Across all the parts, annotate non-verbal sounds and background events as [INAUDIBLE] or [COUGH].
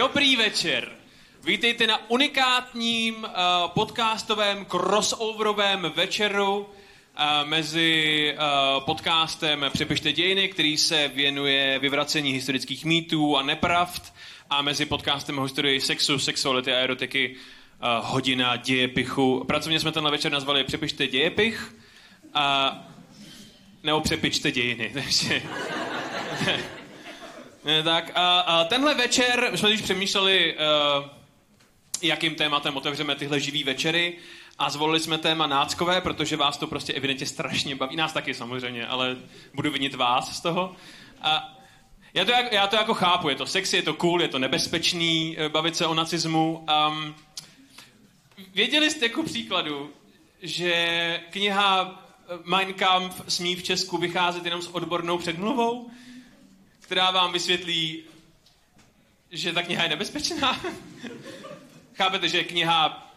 Dobrý večer. Vítejte na unikátním uh, podcastovém crossoverovém večeru uh, mezi uh, podcastem Přepište dějiny, který se věnuje vyvracení historických mýtů a nepravd a mezi podcastem o historii sexu, sexuality a erotiky hodina dějepichu. Pracovně jsme tenhle večer nazvali Přepište dějepich a nebo Přepičte dějiny. Takže... [LAUGHS] tak a, a tenhle večer, jsme když přemýšleli, uh, jakým tématem otevřeme tyhle živý večery a zvolili jsme téma náckové, protože vás to prostě evidentně strašně baví. Nás taky samozřejmě, ale budu vinit vás z toho. A já to, já to jako chápu, je to sexy, je to cool, je to nebezpečný eh, bavit se o nacismu. Um, věděli jste jako příkladu, že kniha Mein Kampf smí v Česku vycházet jenom s odbornou předmluvou? Která vám vysvětlí, že ta kniha je nebezpečná. [LAUGHS] Chápete, že kniha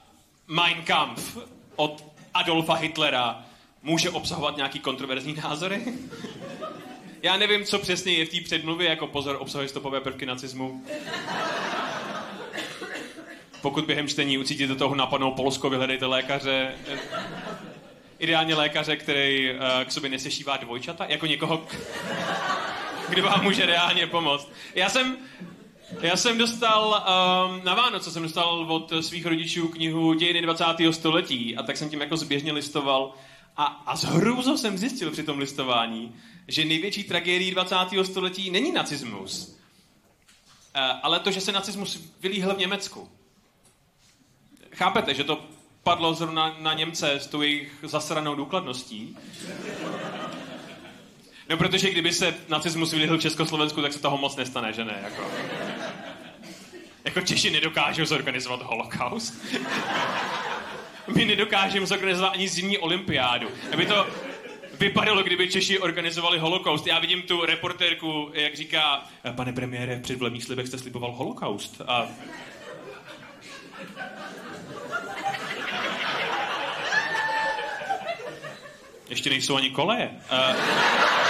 Mein Kampf od Adolfa Hitlera může obsahovat nějaký kontroverzní názory? [LAUGHS] Já nevím, co přesně je v té předmluvě, jako pozor, obsahuje stopové prvky nacismu. Pokud během čtení ucítíte toho napadnou Polsko, vyhledejte lékaře. Ideálně lékaře, který uh, k sobě nesešívá dvojčata, jako někoho, kdo vám může reálně pomoct. Já jsem, já jsem dostal um, na Vánoce jsem dostal od svých rodičů knihu Dějiny 20. století a tak jsem tím jako zběžně listoval a, a s hrůzou jsem zjistil při tom listování, že největší tragédií 20. století není nacismus, uh, ale to, že se nacismus vylíhl v Německu. Chápete, že to padlo zrovna na Němce s tou jejich zasranou důkladností. No, protože kdyby se nacismus vylihl v Československu, tak se toho moc nestane, že ne? Jako, jako Češi nedokážou zorganizovat holokaust. My nedokážeme zorganizovat ani zimní olympiádu. Aby to vypadalo, kdyby Češi organizovali holokaust. Já vidím tu reportérku, jak říká, pane premiére, v předvolebních slibech jste sliboval holokaust. A ještě nejsou ani koleje. Uh...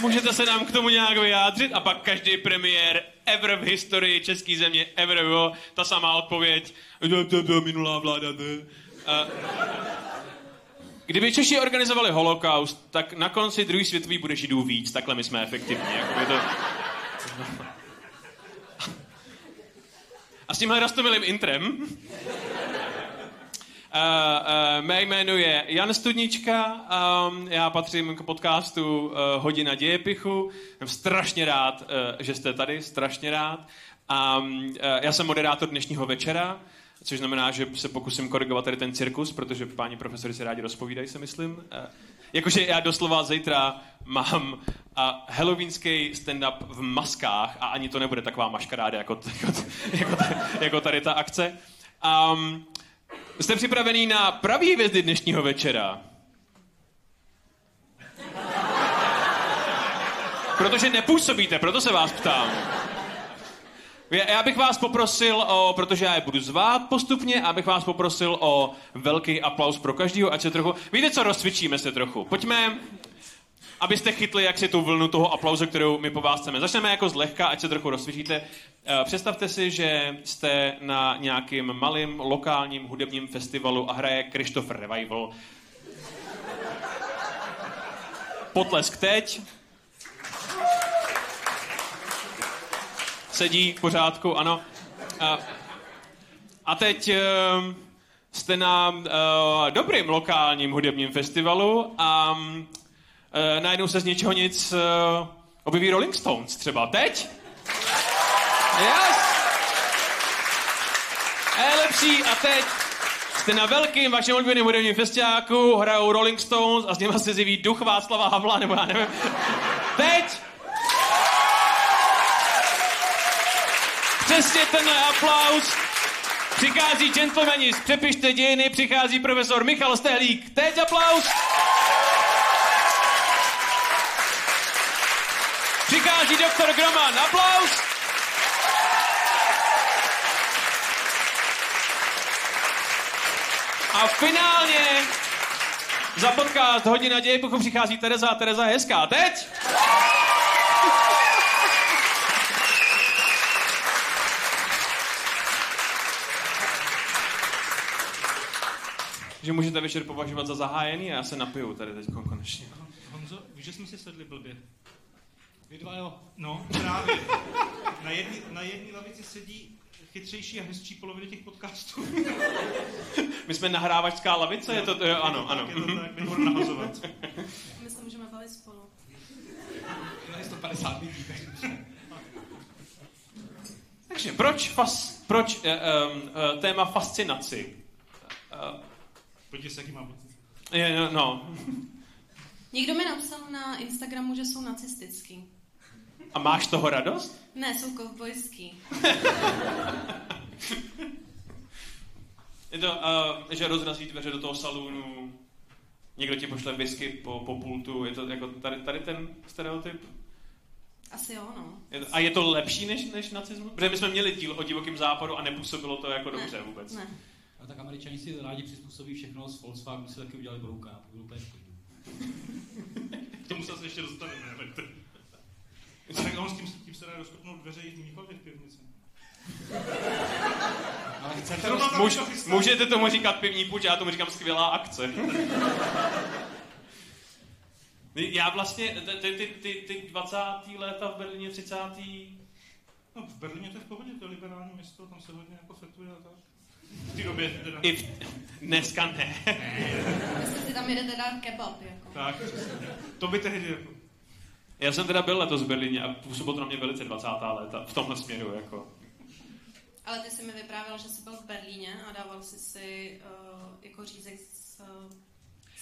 Můžete se nám k tomu nějak vyjádřit? A pak každý premiér ever v historii české země, ever bylo, ta samá odpověď. To byla minulá vláda, ne. Kdyby Češi organizovali holokaust, tak na konci druhý světový bude židů víc. Takhle my jsme efektivní. Jako to... A s tímhle rostomilým intrem Uh, uh, mé jméno je Jan Studnička, um, já patřím k podcastu uh, Hodina dějepichu. Jsem strašně rád, že jste tady, strašně rád. Uh, já jsem moderátor dnešního večera, což znamená, že se pokusím korigovat tady ten cirkus, protože páni profesory si rádi rozpovídají, se myslím. Jakože já doslova zítra mám halloweenský stand-up v maskách a ani to nebude taková maškaráda jako, [LAUGHS] jako, jako, jako tady ta akce. Um, Jste připravený na pravý hvězdy dnešního večera? Protože nepůsobíte, proto se vás ptám. Já bych vás poprosil o, protože já je budu zvát postupně, abych vás poprosil o velký aplaus pro každého, ať se trochu... Víte co, rozcvičíme se trochu. Pojďme, abyste chytli jak si tu vlnu toho aplauzu, kterou my po vás chceme. Začneme jako zlehka, ať se trochu rozsvíříte. Eh, představte si, že jste na nějakým malým lokálním hudebním festivalu a hraje Christopher Revival. Potlesk teď. Sedí v pořádku, ano. A, a teď eh, jste na dobrým lokálním hudebním festivalu a uh, najednou se z ničeho nic uh, objeví Rolling Stones třeba. Teď? Yes! Je lepší a teď jste na velkým vašem oblíbeným hudebním festiáku, hrajou Rolling Stones a s něma se zjeví duch Václava Havla, nebo já nevím. Teď! Přesně tenhle aplaus Přichází gentlemani Přepište dějiny, přichází profesor Michal Stehlík. Teď aplaus! Přichází doktor Groman. Aplaus! A finálně, za podcast Hodina děj, pokud přichází Tereza Tereza je hezká. Teď! že můžete večer považovat za zahájený a já se napiju tady teď konečně. Honzo, víš, že jsme si sedli blbě. Vy dva jo. No, právě. Na jedné na jedný lavici sedí chytřejší a hezčí poloviny těch podcastů. My jsme nahrávačská lavice, je to, to jo, ano, ano. Tak, je to tak, nebudu nahazovat. My se můžeme bavit spolu. Tady 150 lidí, Takže proč, fas, proč uh, uh, téma fascinaci? Uh, Podívej se, jaký má pocit. je, no, no. Někdo mi napsal na Instagramu, že jsou nacistický. A máš toho radost? Ne, jsou kovbojský. [LAUGHS] Je to, uh, že rozrazí dveře do toho salonu, někdo ti pošle whisky po, po pultu, je to jako tady, tady ten stereotyp? Asi jo, no. Je to, a je to lepší než, než nacismus? Protože my jsme měli díl o divokém západu a nepůsobilo to jako dobře ne, vůbec. Ne. A tak američani si rádi přizpůsobí všechno, s Volkswagen si taky udělali brouka, to bylo úplně v. [LAUGHS] K tomu se asi ještě dostaneme. A tak on s tím, s tím se dá rozkopnout dveře i v Mnichově v pivnici. Ale chcete Můž, můžete tomu říkat pivní puč, já tomu říkám skvělá akce. [LAUGHS] Já vlastně, ty, ty, ty, ty 20. léta v Berlíně, 30. No, v Berlíně to je v pohodě, to je liberální město, tam se hodně jako fetuje a tak. V té době teda. I v, dneska ne. Jestli si tam jedete dát kebab, jako. Tak. To by tehdy jako. Já jsem teda byl letos v Berlíně a působilo to na mě velice 20. léta v tomhle směru. Jako. Ale ty jsi mi vyprávěl, že jsi byl v Berlíně a dával jsi si uh, jako řízek s, uh,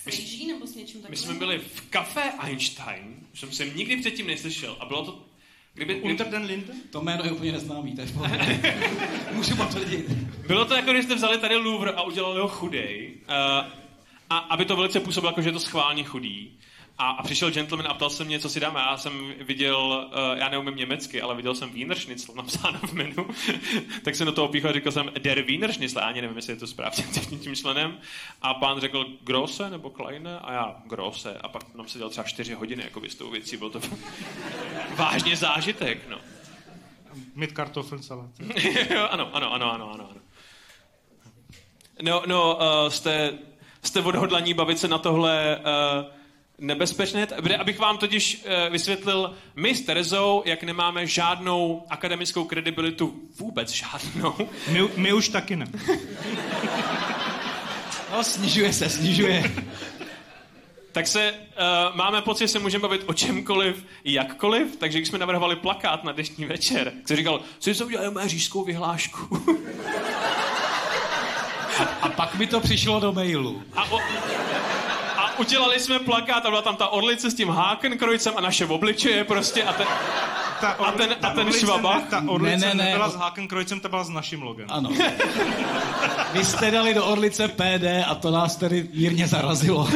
s My- rýží nebo s něčím My takovým? jsme byli v kafe Einstein, už jsem se nikdy předtím neslyšel a bylo to... Kdyby, kdyby, Unter den Linden? To jméno je úplně neznámý, to je. [LAUGHS] Můžu potvrdit. Bylo to jako, když jste vzali tady Louvre a udělali ho chudej, uh, a aby to velice působilo jako, že je to schválně chudý. A, a přišel gentleman a ptal se mě, co si dáme. Já jsem viděl, uh, já neumím německy, ale viděl jsem Wiener Schnitzel napsáno v menu. [LAUGHS] tak jsem do toho píchl a říkal jsem Der Wiener Schnitzel. Já ani nevím, jestli je to správně [LAUGHS] tím členem. A pán řekl Grosse nebo Kleine a já Grosse. A pak nám seděl třeba čtyři hodiny jako s tou věcí. Byl to [LAUGHS] vážně zážitek. No. Mit Kartoffeln salat. Jo, ano, ano, ano, ano, ano. ano. No, no uh, jste, jste odhodlaní bavit se na tohle uh, nebezpečné, Bude, abych vám totiž uh, vysvětlil, my s Terezou, jak nemáme žádnou akademickou kredibilitu, vůbec žádnou, My, my už taky ne. [LAUGHS] No, snižuje se, snižuje. tak se uh, máme pocit, že se můžeme bavit o čemkoliv, jakkoliv, takže když jsme navrhovali plakát na dnešní večer, jsem říkal, co jsem udělal mé řížskou vyhlášku. A pak mi to přišlo do mailu. A, o, a udělali jsme plakát a byla tam ta orlice s tím Hakenkrojcem a naše obličeje prostě a ten, Ta A ten- ta a ten orlice švaba? Ne, ta orlice Ne, ne, ne. nebyla s Hakenkrojcem, ta byla s naším logem. Ano. [LAUGHS] Vy jste dali do Orlice PD a to nás tedy mírně zarazilo.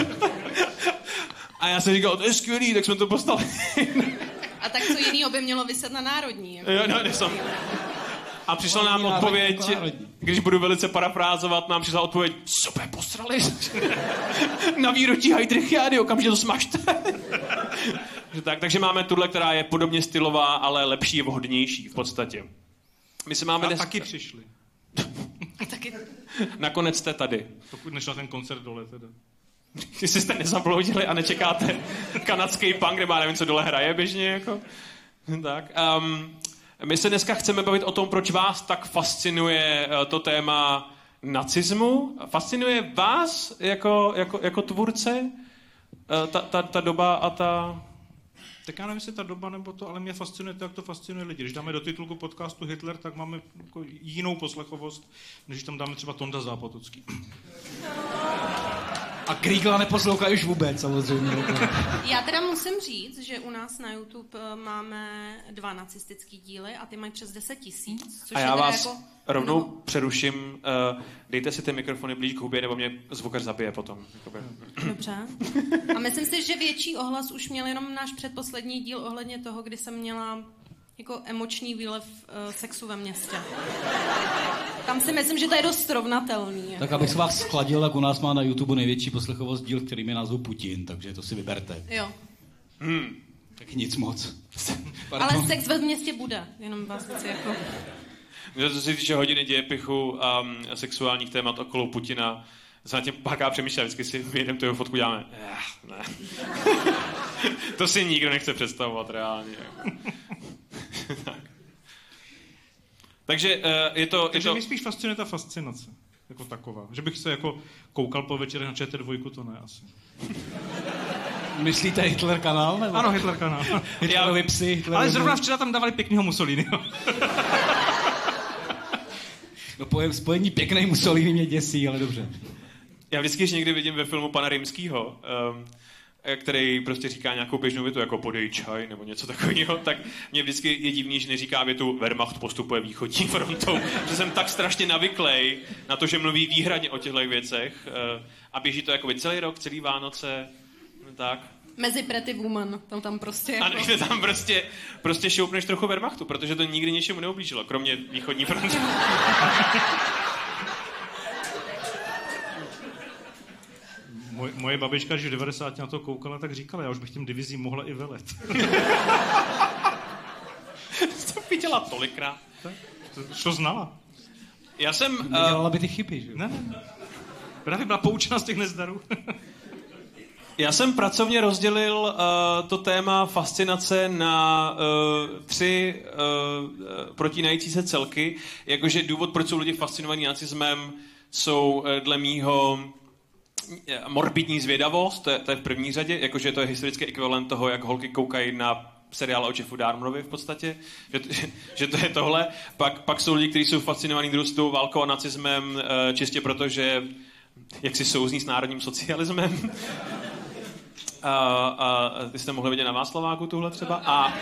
a já jsem říkal, to je skvělý, tak jsme to postali. A tak co jiného by mělo vyset na národní? Jako. jo, no, jsem. A přišla nám odpověď, když budu velice parafrázovat, nám přišla odpověď, super, postrali. [LAUGHS] Na výročí Heidrichiády, okamžitě to smažte. [LAUGHS] Že tak, takže máme tuhle, která je podobně stylová, ale lepší, vhodnější v podstatě. My se máme A dnes... taky přišli. A taky [LAUGHS] Nakonec jste tady. Pokud nešel ten koncert dole teda. Jestli jste nezabloudili a nečekáte kanadský punk, nebo já nevím, co dole hraje běžně, jako. Tak. Um, my se dneska chceme bavit o tom, proč vás tak fascinuje eh, to téma nacismu. Fascinuje vás jako, jako, jako tvůrce eh, ta, ta, ta doba a ta... Tak já nevím, jestli ta doba nebo to, ale mě fascinuje to, jak to fascinuje lidi. Když dáme do titulku podcastu Hitler, tak máme jako jinou poslechovost, než tam dáme třeba Tonda Zápotocký. A Krígla neposlouchá už vůbec, samozřejmě. Já teda musím říct, že u nás na YouTube eh, máme dva nacistický díly a ty mají přes 10 tisíc. Což A je já vás jako rovnou mnoho. přeruším. Uh, dejte si ty mikrofony blíž k hubě, nebo mě zvukař zabije potom. Dobře. A myslím si, že větší ohlas už měl jenom náš předposlední díl ohledně toho, kdy jsem měla jako emoční výlev uh, sexu ve městě. Tam si myslím, že to je dost srovnatelný. Tak abych se vás skladil, tak u nás má na YouTube největší poslechovost díl, který je názvu Putin, takže to si vyberte. Jo. Tak nic moc. [LAUGHS] Ale sex ve městě bude, jenom vás chci jako... Mě co se týče hodiny dějepichu a sexuálních témat okolo Putina, jsem na tím párkrát přemýšlel, vždycky si vyjedem tu jeho fotku děláme. Eh, ne. [LAUGHS] to si nikdo nechce představovat reálně. [LAUGHS] tak. Takže uh, je to... Je Takže to mě spíš fascinuje ta fascinace. Jako taková. Že bych se jako koukal po večerech na ČT2, to ne asi. Myslíte Hitler kanál? Nebo? Ano, Hitler kanál. [LAUGHS] Hitlerovi psy. Hitlerovi... Ale zrovna včera tam dávali pěknýho Mussoliniho. [LAUGHS] No pojem spojení pěknej Mussolini mě děsí, ale dobře. Já vždycky, když někdy vidím ve filmu pana Rimskýho, um, který prostě říká nějakou běžnou větu, jako podej čaj nebo něco takového, tak mě vždycky je divný, že neříká větu Wehrmacht postupuje východní frontou, [LAUGHS] že jsem tak strašně navyklej na to, že mluví výhradně o těchto věcech uh, a běží to jako celý rok, celý Vánoce, no tak. Mezi Pretty Woman, tam tam prostě jako... A než tam prostě, prostě šoupneš trochu Wehrmachtu, protože to nikdy něčemu neublížilo, kromě východní fronty. [LAUGHS] Moj, moje babička, když v 90 na to koukala, tak říkala, já už bych těm divizím mohla i velet. [LAUGHS] to viděla tolikrát. To, to znala. Já jsem... Uh, Nedělala by ty chyby, že? jo? Ne, ne. Právě byla poučena z těch nezdarů. [LAUGHS] Já jsem pracovně rozdělil uh, to téma fascinace na uh, tři uh, protínající se celky. Jakože důvod, proč jsou lidi fascinovaní nacismem, jsou uh, dle mýho eh, morbidní zvědavost, to je, to je v první řadě, jakože to je historický ekvivalent toho, jak holky koukají na seriál o Jeffu Darmanovi v podstatě, že, že, [LAUGHS] že to je tohle. Pak, pak jsou lidi, kteří jsou fascinovaní druhou válkou a nacismem uh, čistě proto, že jak si souzní s národním socialismem. [LAUGHS] A, a ty jste mohli vidět na Václaváku tuhle třeba. A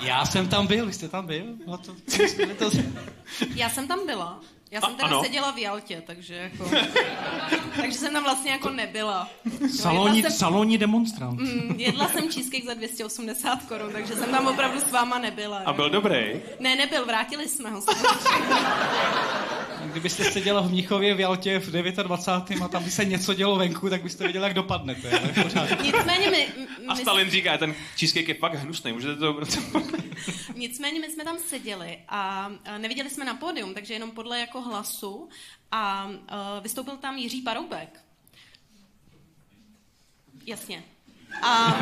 Já jsem tam byl, vy jste tam byl? No to, to, to, Já jsem tam byla. Já jsem A- teda ano. seděla v Jaltě, takže jako... [LAUGHS] takže jsem tam vlastně jako nebyla. No, jedla, jsem, salonní demonstrant. mm, jedla jsem cheesecake za 280 korun, takže jsem tam opravdu s váma nebyla. A byl dobrý. Ne, nebyl, vrátili jsme ho. [LAUGHS] kdybyste seděla v Mnichově v Jaltě v 29. a tam by se něco dělo venku, tak byste věděla, jak dopadnete. Ale pořád. Nicméně my, A my, Stalin říká, ten cheesecake je fakt hnusný, můžete to... nicméně my jsme tam seděli a a neviděli jsme na pódium, takže jenom podle jako hlasu a uh, vystoupil tam Jiří Paroubek. Jasně. A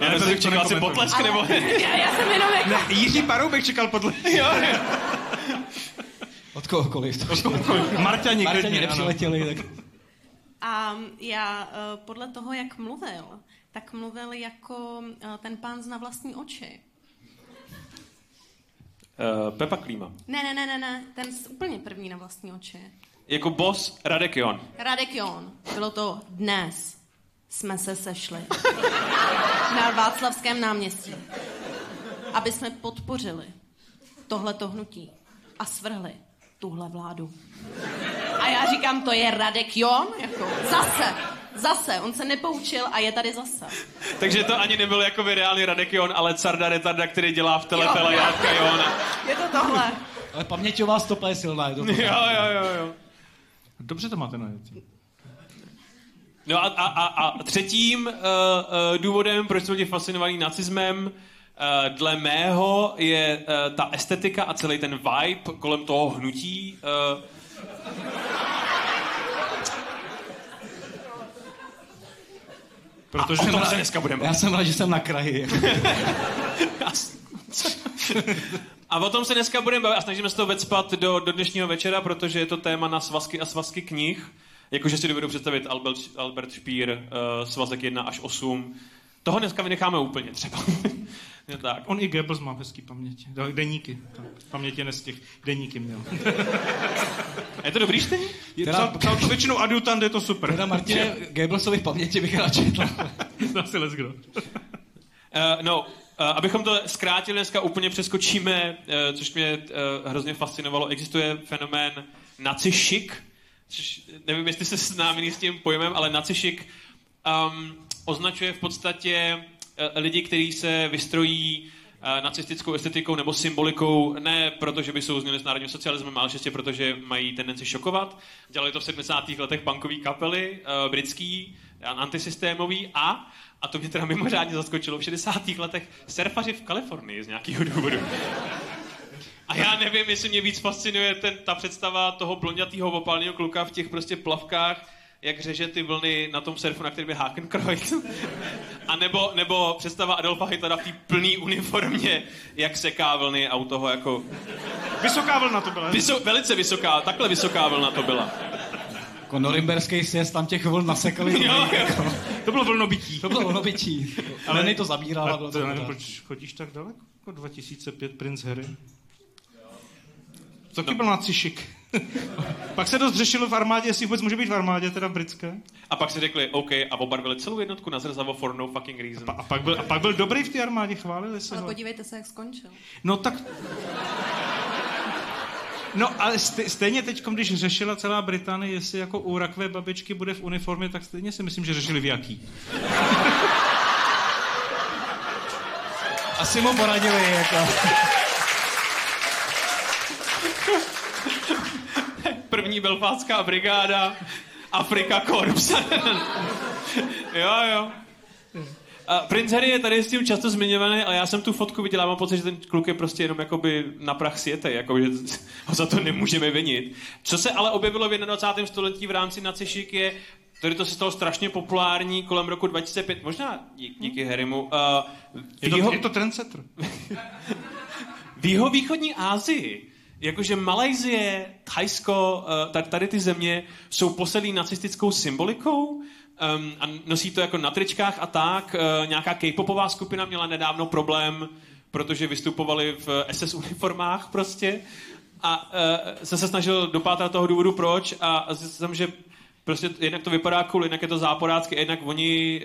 Já to jsem čekal si potlesk, nebo... [LAUGHS] já, já jsem jenom jako... Ne, Jiří Paroubek čekal podle... [LAUGHS] jo, jo. Od kohokoliv. To Marťani, Marťani klidně, ano. nepřiletěli, tak... A já eh, podle toho, jak mluvil, tak mluvil jako eh, ten pán zna vlastní oči. Uh, Pepa Klíma. Ne, ne, ne, ne, ne, ten z úplně první na vlastní oči. Jako boss Radek Jon. Radek Jon, bylo to dnes jsme se sešli [LAUGHS] na Václavském náměstí, aby jsme podpořili tohleto hnutí a svrhli tuhle vládu. A já říkám, to je Radek Jon? Jako, zase, zase, on se nepoučil a je tady zase. [LAUGHS] Takže to ani nebyl jako reálný Radek Jon, ale Carda Retarda, který dělá v telepele Jo. Játka Jona. [LAUGHS] Je to tohle. Ale paměťová stopa je silná. Je to [LAUGHS] Jo, jo, jo, jo. Dobře to máte najetí. No a, a, a, a třetím uh, uh, důvodem, proč jsou lidi fascinovaní nacismem, uh, dle mého je uh, ta estetika a celý ten vibe kolem toho hnutí. Uh, Protože o tom na- se dneska budeme Já jsem rád, že jsem na kraji. A o tom se dneska budeme bavit a snažíme se to vecpat do, do dnešního večera, protože je to téma na svazky a svazky knih. Jakože si dovedu představit Albert, Albert Špír, uh, svazek 1 až 8. Toho dneska vynecháme úplně třeba. Je tak. On i Goebbels má hezký paměť. Do- Deníky. Tak, pamětě ne z těch deníky měl. [LAUGHS] A je to dobrý čtení? Teda- Psal, psal to většinou adjutant, je to super. Teda Martine, Goebbelsovi v paměti bych rád četl. [LAUGHS] Zase les kdo. Uh, no, uh, abychom to zkrátili, dneska úplně přeskočíme, uh, což mě uh, hrozně fascinovalo. Existuje fenomén nacišik, což nevím, jestli se známí s tím pojmem, ale nacišik um, označuje v podstatě lidi, kteří se vystrojí uh, nacistickou estetikou nebo symbolikou, ne proto, že by souznili s národním socialismem, ale čistě proto, že mají tendenci šokovat. Dělali to v 70. letech punkový kapely, uh, britský, antisystémový a, a to mě teda mimořádně zaskočilo, v 60. letech surfaři v Kalifornii z nějakého důvodu. A já nevím, jestli mě víc fascinuje ten, ta představa toho blondětého opálného kluka v těch prostě plavkách, jak řeže ty vlny na tom surfu, na kterém je Hakenkreuz. [LAUGHS] A nebo, nebo představa Adolfa Hitlera v té plný uniformě, jak seká vlny a u toho jako... Vysoká vlna to byla. Vyso, velice vysoká, takhle vysoká vlna to byla. Jako norimberský sjezd, tam těch vln nasekali. Jo, [LAUGHS] jo. To bylo vlnobytí. To bylo vlnobytí. [LAUGHS] Ale nej to zabíral a A bylo to to nevím, proč chodíš tak daleko? Jako 2005 Prince Harry. To taky byl nacišik. [LAUGHS] Pak se dost řešilo v armádě, jestli vůbec může být v armádě, teda v britské. A pak si řekli, OK, a obarvili celou jednotku na zrzavo for no fucking reason. A, a, pak, byl, a pak byl dobrý v té armádě, chválili se Ale ho. podívejte se, jak skončil. No tak... No ale st- stejně teď, když řešila celá Británie, jestli jako u rakvé babičky bude v uniformě, tak stejně si myslím, že řešili v jaký. Asi mu poradili, jako. První belfátská brigáda, Afrika Corps. [LAUGHS] jo, jo. A Prince Harry je tady s tím často zmiňovaný, ale já jsem tu fotku viděl a mám pocit, že ten kluk je prostě jenom jakoby na prach světe, jako, že [LAUGHS] ho za to nemůžeme vinit. Co se ale objevilo v 21. století v rámci nacišik je, Tady to se stalo strašně populární kolem roku 2005, možná dí- díky Harrymu. Uh, Je to, je to trendsetter. [LAUGHS] v jihovýchodní Asii, jakože Malajzie, Thajsko, eh, tady, ty země jsou posedlí nacistickou symbolikou um, a nosí to jako na tričkách a tak. Uh, nějaká k-popová skupina měla nedávno problém, protože vystupovali v SS uniformách prostě. A uh, jsem se snažil dopátrat toho důvodu proč a zjistil jsem, že Prostě jednak to vypadá cool, jednak je to záporácky, jednak oni,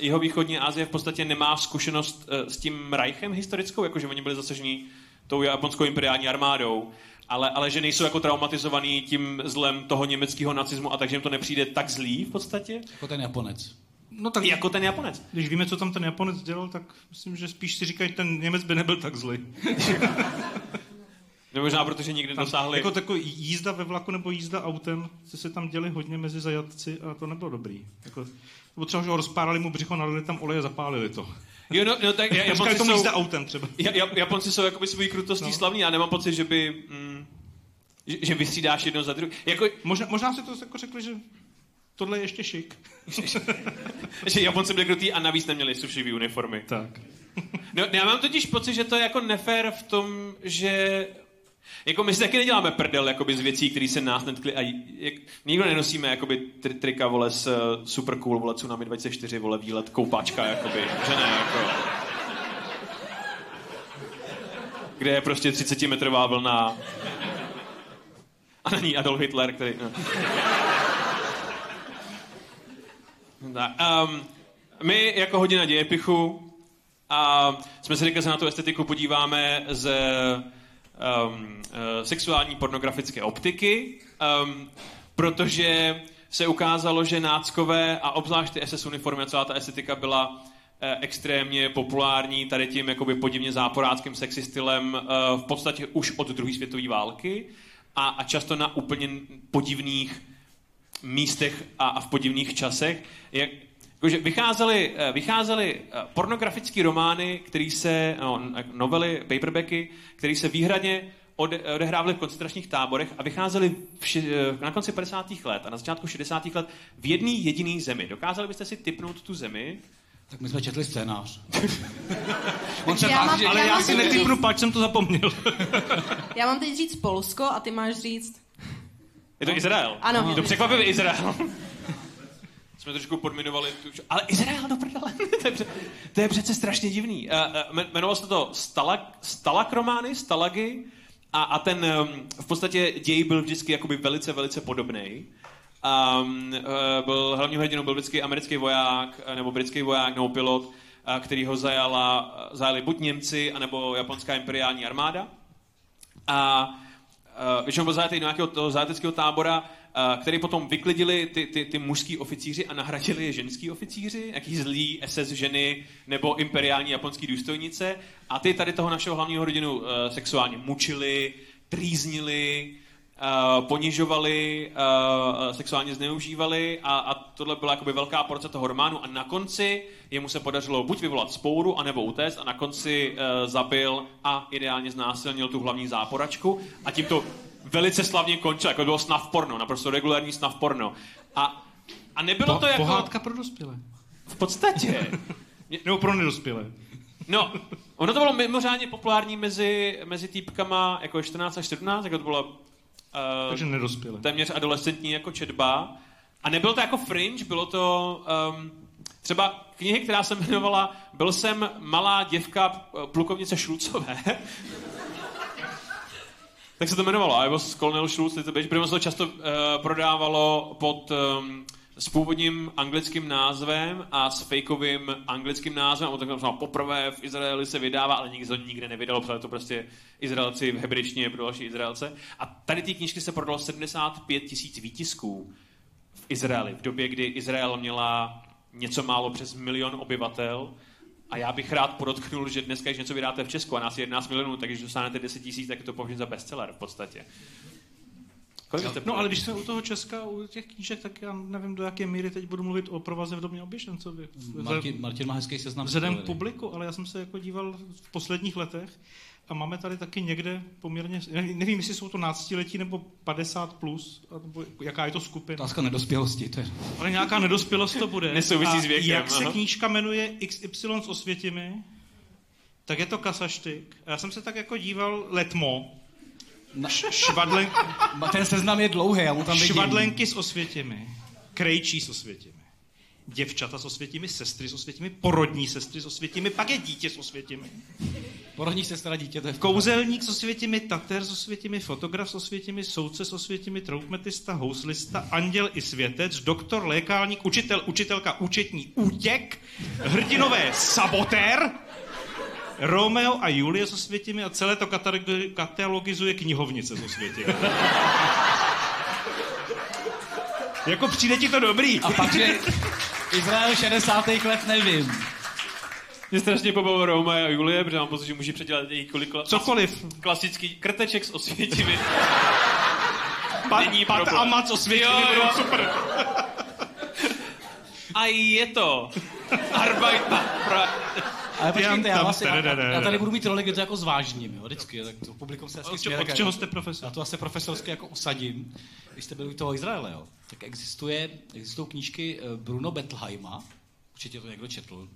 jeho východní Asie v podstatě nemá zkušenost s tím Reichem historickou, jakože oni byli zasažení tou japonskou imperiální armádou, ale, ale že nejsou jako traumatizovaný tím zlem toho německého nacismu a takže jim to nepřijde tak zlý v podstatě, Jako ten Japonec. No tak jako ten Japonec. Když víme, co tam ten Japonec dělal, tak myslím, že spíš si říkají, ten Němec by nebyl tak zlý. [LAUGHS] Nebo možná protože nikdy Tam, dosáhli... jako takový jízda ve vlaku nebo jízda autem, se se tam děli hodně mezi zajatci a to nebylo dobrý. Jako, nebo třeba, že ho rozpárali mu břicho, nalili tam olej a zapálili to. Jo, no, no tak Říkali Japonci tomu jsou, autem třeba. Ja- Ja- Japonci jsou jakoby svojí krutostí no. Slavní. Já nemám pocit, že by... Mm, že, že vystřídáš jedno za druhé. Jako, Možná, možná si to jako řekli, že tohle je ještě šik. [LAUGHS] že Japonci byli krutý a navíc neměli sušivý uniformy. Tak. No, já mám totiž pocit, že to je jako nefér v tom, že jako my si taky neděláme prdel jakoby z věcí, které se nás netkly a jak, nikdo nenosíme jakoby tri, trika vole s uh, super cool vole Tsunami 24 vole výlet koupáčka jakoby, že ne jako kde je prostě 30 metrová vlna a na ní Adolf Hitler, který... No. Tak, um, my jako hodina dějepichu a jsme si řekli, že se na tu estetiku podíváme z um, sexuální pornografické optiky, um, protože se ukázalo, že náckové a obzvlášť ty SS uniformy a celá ta estetika byla eh, extrémně populární tady tím jakoby podivně záporáckým sexy stylem eh, v podstatě už od druhé světové války a, a často na úplně podivných místech a, a v podivných časech. Jak, jakože vycházely, eh, vycházely eh, pornografické romány, které se, no, novely, paperbacky, které se výhradně ode, odehrávaly v koncentračních táborech a vycházely ši, eh, na konci 50. let a na začátku 60. let v jedné jediné zemi. Dokázali byste si typnout tu zemi? Tak my jsme četli scénář. [LAUGHS] Takže já mám, Ale já, já si netypnu, říct, pač jsem to zapomněl. já mám teď říct Polsko a ty máš říct... Je to Izrael. Ano. Je to překvapivý Izrael. [LAUGHS] Jsme trošku podminovali. Ale Izrael, do prdele. [LAUGHS] to, je, pře- to je přece strašně divný. Uh, uh, jmenovalo se to Stalak, Stalakromány, Stalagy a, a ten um, v podstatě děj byl vždycky jakoby velice, velice podobný. Um, byl hlavním hrdinou byl vždycky americký voják, eh, nebo britský voják, nebo pilot, eh, který ho zajala, zajali buď Němci, anebo japonská imperiální armáda. A většinou byl zajatý do nějakého toho zajateckého tábora, uh, který potom vyklidili ty, ty, ty mužský oficíři a nahradili je ženský oficíři, jaký zlý SS ženy nebo imperiální japonský důstojnice. A ty tady toho našeho hlavního rodinu uh, sexuálně mučili, trýznili, uh, ponižovali, uh, sexuálně zneužívali a, a tohle byla jakoby velká porce toho románu a na konci jemu se podařilo buď vyvolat spouru, anebo utéct a na konci uh, zabil a ideálně znásilnil tu hlavní záporačku a tím to velice slavně končil, jako bylo snav porno, naprosto regulární snav porno. A, a nebylo Po, to jako... Pohádka pro dospělé. V podstatě. [LAUGHS] Nebo pro nedospělé. No, ono to bylo mimořádně populární mezi, mezi týpkama jako 14 až 17, jako to bylo uh, Takže nedospělé. téměř adolescentní jako četba. A nebylo to jako fringe, bylo to um, třeba knihy, která se jmenovala Byl jsem malá děvka eh, plukovnice Šulcové. [LAUGHS] tak se to jmenovalo. I was Colonel Schulz, little bitch, protože se to často uh, prodávalo pod um, s původním anglickým názvem a s fakeovým anglickým názvem. A tak poprvé v Izraeli se vydává, ale nikdy to nikde nevydalo, protože to prostě Izraelci v hebrejštině pro další Izraelce. A tady ty knížky se prodalo 75 tisíc výtisků v Izraeli, v době, kdy Izrael měla něco málo přes milion obyvatel. A já bych rád podotknul, že dneska, když něco vydáte v Česku a nás je 11 milionů, tak když dostanete 10 tisíc, tak je to považuji za bestseller v podstatě. Kolik No ale když jsme u toho Česka, u těch knížek, tak já nevím, do jaké míry teď budu mluvit o provaze v domě oběšencovi. Martin, Martin má hezký seznam. Vzhledem k publiku, ale já jsem se jako díval v posledních letech a máme tady taky někde poměrně, nevím, jestli jsou to náctiletí nebo 50 plus, nebo jaká je to skupina. Otázka nedospělosti, to je... Ale nějaká nedospělost to bude. Nesouvisí s věkem, jak se aha. knížka jmenuje XY s Osvětimi, tak je to kasaštyk. A já jsem se tak jako díval letmo. Na, [LAUGHS] Švadlen, ten seznam je dlouhý, já mu tam vidím. švadlenky s Osvětimi. Krejčí s Osvětimi. Děvčata s Osvětimi, sestry s Osvětimi, porodní sestry s Osvětimi, pak je dítě s Osvětimi. Porodní sestra dítě, to je Kouzelník s Osvětimi, tater s Osvětimi, fotograf s Osvětimi, soudce s Osvětimi, troubmetista, houslista, anděl i světec, doktor, lékálník, učitel, učitelka, účetní, útěk, hrdinové, sabotér, Romeo a Julie s Osvětimi a celé to katalogi- katalogizuje knihovnice s Osvětimi. [LAUGHS] jako přijde ti to dobrý. A pak, že Izrael 60. let nevím. Mě strašně pobavil Roma a Julie, protože mám pocit, že může předělat jakýkoliv kla- Cokoliv. klasický krteček s osvětimi. [LAUGHS] Pat, Není pat problém. a mac Osvětimi Jo, budou jo. super. A je to. Arbeit. [LAUGHS] Ale počkejte, já, vlastně, já, já tady budu mít roli, kde to jako zvážním, jo, vždycky, tak to publikum se hezky Od, směje, od čeho jste profesor? Já to asi profesorsky jako usadím. Když jste byli u toho Izraele, jo, tak existuje, existují knížky eh, Bruno Bettelheima, určitě to někdo četl.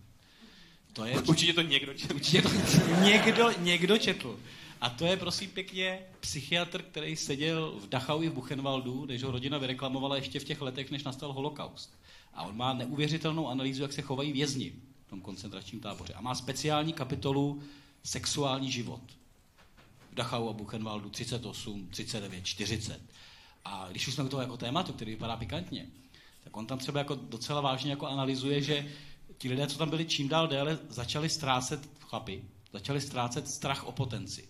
To je, Určitě to někdo četl. určitě to [LAUGHS] někdo, někdo četl. A to je prosím pěkně psychiatr, který seděl v Dachau i v Buchenwaldu, než ho rodina vyreklamovala ještě v těch letech, než nastal holokaust. A on má neuvěřitelnou analýzu, jak se chovají vězni tom koncentračním táboře. A má speciální kapitolu sexuální život. V Dachau a Buchenwaldu 38, 39, 40. A když už jsme u toho jako tématu, který vypadá pikantně, tak on tam třeba jako docela vážně jako analyzuje, že ti lidé, co tam byli čím dál déle, začali ztrácet, chlapi, začali ztrácet strach o potenci.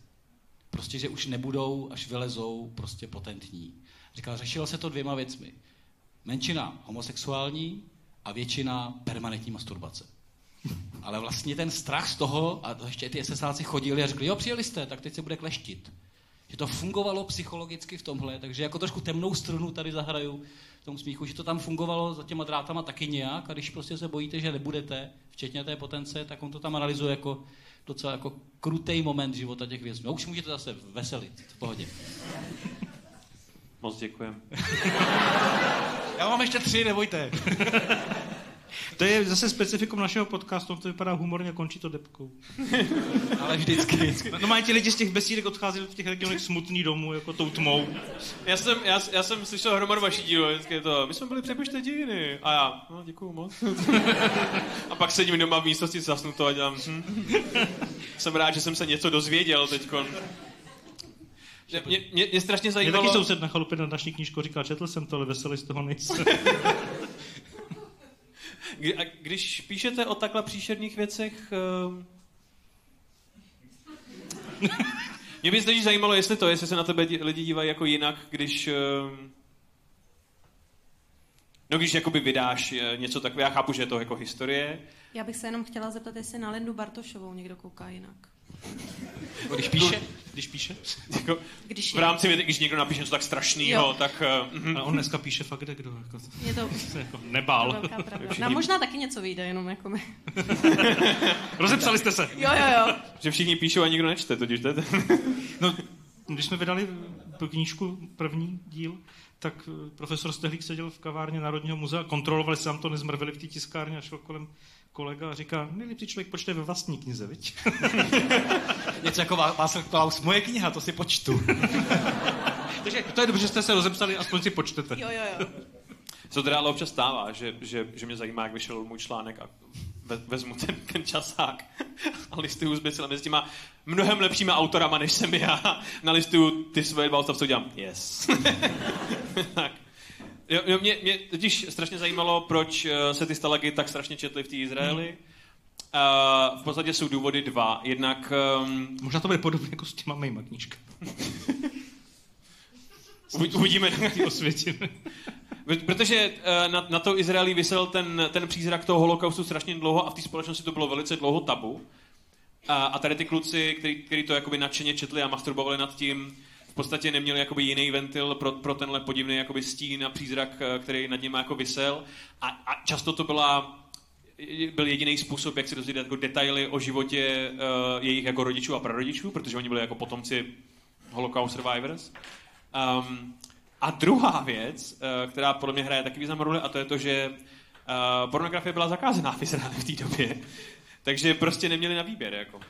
Prostě, že už nebudou, až vylezou, prostě potentní. Říkal, řešilo se to dvěma věcmi. Menšina homosexuální a většina permanentní masturbace. Ale vlastně ten strach z toho, a to ještě ty SSáci chodili a řekli, jo, přijeli jste, tak teď se bude kleštit. Že to fungovalo psychologicky v tomhle, takže jako trošku temnou strunu tady zahraju v tom smíchu, že to tam fungovalo za těma drátama taky nějak a když prostě se bojíte, že nebudete, včetně té potence, tak on to tam analyzuje jako docela jako krutej moment života těch vězňů. A už můžete zase veselit, v pohodě. Moc děkujem. [LAUGHS] Já mám ještě tři, nebojte. [LAUGHS] To je zase specifikum našeho podcastu, to vypadá humorně, končí to depkou. [LAUGHS] Ale vždycky. No mají ti lidi z těch besídek odcházeli v těch regionech smutný domů, jako tou tmou. Já jsem, já, já jsem slyšel hromadu vaší dílu, vždycky je to, my jsme byli přepište dějiny. A já, no děkuju moc. [LAUGHS] a pak sedím doma v místnosti zasnuto a dělám, hm. jsem rád, že jsem se něco dozvěděl teďkon. Mě, mě, mě, mě strašně Mě zajímalo... taky soused na chalupě na naší knížku říkal, četl jsem to, ale veselý z toho nejsem. [LAUGHS] A když píšete o takhle příšerných věcech, ehm, [LAUGHS] Mě by totiž zajímalo, jestli to, jestli se na tebe lidi dívají jako jinak, když... ehm, No když jakoby vydáš eh, něco takového, já chápu, že je to jako historie, Já bych se jenom chtěla zeptat, jestli na Lindu Bartošovou někdo kouká jinak. Když píše, když píše. jako Když v rámci věty, když někdo napíše něco tak strašného, tak... Uh, mm, A on dneska píše fakt kde kdo. Jako, Je to se jako nebál. Všichni- Nám možná taky něco vyjde, jenom jako my. [LAUGHS] Rozepsali jste se. Jo, jo, jo. že všichni píšou a nikdo nečte, totiž to [LAUGHS] No, když jsme vydali tu knížku, první díl, tak eh, profesor Stehlík seděl v kavárně Národního muzea, kontrolovali se tam to, nezmrvili v té tiskárně a šel kolem kolega a říká, nejlíp si člověk počte ve vlastní knize, viď? Něco jako Vá- Václav Klaus, moje kniha, to si počtu. [LAUGHS] Takže to je dobře, že jste se rozepsali, aspoň si počtete. Jo, jo, jo. To teda ale občas stává, že, že, že mě zajímá, jak vyšel můj článek a ve, vezmu ten, ten časák a listuju zběsile mezi těma mnohem lepšíma autorama, než jsem já. Nalistuju ty svoje dva odstavce, udělám yes. [LAUGHS] tak. Jo, jo, mě, mě totiž strašně zajímalo, proč eh, se ty stalagy tak strašně četly v té Izraeli. Uh, v podstatě jsou důvody dva. Jednak um, Možná to bude podobné jako s těma mýma knížkami. [LAUGHS] uvidíme, [LAUGHS] Ty osvětiny. Protože eh, na, na to Izraeli vysel ten, ten přízrak toho holokaustu strašně dlouho a v té společnosti to bylo velice dlouho tabu. A, a tady ty kluci, který, který to jakoby nadšeně četli a masturbovali nad tím, v podstatě neměli jakoby jiný ventil pro, pro tenhle podivný jakoby stín a přízrak, eh, který nad nimi jako vysel. A, a často to byla byl jediný způsob, jak si dozvědět jako detaily o životě uh, jejich jako rodičů a prarodičů, protože oni byli jako potomci Holocaust survivors. Um, a druhá věc, uh, která podle mě hraje taky významnou roli, a to je to, že uh, pornografie byla zakázaná v Izraeli v té době. [LAUGHS] Takže prostě neměli na výběr. Jako.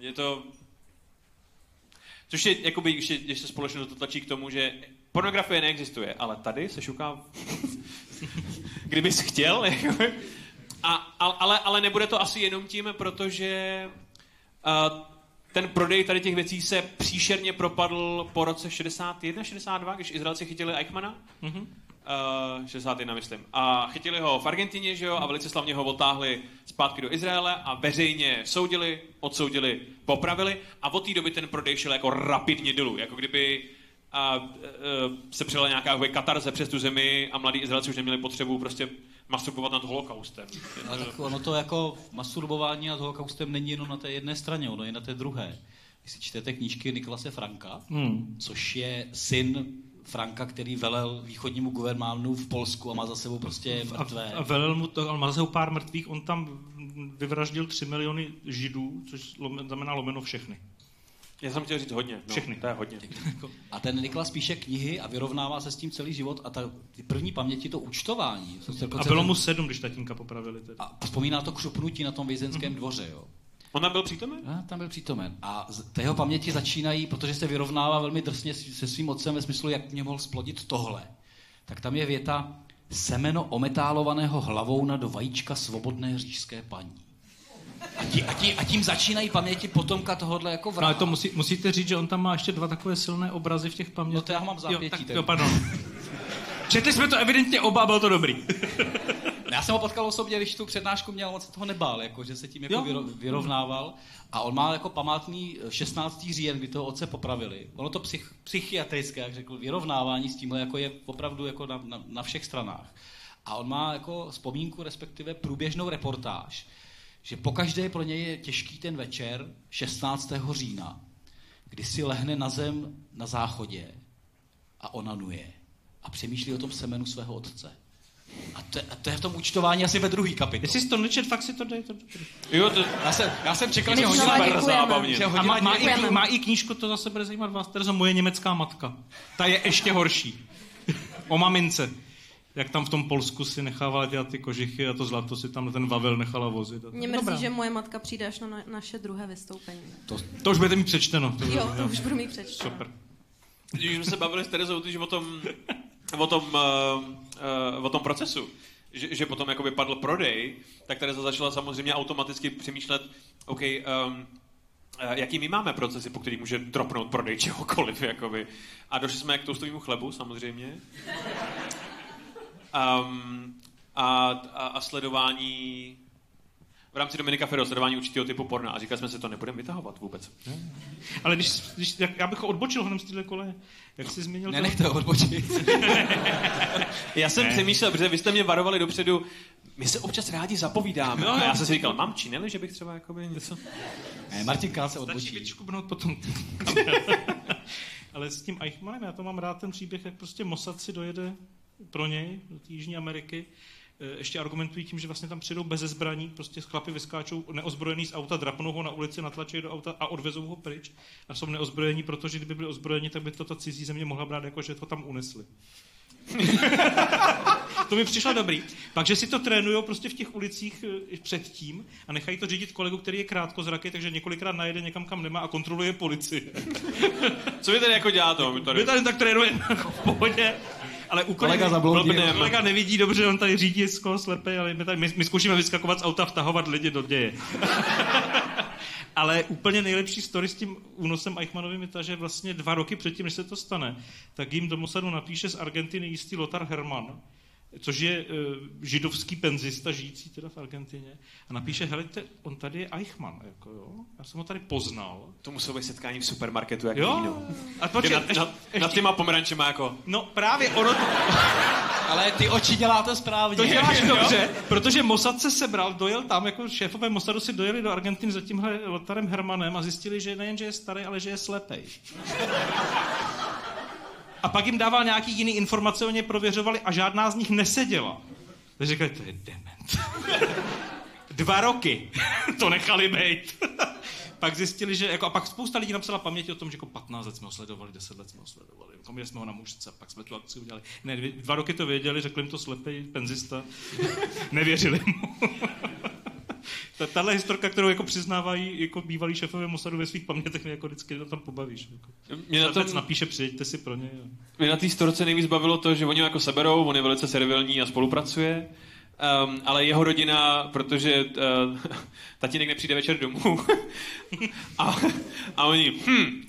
Je to... Což je, jakoby, když, se společnost to tlačí k tomu, že pornografie neexistuje, ale tady se šuká [LAUGHS] kdybys chtěl. Jako, a, ale, ale nebude to asi jenom tím, protože uh, ten prodej tady těch věcí se příšerně propadl po roce 61, 62, když Izraelci chytili Eichmana. Mhm. Uh, 61, myslím. A chytili ho v Argentině, že jo, a velice slavně ho otáhli zpátky do Izraele a veřejně soudili, odsoudili, popravili a od té doby ten prodej šel jako rapidně dolů, jako kdyby a, uh, se přijela nějaká katarze přes tu zemi a mladí Izraelci už neměli potřebu prostě masturbovat nad holokaustem. Ale tak ono to jako masturbování nad holokaustem není jenom na té jedné straně, ono je na té druhé. Když si čtete knížky Nikolase Franka, Hmm. což je syn Franka, který velel východnímu guvermánu v Polsku a má za sebou prostě A, mrtvé. a velel mu to, ale má za sebou pár mrtvých, on tam vyvraždil 3 miliony židů, což znamená lomeno všechny. Já jsem chtěl říct hodně. No, Všechny. To je hodně. [LAUGHS] A ten Niklas píše knihy a vyrovnává se s tím celý život a ta ty první paměti, to účtování. A bylo mu sedm, když tatínka popravili. Tedy. a vzpomíná to křupnutí na tom vězenském dvoře, jo. On tam byl přítomen? A tam byl přítomen. A z té jeho paměti začínají, protože se vyrovnává velmi drsně se svým otcem ve smyslu, jak mě mohl splodit tohle. Tak tam je věta semeno ometálovaného hlavou do vajíčka svobodné říšské paní. A, tí, a, tí, a tím začínají paměti potomka tohohle jako No, vraha. ale to musí, musíte říct, že on tam má ještě dva takové silné obrazy v těch pamětích. No to já ho mám zápětí, Jo, tak, jo, pardon. Četli jsme to evidentně oba, bylo to dobrý. Já jsem ho potkal osobně, když tu přednášku měl, moc se toho nebál, jako, že se tím jako vyro, vyrovnával. A on má jako památný 16. říjen, kdy toho otce popravili. Ono to psych, psychiatrické, jak řekl, vyrovnávání s tímhle jako je opravdu jako na, na, na všech stranách. A on má jako vzpomínku, respektive průběžnou reportáž, že pokaždé pro něj je těžký ten večer 16. října, kdy si lehne na zem na záchodě a onanuje a přemýšlí o tom semenu svého otce. A to, je- a to je v tom účtování asi ve druhý kapitole. Jestli jsi to nečet, fakt si to dej. To... Jo, to, Já jsem, já jsem čekal, že ale super zábavně. A má, má, i, má i knížku, to zase bude zajímat vás, Terzo, moje německá matka. Ta je ještě horší. O mamince. Jak tam v tom Polsku si nechávala dělat ty kožichy a to zlato si tam ten Vavel nechala vozit. A to- Mě Dobrá. mrzí, že moje matka přijde až na na naše druhé vystoupení. To, To už budete mít přečteno. To, Jo, to už budu mít přečteno. Super. když jsme se bavili s Terezou když o tom, o tom, uh, uh, o tom procesu, že, že potom jako padl prodej, tak Tereza začala samozřejmě automaticky přemýšlet, OK, um, jaký my máme procesy, po kterých může dropnout prodej [LAUGHS] čehokoliv, jakoby. A došli jsme k toustovému chlebu, samozřejmě. Um, a, a, a sledování v rámci Dominika Ferro sledování určitého typu porna a říkali jsme si, to nebudeme vytahovat vůbec. Ale když, když jak, já bych ho odbočil hned z téhle kole, jak jsi zmínil... Ne, nechte ho odbočit. [LAUGHS] Já jsem Ne. přemýšlel, protože vy jste mě varovali dopředu, my se občas rádi zapovídáme. No, a já jsem si říkal, mám čineli, že bych třeba jakoby něco... Ne, Martin Král se Stačí odbočí. vyčkubnout potom. [LAUGHS] Ale s tím Eichmannem, já to mám rád ten příběh, jak prostě Mossad si dojede pro něj do Jižní Ameriky. E, Ještě argumentují tím, že vlastně tam přijdou bez zbraní, prostě chlapy vyskáčou neozbrojený z auta, drapnou ho na ulici, natlačí do auta a odvezou ho pryč. A jsou neozbrojení, protože kdyby byli ozbrojeni, tak by to ta cizí země mohla brát jako, že to tam unesli. [LAUGHS] to mi přišlo dobrý. Pak, že si to trénujou prostě v těch ulicích eh, předtím a nechají to řídit kolegu, který je krátkozraký, takže několikrát najede někam, kam nemá a kontroluje policii. Co vy tady jako děláte? My tady... My tady tak trénujeme [LAUGHS] v pohodě. Ale úplně Kolega blbne, Kolega nevidí dobře, on tady řídí skoro slepý, ale my, tady, my, my zkoušíme vyskakovat z auta, vtahovat lidi do děje. [LAUGHS] ale úplně nejlepší story s tím únosem Eichmannovým je ta, že vlastně dva roky předtím, než se to stane, tak jim do Mossadu napíše z Argentiny jistý Lothar Hermann, což je uh, židovský penzista, žijící teda v Argentině, a napíše, helejte, on tady je Eichmann, jako jo, já jsem ho tady poznal. To muselo být setkání v supermarketu, jak Jo, víno. a Že počkej, nad, nad, nad těma pomerančema jako... No právě ono to, [LAUGHS] Ale ty oči děláte správně. to děláš [LAUGHS] dobře, protože Mossad se sebral, dojel tam, jako šéfové Mossadu si dojeli do Argentiny za tímhle Lotarem Hermanem a zjistili, že nejen, že je starý, ale že je slepej. A pak jim dával nějaký jiný informace, oni prověřovali a žádná z nich neseděla. Takže říkali, to je dement. [LAUGHS] Dva roky [LAUGHS] to nechali být. [LAUGHS] pak zjistili, že jako, a pak spousta lidí napsala paměti o tom, že jako 15 let jsme ho sledovali, 10 let jsme ho sledovali, jako měli jsme ho na mužce, pak jsme tu akci udělali. Ne, dva roky to věděli, řekli jim to slepý penzista, nevěřili mu. Ta- Tahle historka, kterou jako přiznávají jako bývalí šefové Mossadu ve svých pamětech, mě jako vždycky tom pobavíš. Jako. Mě na, tom, napíše, přijďte si pro něj. a- mě na té storce nejvíc bavilo to, že oni ho jako seberou, on je velice servilní a spolupracuje, um, ale jeho rodina, protože uh, [LAUGHS] tatínek nepřijde večer domů [LAUGHS] a, a oni, hm,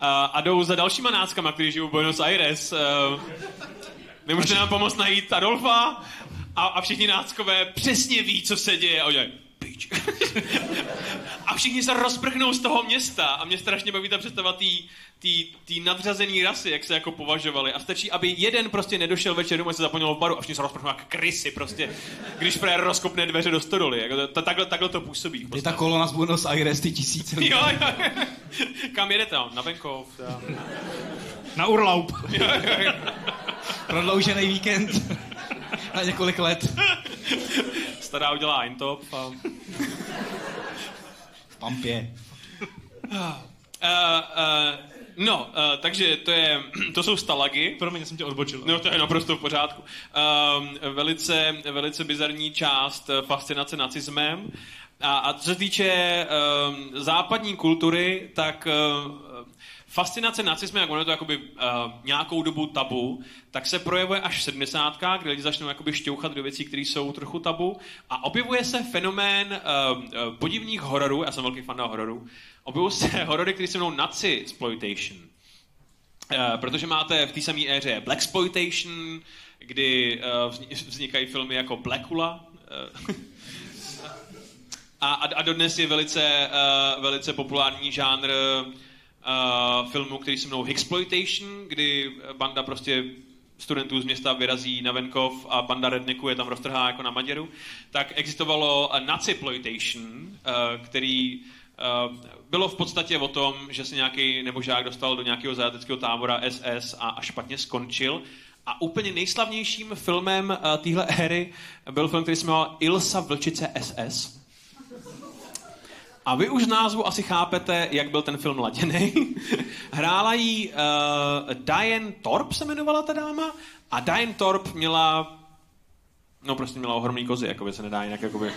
a, a jdou za dalšíma náckama, kteří žijou v Buenos Aires. Uh, nemůžete nám pomoct najít Adolfa? A, a všichni náckové přesně ví, co se děje. A oni dělají, "Pič." [LAUGHS] A všichni se rozprchnou z toho města. A mě strašně baví ta představa té tý, tý nadřazený rasy, jak se jako považovali. A stačí, aby jeden prostě nedošel večer domů a se zapomněl v baru a všichni se rozprchnou jak krysy prostě, když frér rozkopne dveře do stodoly. Jako to, to, takhle, takhle to působí. Je ta kolona z Buenos Aires, ty tisíce. Jo, jo. [LAUGHS] Kam jedete? Na venkov. Na Urlaub. Prodloužený víkend. Na několik let. Stará udělá Eintop. A... V Pampě. Uh, uh, no, uh, takže to, je, to jsou stalagy. Promiň, já jsem tě odbočil. No to je naprosto v pořádku. Um, velice, velice bizarní část fascinace nacismem. A, a co se týče um, západní kultury, tak uh, fascinace nacismem, jak ono je to jakoby, uh, nějakou dobu tabu, tak se projevuje až v 70. kdy lidi začnou jakoby šťouchat do věcí, které jsou trochu tabu. A objevuje se fenomén uh, uh, hororů, já jsem velký fan hororů, objevují se [LAUGHS] horory, které se jmenují Nazi exploitation. Uh, protože máte v té samé éře Blaxploitation, kdy uh, vznikají filmy jako Blackula. Uh, [LAUGHS] a, a, a dodnes je velice, uh, velice populární žánr uh, filmů, který se jmenují Hixploitation, kdy banda prostě studentů z města vyrazí na venkov a banda rednecků je tam roztrhá jako na Maděru, tak existovalo uh, Naziploitation, uh, který bylo v podstatě o tom, že se nějaký nebožák dostal do nějakého zajateckého tábora SS a, a špatně skončil. A úplně nejslavnějším filmem téhle éry byl film, který se jmenoval Ilsa Vlčice SS. A vy už z názvu asi chápete, jak byl ten film laděný. [LAUGHS] Hrála jí uh, Diane Torp se jmenovala ta dáma a Diane Torp měla no prostě měla ohromný kozy, jakoby se nedá jinak, jakoby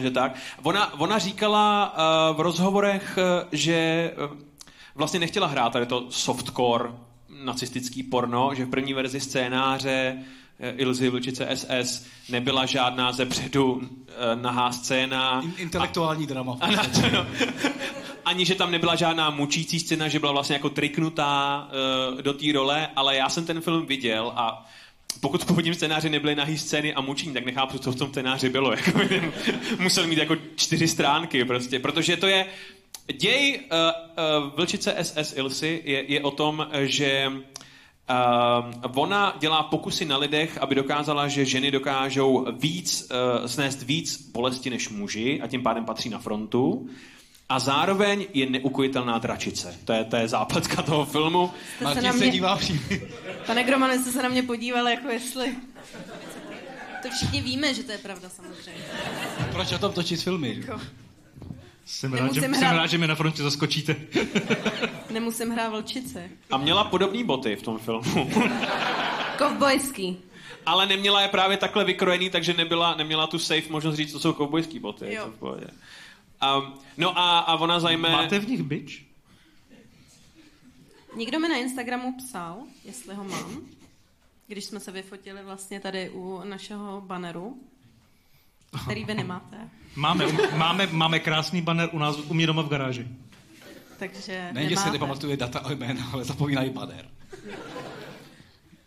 že tak. Ona, ona říkala uh, v rozhovorech, uh, že uh, vlastně nechtěla hrát tady to softcore nacistický porno, že v první verzi scénáře uh, Ilzy Vlčice SS nebyla žádná zepředu uh, nahá scéna. In- intelektuální drama. A na no. Ani, že tam nebyla žádná mučící scéna, že byla vlastně jako triknutá uh, do té role, ale já jsem ten film viděl a pokud v původním scénáři nebyly nahý scény a mučení, tak nechápu, co v tom scénáři bylo. [LAUGHS] Jako, musel mít jako čtyři stránky prostě, protože to je... Děj uh, uh, Vlčice SS Ilsy je, je o tom, že Uh, ona dělá pokusy na lidech, aby dokázala, že ženy dokážou víc, uh, snést víc bolesti než muži a tím pádem patří na frontu. A zároveň je neukojitelná dračice. To je, to je zápletka toho filmu. Jste se Martin se mě, dívá přímě. pane Gromane, jste se na mě podívali, jako jestli... To všichni víme, že to je pravda samozřejmě. Proč o tom točit filmy? Jako, Jsem rád, že, Nemusím jsem hrát. rád, že mi na frontě zaskočíte. [LAUGHS] nemusím hrát vlčice. A měla podobné boty v tom filmu. [LAUGHS] Kovbojský. Ale neměla je právě takhle vykrojený, takže nebyla, neměla tu safe možnost říct, to jsou kovbojský boty. Jo. To. Um, no a, a ona zajme... Máte v nich bič? Někdo mi na Instagramu psal, jestli ho mám, když jsme se vyfotili vlastně tady u našeho banneru, který vy nemáte. Máme, máme, máme krásný banner u nás u mě doma v garáži. Takže Ne, že si nemáte. nepamatuje data a jména, ale zapomínají banner.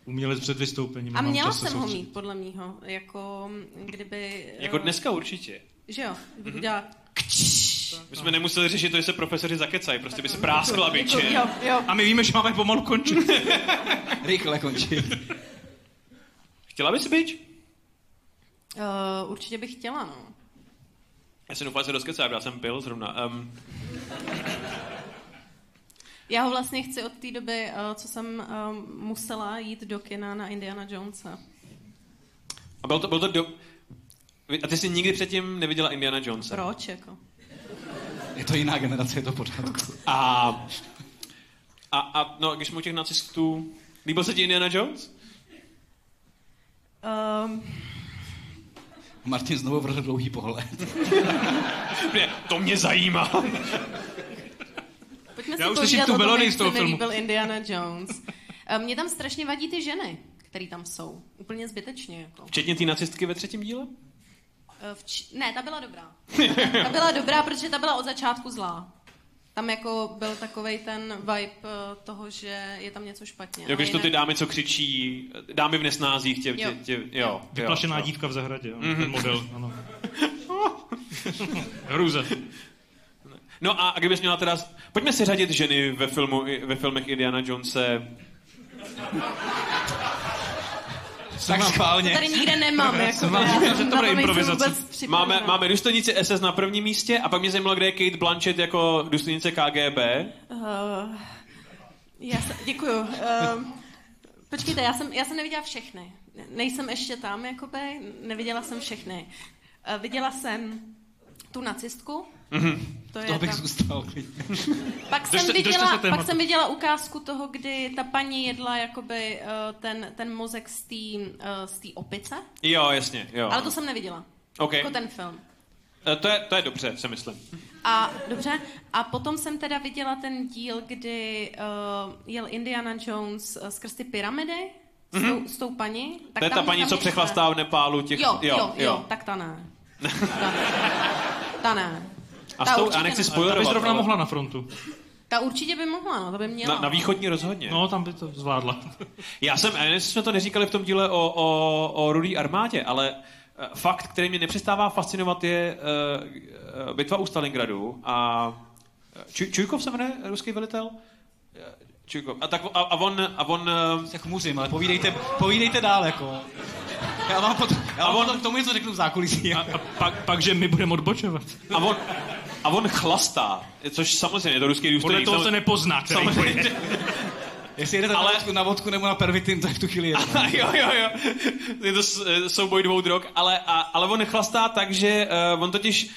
Umělec před vystoupením. A měla se jsem ho mít, podle mýho, jako kdyby... Jako eh, dneska určitě. Že jo, kdybych udělala... My jsme nemuseli řešit to, že se profesoři zakecají, prostě by se práskla biče. Jo, jo. A my víme, že máme pomalu končit. [LAUGHS] Rychle končit. Chtěla bys bič? Uh, určitě bych chtěla, no. Já jsem doufal, že se rozkecá, já jsem pil zrovna. Um, Já ho vlastně chci od té doby, uh, co jsem uh, musela jít do kina na Indiana Jonesa. a byl to, byl to do... A ty jsi nikdy předtím neviděla Indiana Jonesa. Proč, jako? Je to jiná generace, je to v pořádku. A, a, a no, když jsme u těch nacistů... Líbil se ti Indiana Jones? Um, Martin znovu vrhl dlouhý pohled. [LAUGHS] Ne, to mě zajímá. pojďme Já si už slyším tu melodii jak z toho filmu. líbil Indiana Jones. Uh, Mně tam strašně vadí ty ženy, které tam jsou. Úplně zbytečně, jako. Včetně té nacistky ve třetím díle? Eh, vč- ne, ta byla dobrá. Ta byla dobrá, protože ta byla od začátku zlá. Tam jako byl takovej ten vibe eh, toho, že je tam něco špatně. Jo, když to ty dámy, co křičí, dámy v nesnázích, tě, tě, Jo. tě, jo, Vyplašená jo, jo. dívka v zahradě, jo. ten model, [LAUGHS] ano. Hrůze. No a, a kdybys měla teda... Pojďme si řadit ženy ve, filmu, ve filmech Indiana Jonese. Tak To schválně. tady nikde nemám, [LAUGHS] jako vám já říkal, že jsem to bude to improvizace. Máme, máme důstojnici SS na prvním místě a pak mě zajímalo, kde je Kate Blanchett jako důstojnice KGB. Uh, já se, děkuju. Uh, počkejte, já jsem, já jsem neviděla všechny. Nejsem ještě tam, jakoby, neviděla jsem všechny. Uh, viděla jsem tu nacistku. Mm-hmm. To je To bych ta... zůstal. Pak jsem, držte viděla, se pak jsem viděla ukázku toho, kdy ta paní jedla jakoby uh, ten, ten mozek z té uh, z té opice. Jo, jasně, jo. Ale to jsem neviděla. OK. Jako ten film. Eh, To je, to je dobře, si myslím. A dobře, a potom jsem teda viděla ten díl, kdy uh, jel Indiana Jones skrz ty pyramidy s, tou, s tou paní. To je tam- ta paní, co přechlastá v Nepálu těch... Jo, jo, jo, jo, tak ta ne. Ta, [LAUGHS] ta ne. A Ta s tou, já nechci ne. Ta by zrovna ale mohla na frontu. Ta určitě by mohla, no, to by měla. na, na východní rozhodně. No, tam by to zvládla. [LAUGHS] Já jsem, a jestli jsme to neříkali v tom díle o, o, o rudý armádě, ale eh, fakt, který mě nepřestává fascinovat, je uh, bitva u Stalingradu a eh, Čuj, Čujkov se jmenuje ruský velitel? Čujkov. A, tak, a, a on, a on eh, Se chmuřím, ale povídejte, povídejte dál, jako. Já vám potom, já vám potom k tomu něco řeknu v zákulisí. A, a [LAUGHS] pak, pak, že my budeme odbočovat. a on, a on chlastá, což samozřejmě je to ruský Podle důstojník. toho se samozřejmě- nepozná, který to je. samozřejmě, [LAUGHS] Jestli jedete Ale- ale... na, vodku, na vodku nebo na pervitin, to je v tu chvíli jedno. [LAUGHS] jo, jo, jo. Je to eh, souboj dvou drog, ale, a, ale on chlastá tak, že uh, on totiž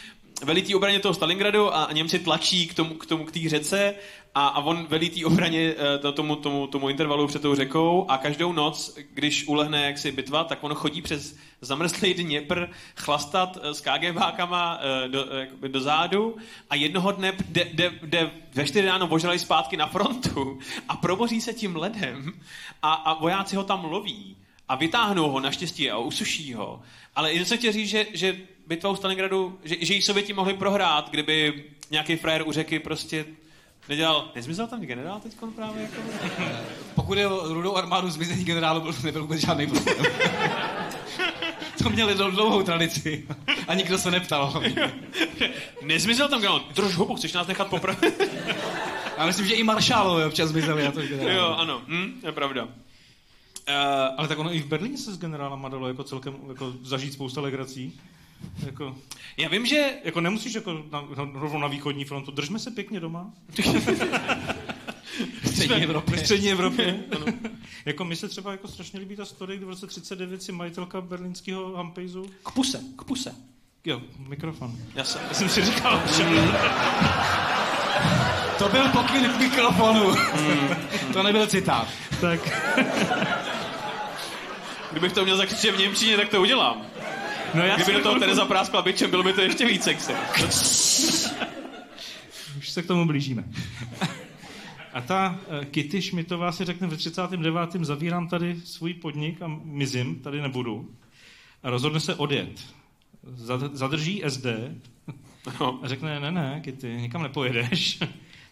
velí té obraně toho Stalingradu a Němci tlačí k tomu, k tomu, k té řece a, a on velí té obraně uh, to- tomu, tomu, tomu intervalu před tou řekou a každou noc, když ulehne jaksi bitva, tak on chodí přes zamrzlý Dněpr chlastat eh, s KGBákama eh, do, eh, do zádu a jednoho dne jde, jde, jde ve čtyři ráno ožralý zpátky na frontu a proboří se tím ledem a, a vojáci ho tam loví a vytáhnou ho naštěstí a usuší ho. Ale jen se chtěl říct, že, že bitva u Stalingradu, že, že ji Sověti mohli prohrát, kdyby nějaký frajer u řeky prostě Nedělal, nezmizel tam generál teď právě? Jako... [LAUGHS] Pokud je o rudou armádu zmizení generálu, byl, nebyl vůbec žádný problém. [LAUGHS] to měli dlou- dlouhou tradici. A nikdo se neptal. [LAUGHS] Nezmizel tam generál. Drž hubu, chceš nás nechat popravit? Já myslím, že i maršálové občas zmizeli na to generálu. jo, ano, hm, je pravda. Uh, Ale tak ono i v Berlíně se s generálama dalo jako celkem jako zažít spousta legrací. Jako, já vím, že jako nemusíš jako na, na, rovnou na východní frontu, držme se pěkně doma. V střední Evropě. V střední Evropě. ano. jako mi se třeba jako strašně líbí ta story, kdy v roce 39 si majitelka berlínského Hampejzu... K puse, k puse. Jo, mikrofon. já jsem, Já jsem si říkal, že... To byl pokyn k mikrofonu. to nebyl citát. tak... kdybych to měl zakřičet v Němčině, tak to udělám. No já Kdyby do toho Tereza práskla bičem, bylo by to ještě víc sexy. Už se k tomu blížíme. A ta uh, Kitty Schmidtová si řekne ve 39. zavírám tady svůj podnik a mizím, tady nebudu. A rozhodne se odjet. Zad- Zadrží SD No. a řekne, ne, ne, Kitty, nikam nepojedeš.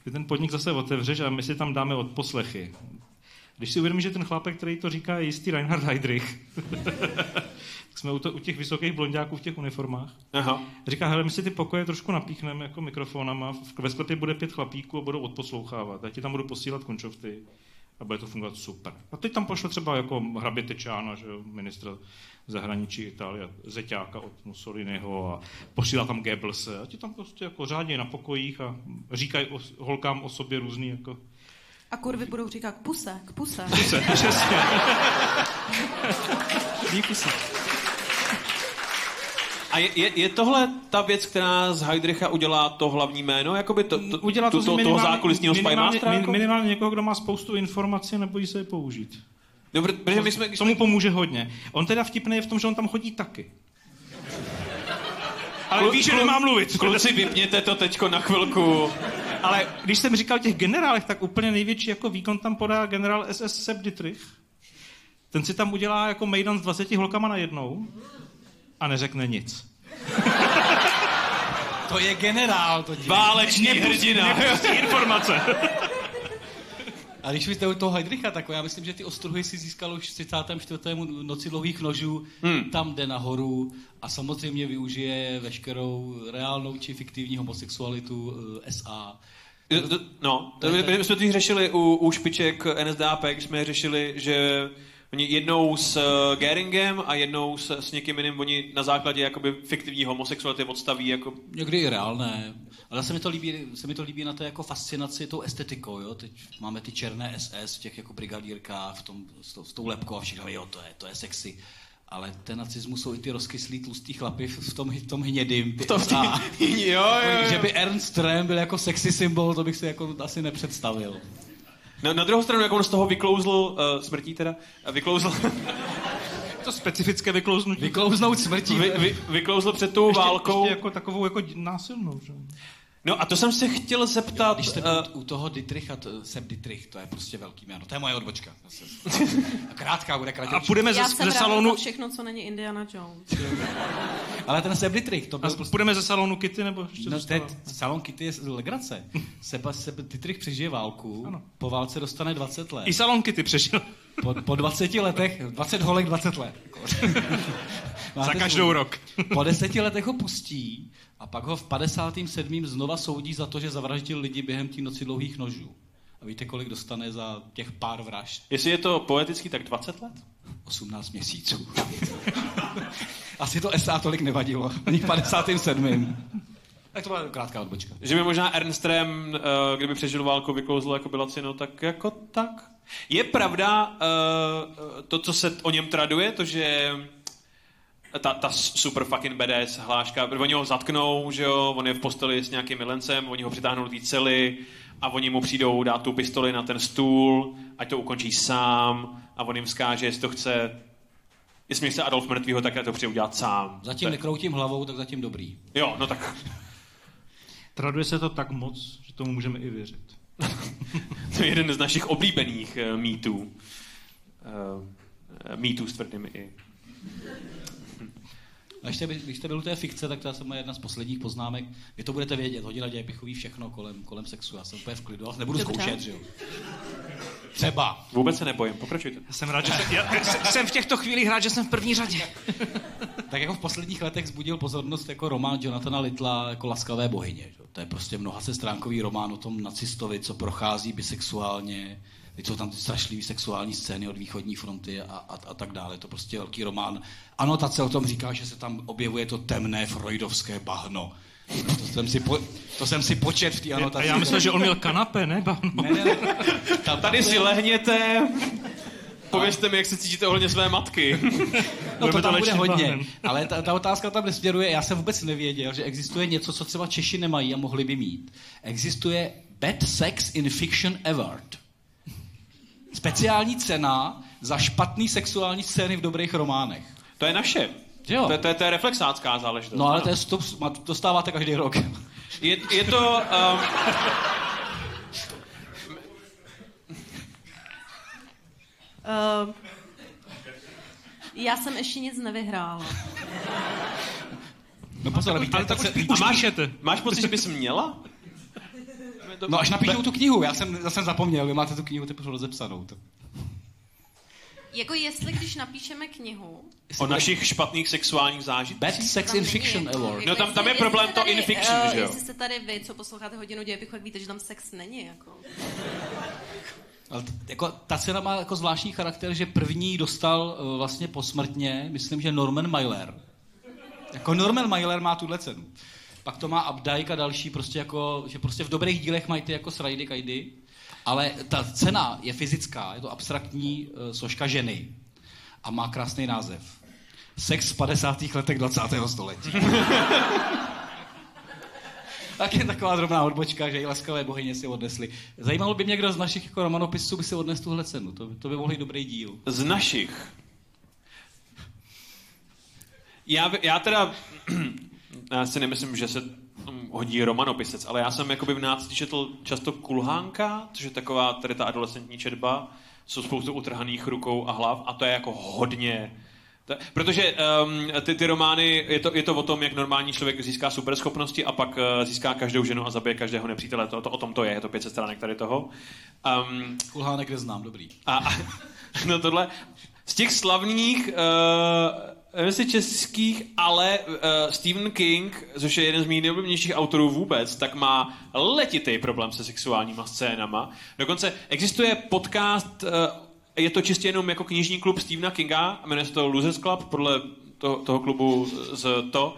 Ty ten podnik zase otevřeš a my si tam dáme odposlechy. Když si uvědomíš, že ten chlápek, který to říká, je jistý Reinhard Heydrich, [LAUGHS] jsme u, to, u těch vysokých blondáků v těch uniformách. Aha. Říká, hele, my si ty pokoje trošku napíchneme jako mikrofonama, v- ve sklepě bude pět chlapíků a budou odposlouchávat. Já ti tam budu posílat končovty a bude to fungovat super. A teď tam pošle třeba jako hrabě Tečána, že jo, ministra zahraničí Itálie, Zeťáka od Mussoliniho a posílá tam Goebbelse a ti tam prostě jako řádně na pokojích a říkají o, holkám o sobě různý jako A kurvy budou říkat k puse, k puse. se, přesně. [LAUGHS] A je, je, je, tohle ta věc, která z Heidricha udělá to hlavní jméno? Jakoby to, to, Udělá to, z to, toho zákulisního minimálně, min- Jako? minimálně někoho, kdo má spoustu informací a nebojí se je použít. No, pr- protože my jsme, když To mu pomůže hodně. On teda vtipný je v tom, že on tam chodí taky. Ale Klu- víš, že nemám mluvit. Kluci, vypněte to teďko na chvilku. Ale když jsem říkal těch generálech, tak úplně největší jako výkon tam podá generál SS Sepp Dietrich. Ten si tam udělá jako mejdan s 20 holkama na jednou a neřekne nic. To je generál. To Válečný hrdina. informace. A když jste u toho Heidricha, tak já myslím, že ty ostruhy si získal už v 34. noci dlouhých nožů, hmm. tam jde nahoru a samozřejmě využije veškerou reálnou či fiktivní homosexualitu eh, SA. To- to- No, to, To jsme to řešili u, u špiček NSDAP, když jsme řešili, že oni jednou s eh, Geringem a jednou s, s někým jiným, oni na základě jakoby fiktivní homosexuality odstaví jako... Někdy i reálné. Ale se mi to líbí, se mi to líbí na té jako fascinaci tou estetikou. Jo? Teď máme ty černé SS v těch jako brigadírkách, v tom, s, tou, s tou lepkou a všichni, jo, to je, to je sexy. Ale ten nacismus jsou i ty rozkyslí tlustý chlapy v tom, v tom hnědým. Ty To, SA. jo, jo, Že jo. by Ernst Röhm byl jako sexy symbol, to bych si jako asi nepředstavil. Na, na druhou stranu, jak on z toho vyklouzl, uh, smrtí teda, eh, vyklouzl, [LAUGHS] To specifické vyklouznutí. Vyklouznout smrtí. vy, vy, vyklouzl před tou ještě, válkou. Ještě jako takovou jako násilnou. Že? No a to jsem se chtěl zeptat... Když jste eh, u, toho Dietricha, to, Sepp Dietrich, to je prostě velký jméno. To je moje odbočka. A [LAUGHS] krátká bude A kratější. půjdeme ze, jsem ze salonu... všechno, co není Indiana Jones. Ale ten Sepp Dietrich, to A byl prostě... půjdeme ze salonu Kitty nebo ještě No, teď salon Kitty je legrace. Seba, Sepp Dietrich přežije válku, Ano. po válce dostane 20 let. I salon Kitty přežil. Po, po 20 letech, 20 holek, 20 let. Máte Za každou smůlu. rok. Po deseti letech ho pustí a pak ho v 57. znova soudí za to, že zavraždil lidi během té noci dlouhých nožů. A víte, kolik dostane za těch pár vražd? Jestli je to poetický, tak 20 let? 18 měsíců. [LAUGHS] Asi to SA tolik nevadilo. Ani v 57. Tak to byla krátká odbočka. Že by možná Ernst Rem, eh, kdyby přežil válku, vyklouzl jako Bilacino, tak jako tak. Je pravda eh, to, co se o něm traduje, to, že ta, ta super fucking badass hláška, protože oni ho zatknou, že jo, on je v posteli s nějakým milencem, oni ho přitáhnou do té cely a oni mu přijdou dát tu pistoli na ten stůl, ať to ukončí sám a on jim vzkáže, jestli to chce, jestli chce Adolf mrtvýho, tak já to přijde udělat sám. Zatím je- nekroutím hlavou, tak zatím dobrý. Jo, no tak Traduje se to tak moc, že tomu můžeme i věřit. [LAUGHS] To je jeden z našich oblíbených uh, mýtů. Uh, mýtů s tvrdými i. A ještě, když jste byl u té fikce, tak to je moje jedna z posledních poznámek. Vy to budete vědět, hodina dějepichový ví všechno kolem, kolem sexu. Já jsem úplně v klidu, ale nebudu Dobře. zkoušet, že jo. Třeba. Vůbec se nebojím, pokračujte. Já jsem rád, že jsem, já, jsem v těchto chvílích rád, že jsem v první řadě. Tak jako v posledních letech zbudil pozornost jako román Jonathana Littla jako Laskavé bohyně. Že? To je prostě mnoha stránkový román o tom nacistovi, co prochází bisexuálně. Teď jsou tam ty strašlivé sexuální scény od východní fronty a, a, a tak dále. To prostě je velký román. Anotace o tom říká, že se tam objevuje to temné freudovské bahno. To jsem si, po, to jsem si počet v té A anotaci. já myslel, že on měl kanape, ne? Bahno. Ne, ne, ne. Tam, Tady si lehněte, povězte mi, jak se cítíte ohledně své matky. No to to tam bude hodně, bahnem. ale ta, ta otázka tam nesměruje, já jsem vůbec nevěděl, že existuje něco, co třeba Češi nemají a mohli by mít. Existuje Bad Sex in Fiction Award. Speciální cena za špatný sexuální scény v dobrých románech. To je naše. Jo? To, je- to, je- to je reflexácká záležitost. No ale ano. to je to, dostáváte každý rok. [LAUGHS] Je, je to... Um, Uh, já jsem ještě nic nevyhrála. No pozor, ale Ale tak to už, se- už píšete. máš pocit, že bys měla? No až napíšu tu knihu, já jsem, já jsem zapomněl, vy máte tu knihu teprve rozepsanou. To. Jako jestli, když napíšeme knihu... O našich špatných sexuálních zážitkách? Bad Sex tam in Fiction jako- Award. jako No, tam- jestli- tam je problém to in fiction, eh, že jo? Jestli jste tady vy, co posloucháte hodinu dějepichu, jak víte, že tam sex není, jako. Ale t- jako, ta cena má jako zvláštní charakter, že první dostal uh, vlastně posmrtně, myslím, že Norman Mailer. Jako Norman Mailer má tuhle cenu. Pak to má Updike a další, prostě jako, že prostě v dobrých dílech mají ty jako srajdy kajdy, ale ta cena je fyzická, je to abstraktní uh, složka ženy a má krásný název. Sex v 50. letech 20. století. [LAUGHS] Tak je taková drobná odbočka, že i laskavé bohyně si odnesli. Zajímalo by mě, kdo z našich jako romanopisců by si odnesl tuhle cenu. To, by- to by mohl být dobrý díl. Z našich. Já, já teda, [CLEARS THROAT] já si nemyslím, že se hodí romanopisec, ale já jsem jakoby v nácti četl často Kulhánka, což je taková tady ta adolescentní četba, jsou spoustu utrhaných rukou a hlav a to je jako hodně to, protože um, ty, ty romány, je to, je to o tom, jak normální člověk získá superschopnosti a pak uh, získá každou ženu a zabije každého nepřítele. To, to, o tom to je, je to 500 stránek tady toho. Um, Kulhánek neznám, dobrý. a, a [LAUGHS] no tohle, z těch slavných, uh, nevím jestli českých, ale uh, Stephen King, což je jeden z mých nejoblíbenějších autorů vůbec, tak má letitý problém se sexuálníma scénama. Dokonce existuje podcast, uh, je to čistě jenom jako knižní klub Stephena Kinga, jmenuje se to Losers Club, podle toho, toho klubu z to.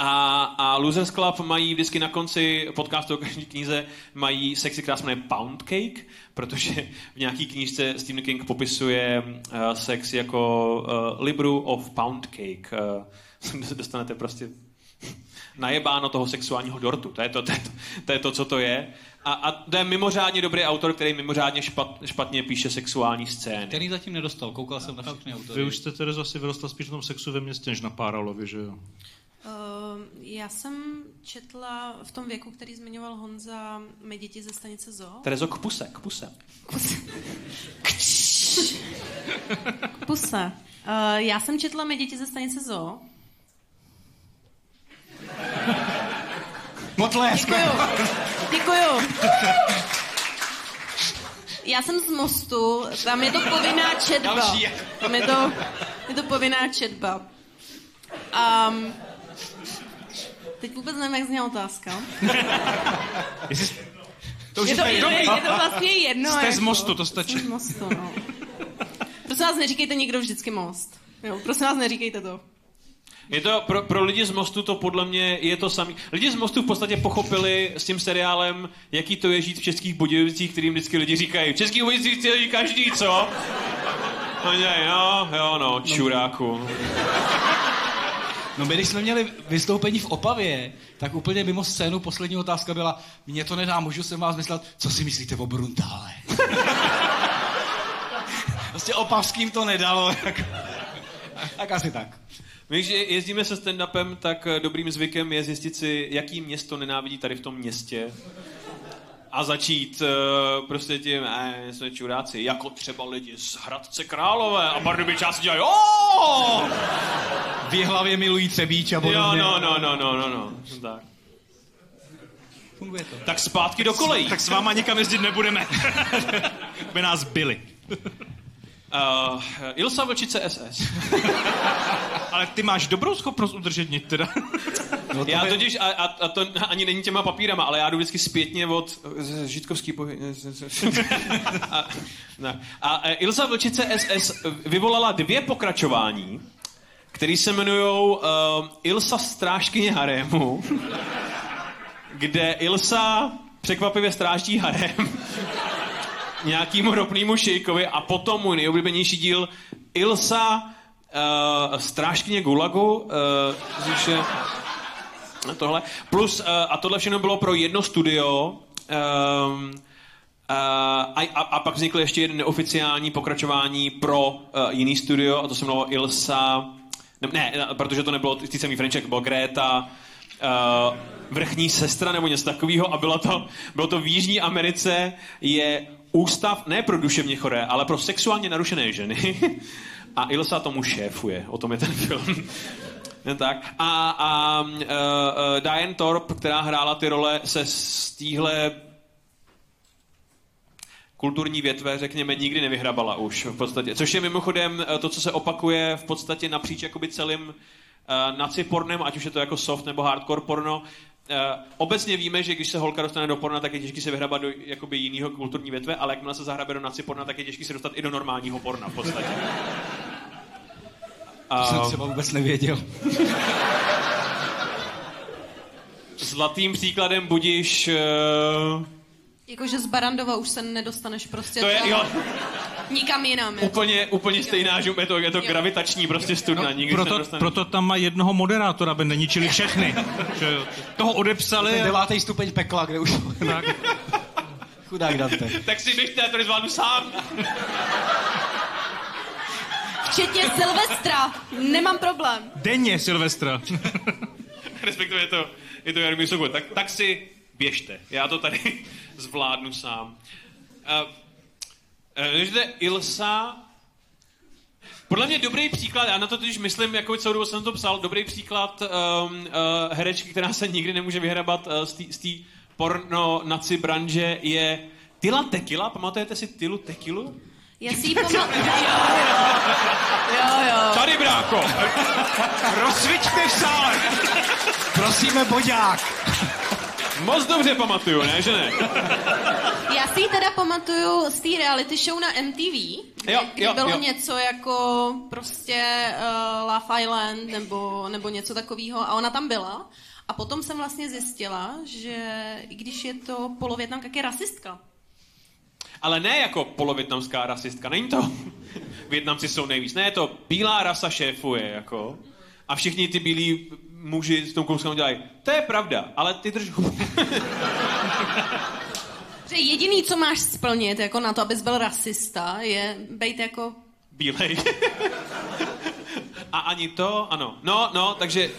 A, a Losers Club mají vždycky na konci podcastu o každé knize mají sekci, která se jmenuje Pound Cake, protože v nějaký knížce Stephen King popisuje uh, sex jako uh, Libru of Pound Cake. Uh, [LAUGHS] dostanete prostě najebáno toho sexuálního dortu. To je to, to, je to, to, je to co to je. A, a to je mimořádně dobrý autor, který mimořádně špat, špatně píše sexuální scény. Který zatím nedostal, koukal jsem na všechny autory. Vy už jste teda zase vyrostla spíš na tom sexu ve městě, než na Páralovi, že jo? Uh, já jsem četla v tom věku, který zmiňoval Honza, mé děti ze stanice Zoo. Terezo, k puse, k puse. Puse. Uh, já jsem četla mé děti ze stanice Zoo. Potlesk! Děkuju. Děkuju. Já jsem z Mostu, tam je to povinná četba. Tam je to, je to povinná četba. Um, teď vůbec nevím, jak zněla otázka. [LAUGHS] To už Je to, je, to, je to vlastně jedno. Jste z jako. Mostu, to stačí. Jsem z Mostu, no. Prosím vás, neříkejte nikdo vždycky most. Jo, prosím vás, neříkejte to. Je to pro, pro lidi z Mostu to podle mě je to samý. Lidi z Mostu v podstatě pochopili s tím seriálem, jaký to je žít v českých Budějovicích, kterým vždycky lidi říkají. V českých Budějovicích chce žít každý, co? No, ne, jo, jo, no, čuráku. No my, když jsme měli vystoupení v Opavě, tak úplně mimo scénu poslední otázka byla, mně to nedá, můžu se vás myslet, co si myslíte o Bruntále? [LAUGHS] prostě opavským to nedalo. [LAUGHS] tak- tak asi tak. My, když jezdíme se stand-upem, tak dobrým zvykem je zjistit si, jaký město nenávidí tady v tom městě. A, začít uh, prostě tím, eh, jsme čuráci, jako třeba lidi z Hradce Králové a pardubičáci dělají, oh! V hlavě milují třebíč a Jo, podobně. no, no, no, no, no, no, tak. Funguje to. Tak zpátky do kolejí. Tak s váma nikam jezdit nebudeme. [LAUGHS] By nás byli. Uh, Ilsa Vlčice SS. [LAUGHS] Ale ty máš dobrou schopnost udržet nit teda. [LAUGHS] No, to Já je- totiž, a, a, a to ani není těma papírama, ale já jdu vždycky zpětně od z- Žitkovský pohy... [LAUGHS] a, ne. a e, Ilza Vlčice SS vyvolala dvě pokračování, které se jmenují uh, Ilsa strážkyně harému, kde Ilsa překvapivě stráždí harém nějakýmu ropnému šejkovi a potom můj nejoblíbenější díl Ilsa uh, strážkyně Gulagu, uh, což je tohle. Plus, uh, a tohle všechno bylo pro jedno studio, um, Uh, a, a, a pak vznikl ještě jeden neoficiální pokračování pro uh, jiný studio, a to se jmenovalo Ilsa, ne, ne protože to nebylo ty samý Frenček, bylo Greta, uh, vrchní sestra nebo něco takového a bylo to, bylo to v Jižní Americe, je ústav ne pro duševně choré, ale pro sexuálně narušené ženy [LAUGHS] a Ilsa tomu šéfuje, o tom je ten film. [LAUGHS] Tak. A, a uh, uh, Diane Thorpe, která hrála ty role, se z kulturní větve, řekněme, nikdy nevyhrabala už v podstatě. Což je mimochodem eh, to, co se opakuje v podstatě napříč jakoby celým uh, naci pornem, ať už je to jako soft nebo hardcore porno. Uh, obecně víme, že když se holka dostane do porna, tak je těžký se vyhrabat do jakoby jiného kulturní větve, ale jakmile se zahrabe do naci porna, tak je těžký se dostat i do normálního porna v podstatě. To jsem třeba vůbec nevěděl. [LAUGHS] Zlatým příkladem budíš... Uh, Jakože z Barandova už se nedostaneš prostě to je, jo, nikam jinam. jako. úplně, úplně stejná, že je to, je to gravitační prostě studna. Nikdy se Proto, nedostane. proto tam má jednoho moderátora, aby neničili všechny. Že. Toho odepsali. Ten a- devátý stupeň pekla, kde už... Tak. Chudák Dante. Tak si běžte, já to zvládnu sám. Včetně Silvestra. Nemám problém. Denně Silvestra. Respektive je to, je to Jaromír Sokol. Tak, tak si běžte. Já to tady [LAUGHS] zvládnu sám. Uh, uh, Ilsa, podle mě dobrý příklad, já na to totiž myslím, jako celou dobu jsem to psal, dobrý příklad um, uh, herečky, která se nikdy nemůže vyhrabat uh, z té porno naci branže je Tila Tequila, pamatujete si Tilu Tequilu? Já si ji pamatuju. [LAUGHS] Jo, jo. Tady, bráko! [LAUGHS] Rozsviťte v sále. Prosíme, boďák. Moc dobře pamatuju, ne, že ne? [LAUGHS] Já si ji teda pamatuju z té reality show na MTV, kde, Jo, jo, bylo jo. něco jako prostě uh, Love Island nebo, nebo něco takového a ona tam byla. A potom jsem vlastně zjistila, že i když je to polovětnamka, tak je rasistka. Ale ne jako polovětnamská rasistka, není to. [LAUGHS] Větnamci jsou nejvíc. Ne, je to bílá rasa šéfuje, jako. A všichni ty bílí muži s tom kouskem dělají. To je pravda, ale ty drž hubu. Že jediný, co máš splnit jako na to, abys byl rasista, je být jako... Bílej. A ani to, ano. No, no, takže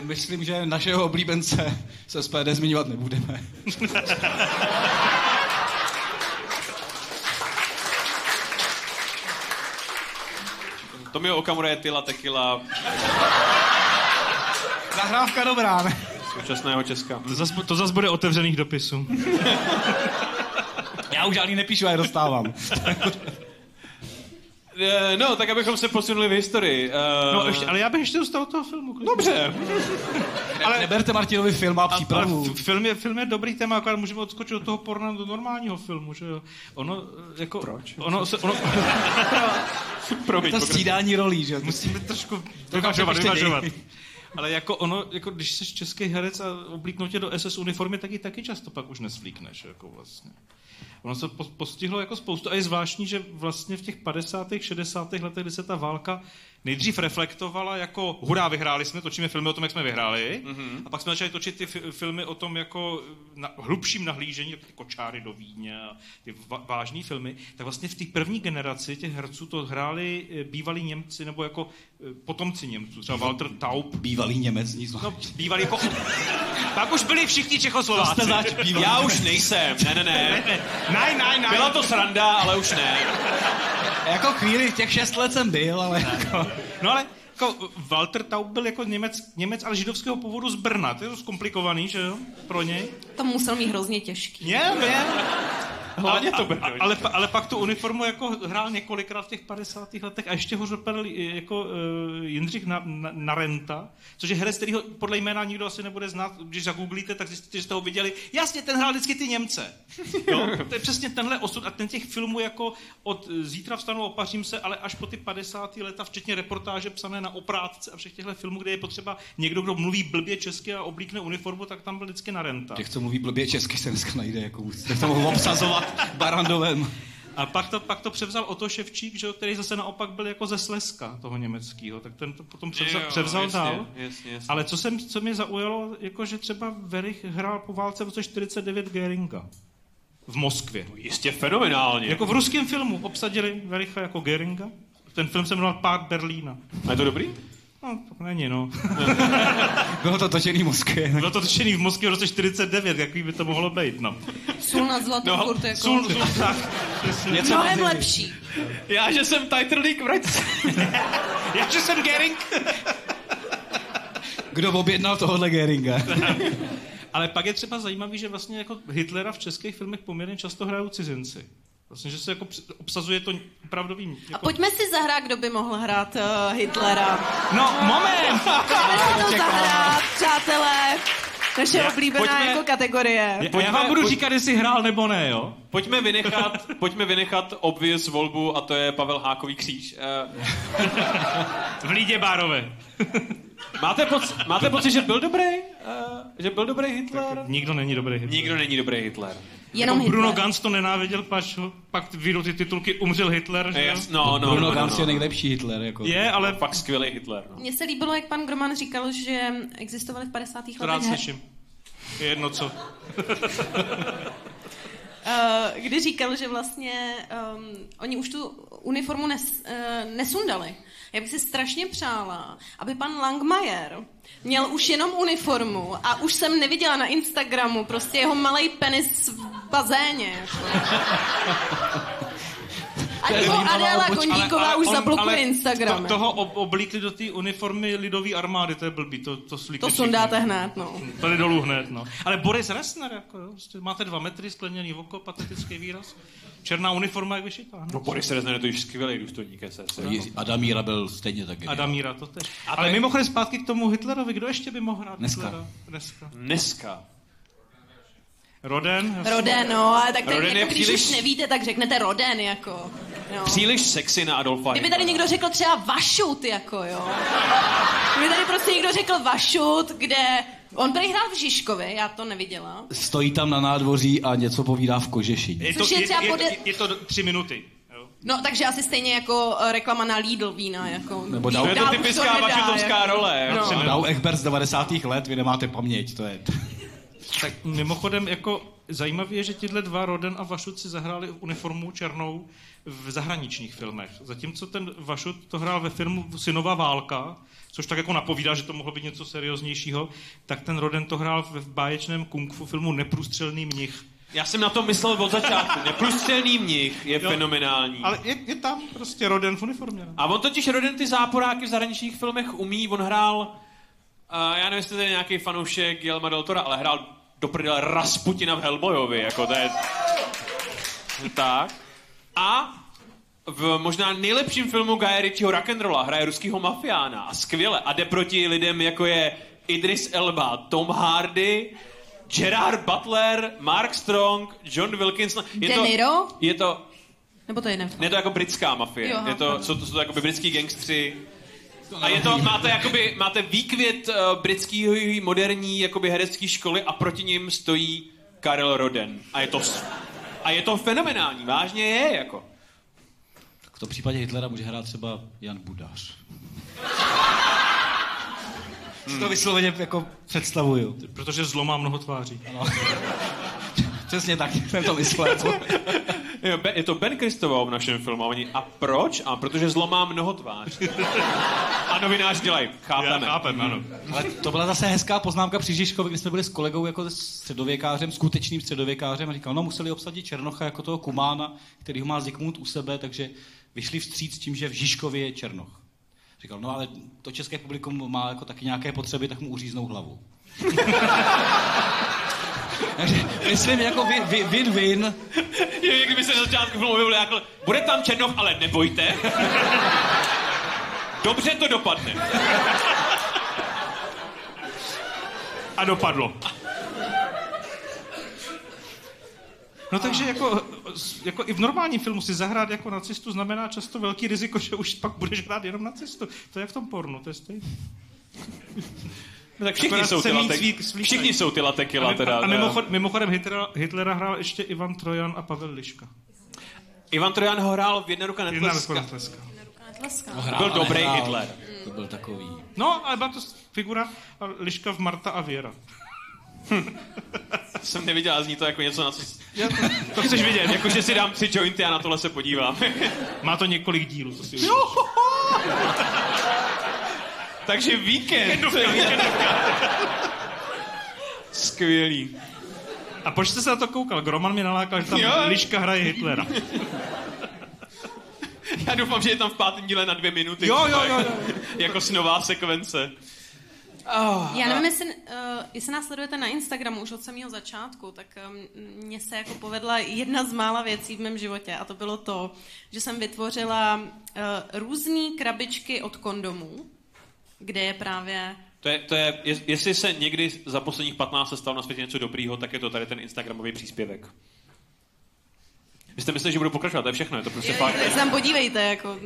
Myslím, že našeho oblíbence se SPD zmiňovat nebudeme. [LAUGHS] Tomio Okamura je Tyla Tequila Zahrávka dobrá, ne? současného Česka. To zas, to zas bude otevřených dopisů. Já už žádný nepíšu, já je dostávám. Eh, No, tak abychom se posunuli v historii. Eh, No, ještě, ale já bych ještě dostal toho filmu. klidně. Dobře. Ale neberte Martinovi film a A, ale přípravu. f- film je, film je dobrý téma, akorát můžeme odskočit od toho porna do normálního filmu, že jo. Ono, eh, jako... Proč? Ono, se, ono, [LAUGHS] Promiň, To střídání rolí, že? musíme trošku [LAUGHS] vyvažovat, vyvažovat. Ale jako ono, jako když jsi český herec a oblíknou tě do SS uniformy, tak ji taky často pak už nesvlíkneš, jako vlastně. Ono se po- postihlo jako spoustu a je zvláštní, že vlastně v těch 50. 60. letech, kdy se ta válka nejdřív reflektovala jako hurá, vyhráli jsme, točíme filmy o tom, jak jsme vyhráli, mm-hmm. a pak jsme začali točit ty fi- filmy o tom jako na hlubším nahlížení, jako ty kočáry do Vídně a ty vážné filmy, tak vlastně v té první generaci těch herců to hráli eh, bývalí Němci nebo jako eh, potomci Němců, třeba Walter Taub, Bývalý Němec, nic no, bývalí jako... pak už byli všichni Čechoslováci. bývalý Já už nejsem, ne, ne, ne. Ne, ne, ne. Byla to sranda, ale už ne. Jako chvíli, těch šest let jsem byl, ale... Jako... No ale jako Walter Taub byl jako Němec, Němec, ale židovského původu z Brna. To je to zkomplikovaný, že jo, pro něj. To musel mít hrozně těžký. Je, je. [LAUGHS] Hlavně to Brno. ale, pa- ale pak tu uniformu jako hrál několikrát v těch 50. letech a ještě ho dopadl jako uh, Jindřich na, na, Narenta, což je herec, kterýho podle jména nikdo asi nebude znát. Když zagooglíte, tak zjistíte, že jste ho viděli. Jasně, ten hrál vždycky ty Němce. Jo? [LAUGHS] To je přesně tenhle osud a ten těch filmů jako od eh, Zítra vstanu, opařím se, ale až po ty 50. leta, včetně reportáže psané na oprátce a všech těchto filmů, kde je potřeba někdo, kdo mluví blbě česky a oblíkne uniformu, tak tam byl vždycky Narenta. Těch, co mluví blbě česky, se dneska najde jako. Tak to mohu obsazovat Barandovem. A pak to, pak to převzal Oto Ševčík, že, který zase naopak byl jako ze Slezska toho německého, tak ten to potom převzal, Jo, převzal jasně, dál. jasně, jasně. Ale co, jsem, co mě zaujalo, jako že třeba Verich hrál po válce v roce 49 Geringa v Moskvě. Jistě fenomenálně. Jako v ruském filmu obsadili Vericha jako Geringa. Ten film se jmenoval Pát Berlína. A je to dobrý? No, tak není, no. [LAUGHS] Bylo to točený v Moskvě. Bylo to točený v Moskvě v roce 49, jaký by to mohlo být, no. Sůl na zlatou No, furt jako Sůl, sůl, tak. Něco mnohem mezi- lepší. Já, že jsem Titerlík vrať. [LAUGHS] Já, že jsem Gering. [LAUGHS] Kdo objednal tohohle Geringa? Ale pak je třeba zajímavý, že vlastně jako Hitlera v českých filmech poměrně často hrajou cizinci. Vlastně, že se jako obsazuje to opravdovým. A Jako... pojďme si zahrát, kdo by mohl hrát uh, Hitlera. No, moment! Pojďme si to zahrát, přátelé. Naše oblíbená pojďme- jako kategorie. Já, já vám budu říkat, jestli hrál nebo ne, jo? Pojďme vynechat, pojďme vynechat obvious volbu a to je Pavel Hákový kříž. Eh, V Lídě Bárové. máte, poc- máte pocit, že byl dobrý? Eh, že byl dobrý Hitler? Nikdo není dobrý Hitler. Nikdo není dobrý Hitler. Jenom jako Bruno Hitler. Ganz to nenáviděl, pač ho- pak vyjdou ty titulky Umřel Hitler, že jo? Jas, no, no, Bruno no, Gans no, je no. nejlepší Hitler. Jako. Je, ale Fakt skvělý Hitler. No. Mně se líbilo, jak pan Groman říkal, že existovaly v 50. to rád letech slyším. Je jedno co. [LAUGHS] Eh, kdy říkal, že vlastně um, oni už tu uniformu nes, uh, nesundali. Já bych si strašně přála, aby pan Langmajer měl už jenom uniformu a už jsem neviděla na Instagramu prostě jeho malý penis v bazéně. [LAUGHS] A jako Adela Kondíková už zablokuje Instagram. To, toho ob, oblíkli do té uniformy lidové armády, to je blbý, to, to slíkli to sundáte hned, no. Tady dolů hned, no. Ale Boris Ressner, jako jo, prostě máte dva metry, skleněný oko, patetický výraz. Černá uniforma, jak vyšitá. No No. Boris Rezner je to už skvělý důstojník SS. Jiří- Adamíra byl stejně tak. geniální. Adamíra, to tež. A Ale tak- mimochodem zpátky k tomu Hitlerovi, kdo ještě by mohl hrát Dneska. Hitlera? Dneska. Dneska. Roden? Roden, no, ale tak Roden tady, jako, když příliš- už nevíte, tak řeknete Roden, jako. Jo. Příliš sexy na Adolfa Kdyby tady někdo řekl třeba Vašut, jako jo. Kdyby tady prostě někdo řekl Vašut, kde... On tady hrál v Žižkově, já to neviděla. Stojí tam na nádvoří a něco povídá v kožešině. Je to, Což je je, třeba je, pode- je, je to tři minuty. Jo. No, takže asi stejně jako eh, reklama na Lidl vína, jako. Nebo To dál- je Dál to už typická nedá, jako. role. jo. No. Dau Ekber z 90. let, vy nemáte paměť, to je... Tak mimochodem, jako zajímavé je, že tyhle dva, Roden a Vašut, si zahráli uniformu černou v zahraničních filmech. Zatímco ten Vašut to hrál ve filmu Synová válka, což tak jako napovídá, že to mohlo být něco serióznějšího, tak ten Roden to hrál v báječném kung fu filmu Neprůstřelný mnich. Já jsem na to myslel od začátku. Neprůstřelný mnich je Jo. fenomenální. Ale je, je tam prostě Roden v uniformě. A on totiž Roden ty záporáky v zahraničních filmech umí, on hrál, uh, já nevím, jestli to je nějaký fanoušek Guillermo del Tora, ale hrál do prdele Rasputina v Hellboyovi, jako to je... tak. A v možná nejlepším filmu Guy Ritchieho Rock'n'Rolla hraje ruskýho mafiána a skvěle a jde proti lidem jako je Idris Elba, Tom Hardy, Gerard Butler, Mark Strong, John Wilkinson. Je De to, Niro? Je to, Nebo to je ne? je to jako britská mafie. Jo, je to, jsou to, jsou to jakoby britský gangstři. A je to, máte jakoby, máte výkvět uh, britský moderní jakoby herecké školy a proti ním stojí Karel Roden. A je to, a je to fenomenální, vážně je, jako. Tom případě Hitlera může hrát třeba Jan Budař. Hmm. To vysloveně jako představuju. Protože zlo má mnoho tváří. Ano. Přesně tak, jsem to myslel. [LAUGHS] Je to Ben Kristoval v našem filmu. a Oni, a proč? A protože zlo má mnoho tváří. A novinář dělají. Chápeme. chápem, ano. Ale to byla zase hezká poznámka při Žižkovi, kdy jsme byli s kolegou jako středověkářem, skutečným středověkářem a říkal, no museli obsadit Černocha jako toho kumána, který ho má Zikmund u sebe, takže vyšli vstříc tím, že v Žižkově je Černoch. Říkal, no ale to české publikum má jako taky nějaké potřeby, tak mu uříznou hlavu. Takže [LAUGHS] myslím jako win- win- win-win. [LAUGHS] Jo, jak kdyby se na začátku objevil jako, bude tam Černoch, ale nebojte. [LAUGHS] Dobře to dopadne. A dopadlo. No takže jako, jako i v normálním filmu si zahrát jako nacistu znamená často velký riziko, že už pak budeš hrát jenom nacistu. To je v tom pornu, to je stejné. No, tak všichni Akorát jsou ty latek, svý- svý- všichni jsou ty latekila A, teda. a mimochod, mimochodem Hitlera, Hitlera hrál ještě Ivan Trojan a Pavel Liška. Ivan Trojan ho hrál v jedna ruka Jedna netleska. netleska. Ruka netleská. Hrál, Byl dobrý nehrál. Hitler. To byl takový. No, ale byla to figura a Liška v Marta a Věra. [LAUGHS] Jsem neviděl, a zní to jako něco, na co... [LAUGHS] To chceš vidět, Jako, že si dám tři jointy a na tohle se podívám. má to několik dílů, to si [LAUGHS] Takže víkend. [LAUGHS] Skvělý. A proč jste se na to koukal? Groman mě nalákal, že tam Jo. Liška hraje Hitlera. [LAUGHS] Já doufám, že je tam v pátém díle na dvě minuty. Jo, jo, jo, [LAUGHS] jako snová sekvence. Já nevím, jestli, uh, jestli nás sledujete na Instagramu už od samého začátku, tak um, mně se jako povedla jedna z mála věcí v mém životě a to bylo to, že jsem vytvořila uh, různé krabičky od kondomů, kde je právě To je, to je, jest- jestli se někdy za posledních 15 let stalo na světě něco dobrýho, tak je to tady ten Instagramový příspěvek. Vy jste mysleli, že budu pokračovat, to je všechno, je to prostě fakt. Tak se tam podívejte, jako...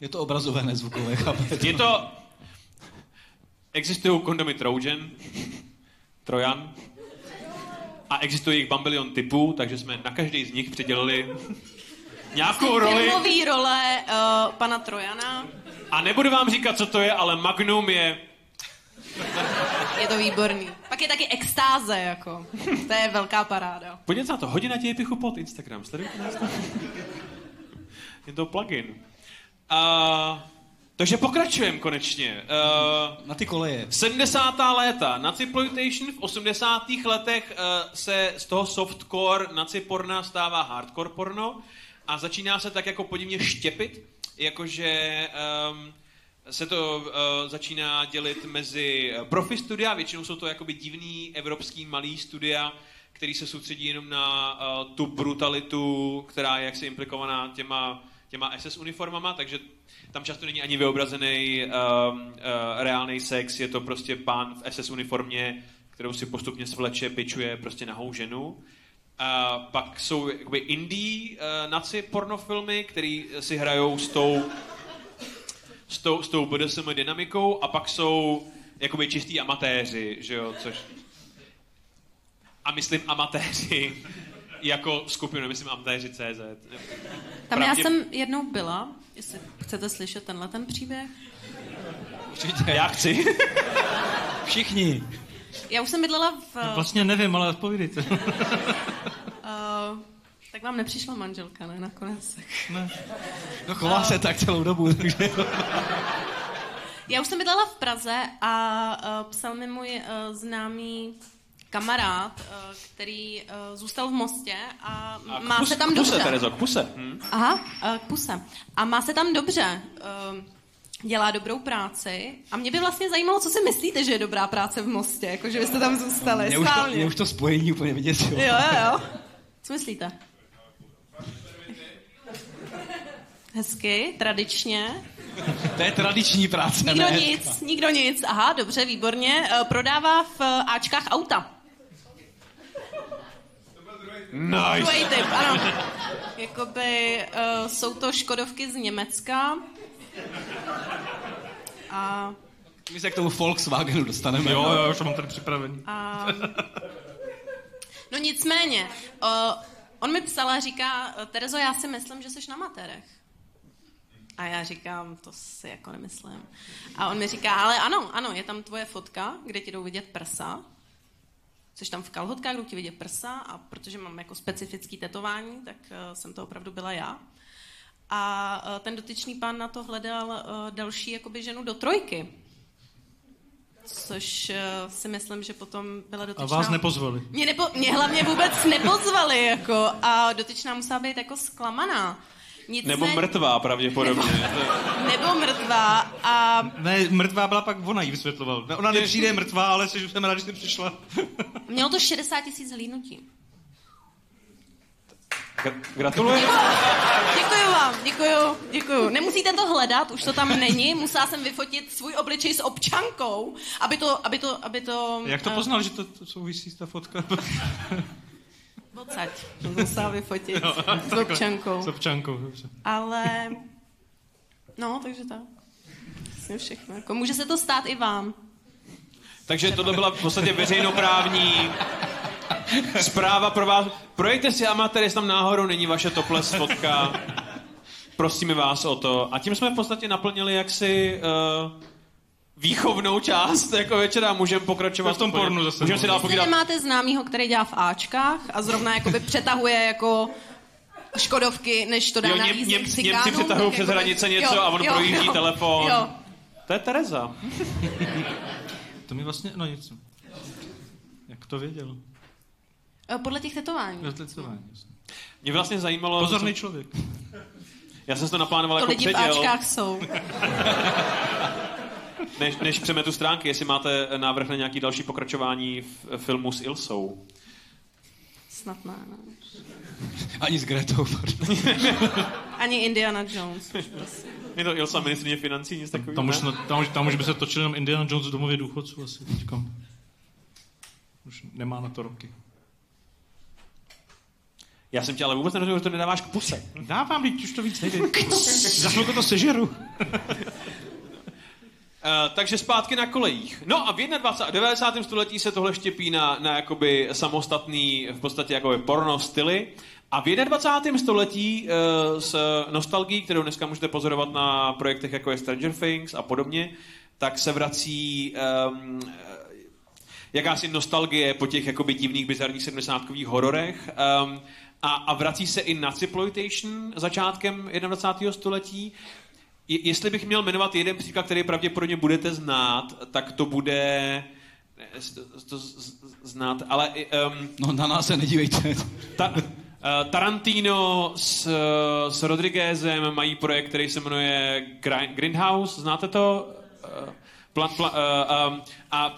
Je to obrazové, nezvukové, chápete? Je to... Existují kondomy Trojan, Trojan, a existuje jich bambilion typů, takže jsme na každý z nich přidělili nějakou roli. Filmový role uh, pana Trojana, A nebudu vám říkat, co to je, ale Magnum je... je to výborný. Pak je taky extáze, jako. To je velká paráda. Podívejte se na to, hodina děje pichu pod Instagram, sledujte nás tam. Je to plugin. Uh, takže pokračujeme konečně. Uh, Na ty koleje. 70. léta, Naciploitation v 80. letech uh, se z toho softcore naciporna stává hardcore porno a začíná se tak jako podivně štěpit, jakože um, se to uh, začíná dělit mezi eh, profi studia, většinou jsou to jakoby divný evropský malý studia, který se soustředí jenom na uh, tu brutalitu, která je jaksi implikovaná těma, těma SS uniformama, takže tam často není ani vyobrazený um, uh, reálný sex, je to prostě pán v SS uniformě, kterou si postupně svleče, pičuje prostě nahou ženu. A pak jsou jakoby indie uh, naci pornofilmy, který si hrajou s tou s tou, s tou BDSM dynamikou a pak jsou jakoby čistý amatéři, že jo, což... A myslím amatéři [LAUGHS] jako skupinu, myslím amatéři CZ. Tam já Pravdě- jsem jednou byla, jestli chcete slyšet tenhle ten příběh. Určitě. Já chci. Všichni. Já už jsem bydlela v... Vlastně nevím, ale odpovídejte. Uh, [LAUGHS] tak vám nepřišla manželka, ne, nakonec. ne. No chová se tak celou dobu, takže... Já už jsem bydlela v Praze a uh, psal mi můj uh, známý kamarád, uh, který uh, zůstal v Mostě a, A má k se tam k puse, dobře. Terezo, k puse. Hm? Aha, uh, k puse. A má se tam dobře. Uh, dělá dobrou práci. A mě by vlastně zajímalo, co si myslíte, že je dobrá práce v Mostě, jako že byste tam zůstali. Mě už, to, mě už to spojení úplně vyděsilo. Jo, jo, jo. Co myslíte? Hezky, tradičně. To je tradiční práce, Nikdo ne? nic, nikdo nic. Aha, dobře, výborně. Eh, Prodává v eh, Ačkách auta. Nice. Druhý typ, ano. Jakoby uh, jsou to Škodovky z Německa. A, My se k tomu Volkswagenu dostaneme. Jo, jo, už mám tady připravený. a no nicméně, uh, on mi psal a říká, Terezo, já si myslím, že jsi na matérech. A já říkám, to si jako nemyslím. A on mi říká, ale ano, ano, je tam tvoje fotka, kde ti jdou vidět prsa. Jsi tam v kalhotkách, jdou ti vidět prsa a protože mám jako specifický tetování, tak uh, jsem to opravdu byla já. A uh, ten dotyčný pán na to hledal uh, další jakoby ženu do trojky. Což uh, si myslím, že potom byla A dotyčná... vás nepozvali. Mě, nepo, mě hlavně vůbec nepozvali, jako, a dotyčná musela být jako zklamaná. Nicméně, Nebo mrtvá pravděpodobně. Nebo mrtvá a Ne, mrtvá byla pak ona jí vysvětloval. Ona nepřijde je mrtvá, ale jsi- jsem rád, že jsi přišla. mělo to 60 tisíc hlídnutí. Gra- Gratuluji. Děkuji vám, děkuji, děkuji. Nemusíte to hledat, už to tam není. Musela jsem vyfotit svůj obličej s občankou, aby to, aby to, aby to... Jak to eh, poznal, že to, to souvisí s ta fotka? [LAUGHS] Odsaď. To musela vyfotit s občankou. S občankou, dobře. Ale... No, takže tak. Vlastně všechno. Jako, může se to stát i vám. Takže tohle byla v podstatě veřejnoprávní [LAUGHS] zpráva pro vás. Projďte si amatéry, jestli tam náhodou není vaše topless fotka. Prosíme vás o to. A tím jsme v podstatě naplnili jaksi uh, výchovnou část jako večera. Můžeme pokračovat To v tom úplně. pornu zase. Můžeme si dál povídat. nemáte známýho, který dělá v Ačkách a zrovna jakoby přetahuje jako Škodovky, než to dá Jo, na Něm, Němci přetahují tak přes jakoby- hranice něco jo, a on jo, projíždí jo, telefon. Jo. To je Tereza. To mi vlastně, no nic. Jak to věděl? Eh, Podle těch tetování. Rozlicování. Mě vlastně zajímalo... Pozorný člověk. Já jsem si to naplánoval To jako lidi v předěl, Ačkách jsou. [LAUGHS] než, než přemetu stránky, jestli máte návrh na nějaký další pokračování v filmu s Ilsou. Snad ne, ne. Ani s Gretou. pardon. [LAUGHS] Ani Indiana Jones. už prostě. Je to Ilsa ministrině financí, nic takového? Tam už, tam, už, tam už by se točil jenom Indiana Jones v domově důchodců asi teďkom. Už nemá na to roky. Já jsem tě ale vůbec nerozuměl, že to nedáváš k puse. Dávám, teď už to víc nejde. Za chvilku to sežeru. Uh, takže zpátky na kolejích. No a v 21. a 90. století se tohle štěpí na, na jakoby samostatný, v podstatě jakoby porno styly. A v 21. století uh, s nostalgií, kterou dneska můžete pozorovat na projektech jako je Stranger Things a podobně, tak se vrací um, jakási nostalgie po těch jakoby divných, bizarních 70 hororech. Um, a, a vrací se i Naciploitation začátkem 21. století. Je, jestli bych měl jmenovat jeden příklad, který pravděpodobně budete znát, tak to bude to, znát, ale um, No na nás se nedívejte. ta, uh, Tarantino s, s Rodriguezem mají projekt, který se jmenuje Grind, Grindhouse, znáte to? Uh, plan, pla, uh, um, a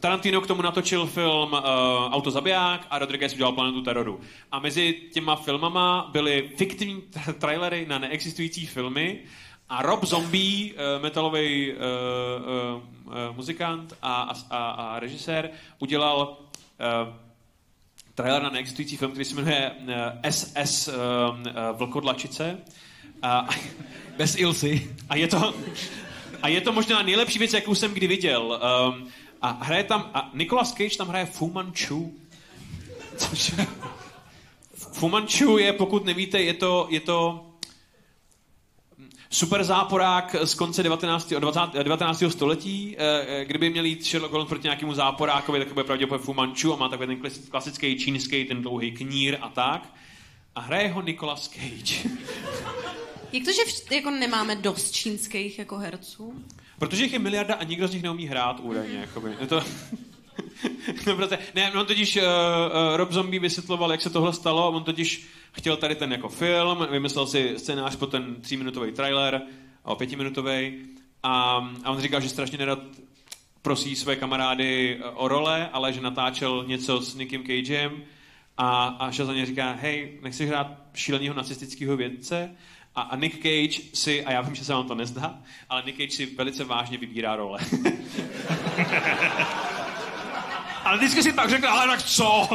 Tarantino k tomu natočil film uh, Auto zabiják a Rodriguez udělal Planetu teroru. A mezi těma filmama byly fiktivní tra- trailery na neexistující filmy a Rob Zombie, uh, metalový uh, uh, uh, muzikant a, a, a, režisér, udělal uh, trailer na neexistující film, který se jmenuje eh, SS uh, Vlkodlačice. A, [LAUGHS] Bez Ilsy. a je to... A je to možná nejlepší věc, jakou jsem kdy viděl. Um, a hraje tam... A Nicolas Cage tam hraje Fu Manchu. Což... Fu Manchu je, pokud nevíte, je to, je to super záporák z konce 19. a 20. 19. století. eh, eh, Kdyby měl jít Sherlock Holmes proti nějakému záporákovi, tak bude pravděpodobně Fu Manchu a má takový ten klas- klasický čínský, ten dlouhý knír a tak. A hraje ho Nicolas Cage. Jak to, že vš- jako nemáme dost čínských jako herců? Protože jich je miliarda a nikdo z nich neumí hrát údajně. Jakoby. Je to... [LAUGHS] no, prostě, ne, on totiž uh, uh, Rob Zombie vysvětloval, jak se tohle stalo. On totiž chtěl tady ten jako film, vymyslel si scénář pro ten tříminutový trailer, o pětiminutový. A, a on říkal, že strašně nerad prosí své kamarády eh, o role, ale že natáčel něco s Nickem Cagem a, a šel za ně říká, hej, nechceš hrát šíleného nacistického vědce? A, a Nick Cage si, a já vím, že se vám to nezdá, ale Nick Cage si velice vážně vybírá role. [LAUGHS] Ale vždycky si tak řekl, ale tak co?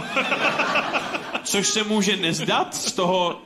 Což se může nezdat z toho,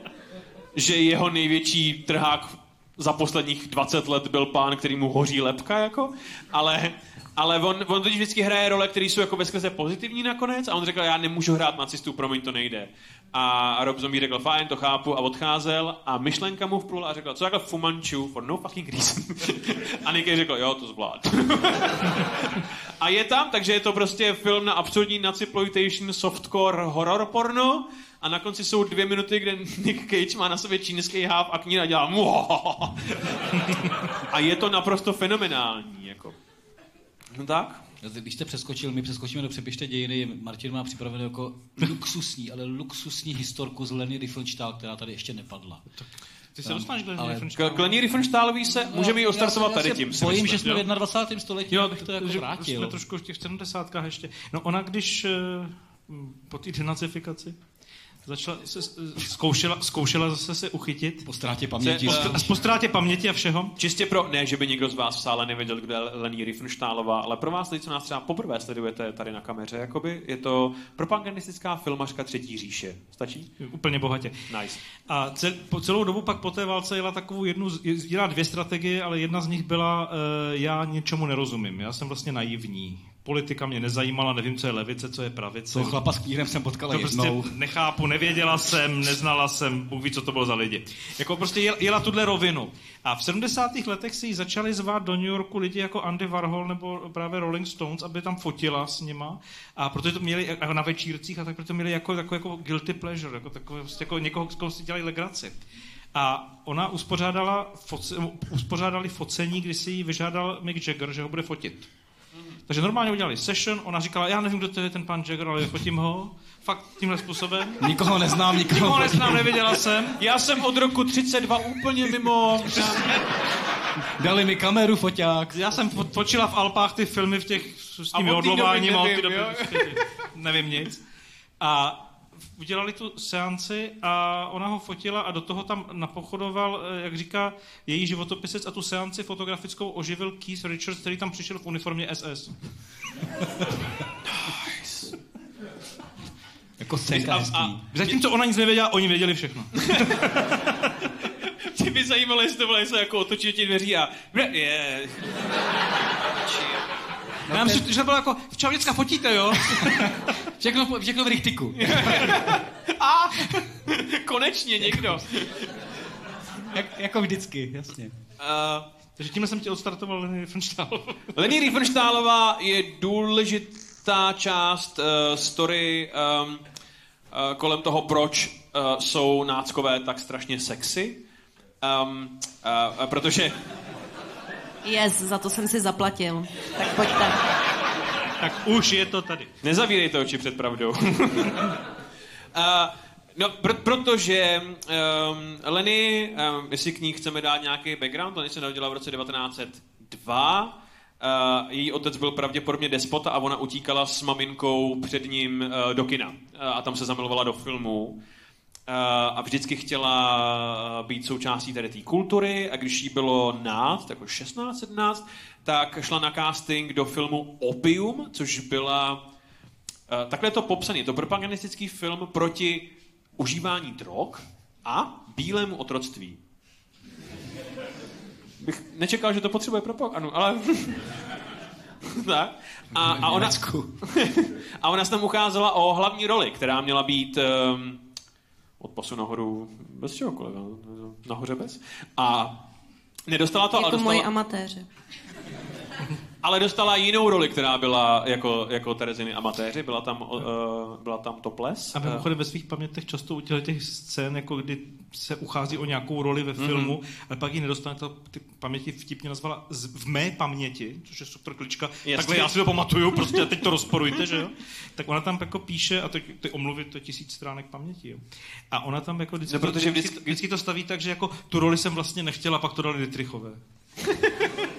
že jeho největší trhák za posledních 20 let byl pán, který mu hoří lepka, jako, ale, Ale on, on totiž vždycky hraje role, které jsou jako veskrze pozitivní nakonec a on řekl, já nemůžu hrát nacistu, promiň, to nejde. A Rob Zombie řekl, fajn, to chápu a odcházel a myšlenka mu vplula a řekla, co takhle Fumanchu for no fucking reason. [LAUGHS] a Nick řekl, jo, to zvlád. [LAUGHS] a je tam, takže je to prostě film na absurdní naciploitation softcore horror porno a na konci jsou dvě minuty, kde [LAUGHS] Nick Cage má na sobě čínský háv a kníra dělá a je to naprosto fenomenální, jako. No tak? Když jste přeskočil, my přeskočíme do přepište dějiny. Martin má připravenou jako luxusní, ale luxusní historku z Leny Riefenstahl, která tady ještě nepadla. Ty se dostaneš k ale- K, Lení Riefenstahlový se můžeme ji ostartovat tady tím. si Bojím, že jsme v 21. století, Jo, abych to jako že vrátil. jsme trošku v těch 70. ještě. No ona, když eh, po té denacifikaci začala, se, eh, zkoušela, zkoušela zase se uchytit. Po ztrátě paměti. Se- že- A po ztrátě paměti a všeho. Čistě pro, ne, že by někdo z vás v sále nevěděl, kdo je Lení Riefenstahlová, ale pro vás, lidi, co nás třeba poprvé sledujete tady na kameře, jakoby, je to propagandistická filmařka Třetí říše. Stačí? Úplně bohatě. Nice. A cel, po celou dobu pak po té válce jela takovou jednu, dělala dvě strategie, ale jedna z nich byla, uh, já něčemu nerozumím, já jsem vlastně naivní. Politika mě nezajímala, nevím, co je levice, co je pravice. Toho chlapa s knírem jsem potkala To jednou. prostě nechápu, nevěděla jsem, neznala jsem, Bůh ví, co to bylo za lidi. Jako prostě jel- jela tuhle rovinu. A v 70. letech si ji začali zvát do New Yorku lidi jako Andy Warhol nebo právě Rolling Stones, aby tam fotila s nima. A protože to měli jako na večírcích a tak proto měli jako, jako, jako guilty pleasure, jako, takové, prostě jako někoho, s koho si dělali legraci. A ona uspořádala, foce, uspořádali focení, kdy si ji vyžádal Mick Jagger, že ho bude fotit. Takže normálně udělali session, ona říkala, já nevím, kdo to je ten pan Jagger, ale fotím ho. Fakt tímhle způsobem. [LAUGHS] Nikoho neznám, nikoho, Nikoho neznám, nevěděla jsem. Já jsem od roku 32 úplně mimo. [LAUGHS] Dali mi kameru, foťák. Já jsem točila v Alpách ty filmy v těch s A tím odlováním a od té nevím, doby prostě nevím nic. A udělali tu seanci a ona ho fotila a do toho tam napochodoval, eh, jak říká její životopisec a tu seanci fotografickou oživil Keith Richards, který tam přišel v uniformě SS. [LAUGHS] Jako scénka A- a- Zatímco ona nic nevěděla, oni věděli všechno. [LAUGHS] Tě by zajímalo, jestli to bylo něco jako otočit do těch dveří a... Já myslím, že to bylo jako, v čem děcka fotíte, jo? [LAUGHS] Všechno, všechno v richtiku. [LAUGHS] A [LAUGHS] konečně někdo. Jak, jako vždycky, jasně. Uh, Takže tímhle jsem tě odstartoval Leny Riefenstahl. Lení Riefenstahlová je důležitá část uh, story um, uh, kolem toho, proč uh, jsou náckové tak strašně sexy. Um, uh, protože Yes, za to jsem si zaplatil. Tak pojďte. tak už je to tady. Nezavírejte oči před pravdou. uh, [LAUGHS] no, pr- protože um, Lenny, um, jestli k ní chceme dát nějaký background, Lenny se narodila v roce 1902. Uh, její otec byl pravděpodobně despota a ona utíkala s maminkou před ním uh, do kina. Uh, a tam se zamilovala do filmů. Uh, a vždycky chtěla být součástí tady té kultury a když jí bylo náct, jako 16, 17, tak šla na casting do filmu Opium, což byla uh, takhle je to popsaný, je to propagandistický film proti užívání drog a bílému otroctví. Bych nečekal, že to potřebuje propagandu, ale... [LAUGHS] tak. A, a, ona, [LAUGHS] a ona se tam ucházela o hlavní roli, která měla být um, od pasu nahoru bez čehokoliv, nahoře bez. A nedostala to, ale Jako dostala, moji amatéři. Ale dostala jinou roli, která byla jako, jako Tereziny amatéři, byla tam, uh, byla tam topless. A mimochodem ve svých pamětech často u těch scén, jako kdy se uchází o nějakou roli ve filmu, mm-hmm. ale pak ji nedostane, to ty paměti vtipně nazvala z, v mé paměti, což je super klička. Jasně. Takhle já si to pamatuju, prostě teď to rozporujte, že jo? Tak ona tam jako píše, a ty, ty omluvy, to je tisíc stránek paměti, jo? A ona tam jako vždycky, No, protože to, vždycky, vždycky, to staví tak, že jako tu roli jsem vlastně nechtěla, pak to dali Dietrichové. [LAUGHS]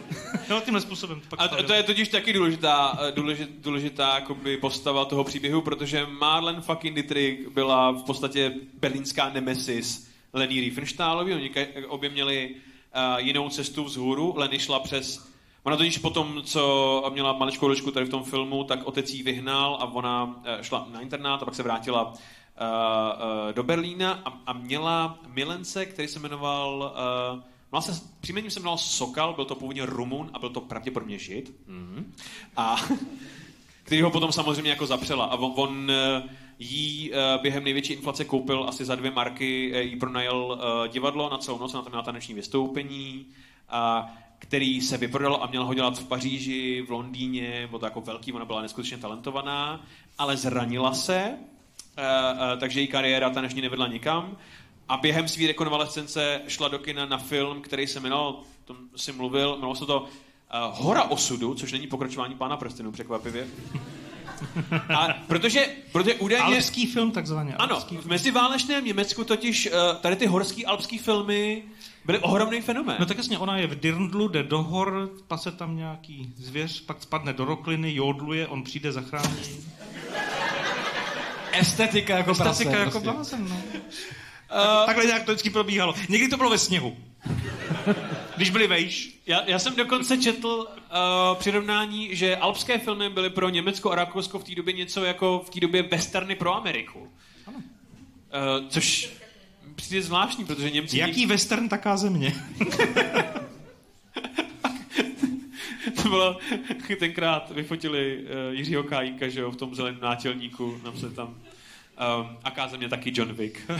no, tímhle způsobem to pak A to, to je totiž taky důležitá, eh, důležit, důležitá jakoby postava toho příběhu, protože Marlene fucking Dietrich byla v podstatě berlínská nemesis Lení Riefenstahlový. Oni obě měli uh, jinou cestu vzhůru. Leny šla přes... Ona totiž potom, co měla maličkou ročku tady v tom filmu, tak otec jí vyhnal a ona uh, šla na internát a pak se vrátila uh, uh, do Berlína a, a měla milence, který se jmenoval uh, Se, příjmením se jmenoval Sokal, byl to původně Rumun a byl to pravděpodobně Žid. Mm. A [LAUGHS] který ho potom samozřejmě jako zapřela. A on, on eh, jí eh, během největší inflace koupil asi za dvě marky, eh, jí pronajel divadlo na celou noc, na to měla taneční vystoupení, a který se vyprodal a měl ho dělat v Paříži, v Londýně, byl to jako velký, ona byla neskutečně talentovaná, ale zranila se, takže její kariéra taneční nevedla nikam. A během své rekonvalescence šla do kina na film, který se jmenoval, tom si mluvil, jmenovalo se to uh, Hora osudu, což není pokračování Pána prstenů, překvapivě. A protože, protože údajně... Alpský film takzvaně. Ano, v meziválečném Německu totiž uh, tady ty horský alpský filmy byly ohromný fenomén. No tak jasně, ona je v Dirndlu, jde do hor, pase tam nějaký zvěř, pak spadne do rokliny, jodluje, on přijde, zachrání. Estetika jako Estetika prase, jako prostě. blázen, no. Uh, Takhle nějak to vždycky probíhalo. Někdy to bylo ve sněhu. Když byli vejš. Já, já jsem dokonce četl uh, přirovnání, že alpské filmy byly pro Německo a Rakousko v té době něco jako v té době westerny pro Ameriku. Uh, což přijde zvláštní, protože Němci... Jaký western, taká země. [LAUGHS] to bylo, tenkrát vyfotili uh, Jiřího Kájínka, že jo, v tom zeleném nátělníku, nám se tam Um, aká země taky John Wick. [LAUGHS]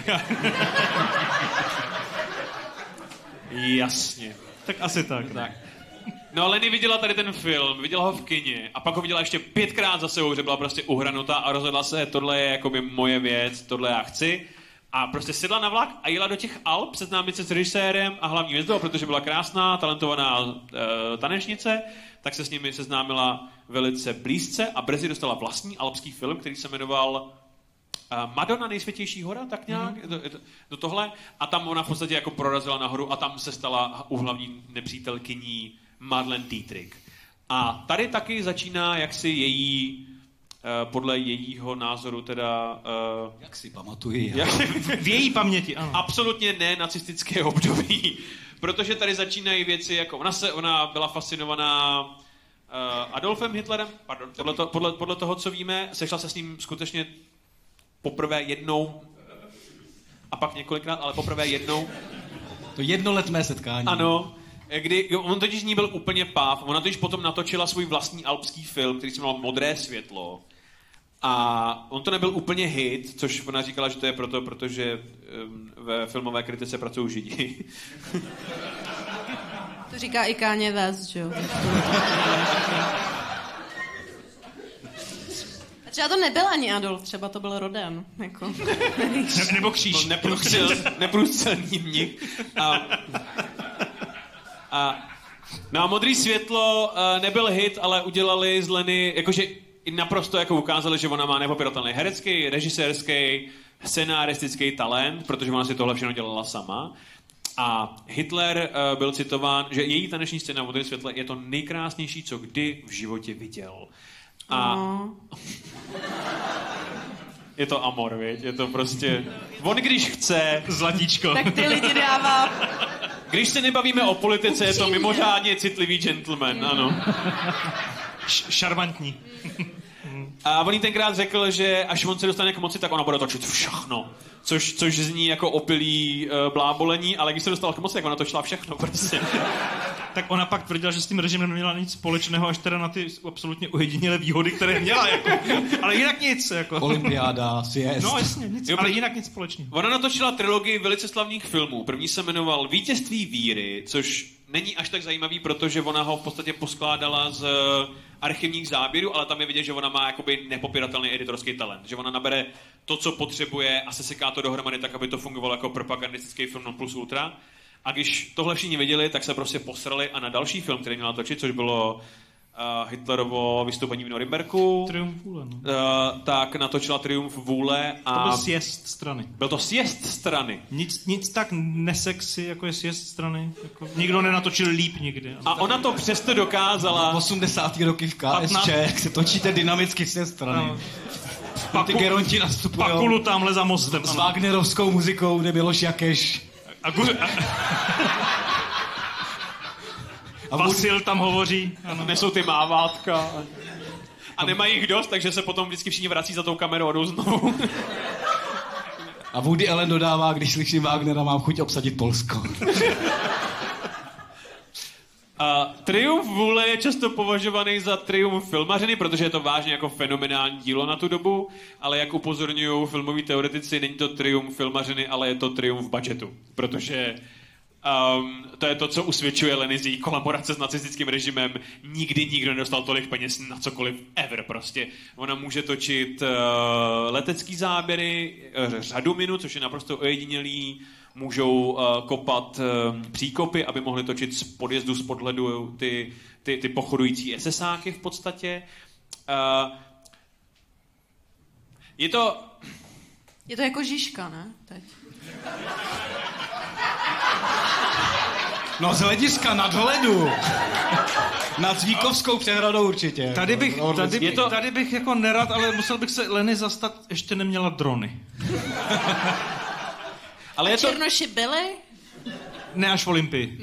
Jasně. Tak asi tak. tak. No Lenny viděla tady ten film, viděla ho v kině a pak ho viděla ještě pětkrát za sebou, že byla prostě uhranutá a rozhodla se, tohle je jakoby moje věc, tohle já chci. A prostě sedla na vlak a jela do těch Alp seznámit se s režisérem a hlavní hvězdou, protože byla krásná, talentovaná uh, tanečnice, tak se s nimi seznámila velice blízce a brzy dostala vlastní alpský film, který se jmenoval Madonna nejsvětější hora, tak nějak, mm-hmm. to, to tohle. A tam ona v podstatě jako prorazila nahoru a tam se stala u hlavní nepřítelkyní Marlene Dietrich. A tady taky začíná jaksi její, uh, podle jejího názoru teda... Uh, jak si pamatuji. Jak, v její paměti, ano. Absolutně ne nacistické období. [LAUGHS] Protože tady začínají věci jako, ona, se, ona byla fascinovaná uh, Adolfem Hitlerem, pardon, podle, to, podle, podle toho, co víme, sešla se s ním skutečně poprvé jednou a pak několikrát, ale poprvé jednou. To jednoletné setkání. Ano, kdy on totiž z ní byl úplně páv. Ona totiž potom natočila svůj vlastní alpský film, který se jmenoval Modré světlo. A on to nebyl úplně hit, což ona říkala, že to je proto, protože ve filmové kritice pracují židi. To říká i Káně West, že jo? [LAUGHS] Třeba to nebyl ani Adolf, třeba to byl Roden. Jako. [LAUGHS] Ne, nebo kříž. Neprůstřel, neprůstřelný mnich. A, a, no a Modrý světlo uh, nebyl hit, ale udělali z Leny, jakože naprosto jako ukázali, že ona má nepopiratelný herecký, režisérský, scenaristický talent, protože ona si tohle všechno dělala sama. A Hitler uh, byl citován, že její taneční scéna v Modrém světle je to nejkrásnější, co kdy v životě viděl. A no. [LAUGHS] je to amor, věď? Je to prostě... On když chce... Zlatíčko. Tak ty lidi dává... Když se nebavíme o politice, je to mimořádně citlivý gentleman, ano. Š- šarmantní. [LAUGHS] A on jí tenkrát řekl, že až on se dostane k moci, tak ona bude točit všechno. Což, což zní jako opilý uh, blábolení, ale když se dostala k moci, tak ona točila všechno prostě. [LAUGHS] tak ona pak tvrdila, že s tím režimem neměla nic společného, až teda na ty absolutně ojedinělé výhody, které měla. Jako. [LAUGHS] Ale jinak nic. Jako. Olympiáda, sjezd. No jasně, nic, jo, ale jinak nic společného. Ona natočila trilogii velice slavných filmů. První se jmenoval Vítězství víry, což není až tak zajímavý, protože ona ho v podstatě poskládala z archivních záběrů, ale tam je vidět, že ona má jakoby nepopiratelný editorský talent. Že ona nabere to, co potřebuje a seseká to dohromady tak, aby to fungovalo jako propagandistický film non plus ultra. A když tohle všichni viděli, tak se prostě posrali a na další film, který měla točit, což bylo uh, Hitlerovo vystoupení v Norimberku. Triumf vůle, no. uh, tak natočila Triumf vůle. A to byl sjezd strany. Byl to sjezd strany. Nic, nic tak nesexy, jako je sjezd strany. Jako, nikdo nenatočil líp nikdy. A ona to přesto dokázala. 80. roky v KSČ, 15... jak se točíte dynamicky sjezd strany. No. Paku, ty geronti nastupují. Pakulu tamhle za mostem. S Wagnerovskou muzikou, kde Miloš Jakeš. A, gu... a... a Vasil tam hovoří. Ano. Nesou ty mávátka. A nemají jich dost, takže se potom vždycky všichni vrací za tou kamerou a jdou znovu. A Woody Allen dodává, když slyším Wagnera, mám chuť obsadit Polsko. [LAUGHS] A Triumf vůle je často považovaný za triumf filmařiny, protože je to vážně jako fenomenální dílo na tu dobu, ale jak upozorňují filmoví teoretici, není to triumf filmařiny, ale je to triumf budgetu, protože Um, to je to, co usvědčuje její kolaborace s nacistickým režimem. Nikdy nikdo nedostal tolik peněz na cokoliv ever prostě. Ona může točit uh, letecký záběry, uh, řadu minut, což je naprosto ojedinělý. Můžou uh, kopat uh, příkopy, aby mohli točit z podjezdu, z podhledu ty, ty, ty pochodující SSáky v podstatě. Uh, je to... Je to jako Žižka, ne? Teď. No z hlediska nadhledu. Nad Zvíkovskou přehradou určitě. Tady bych, No, tady, Je bych, to- tady bych jako nerad, ale musel bych se Leny zastat, ještě neměla drony. Ale je to, Černoši byli? Ne až v Olympii.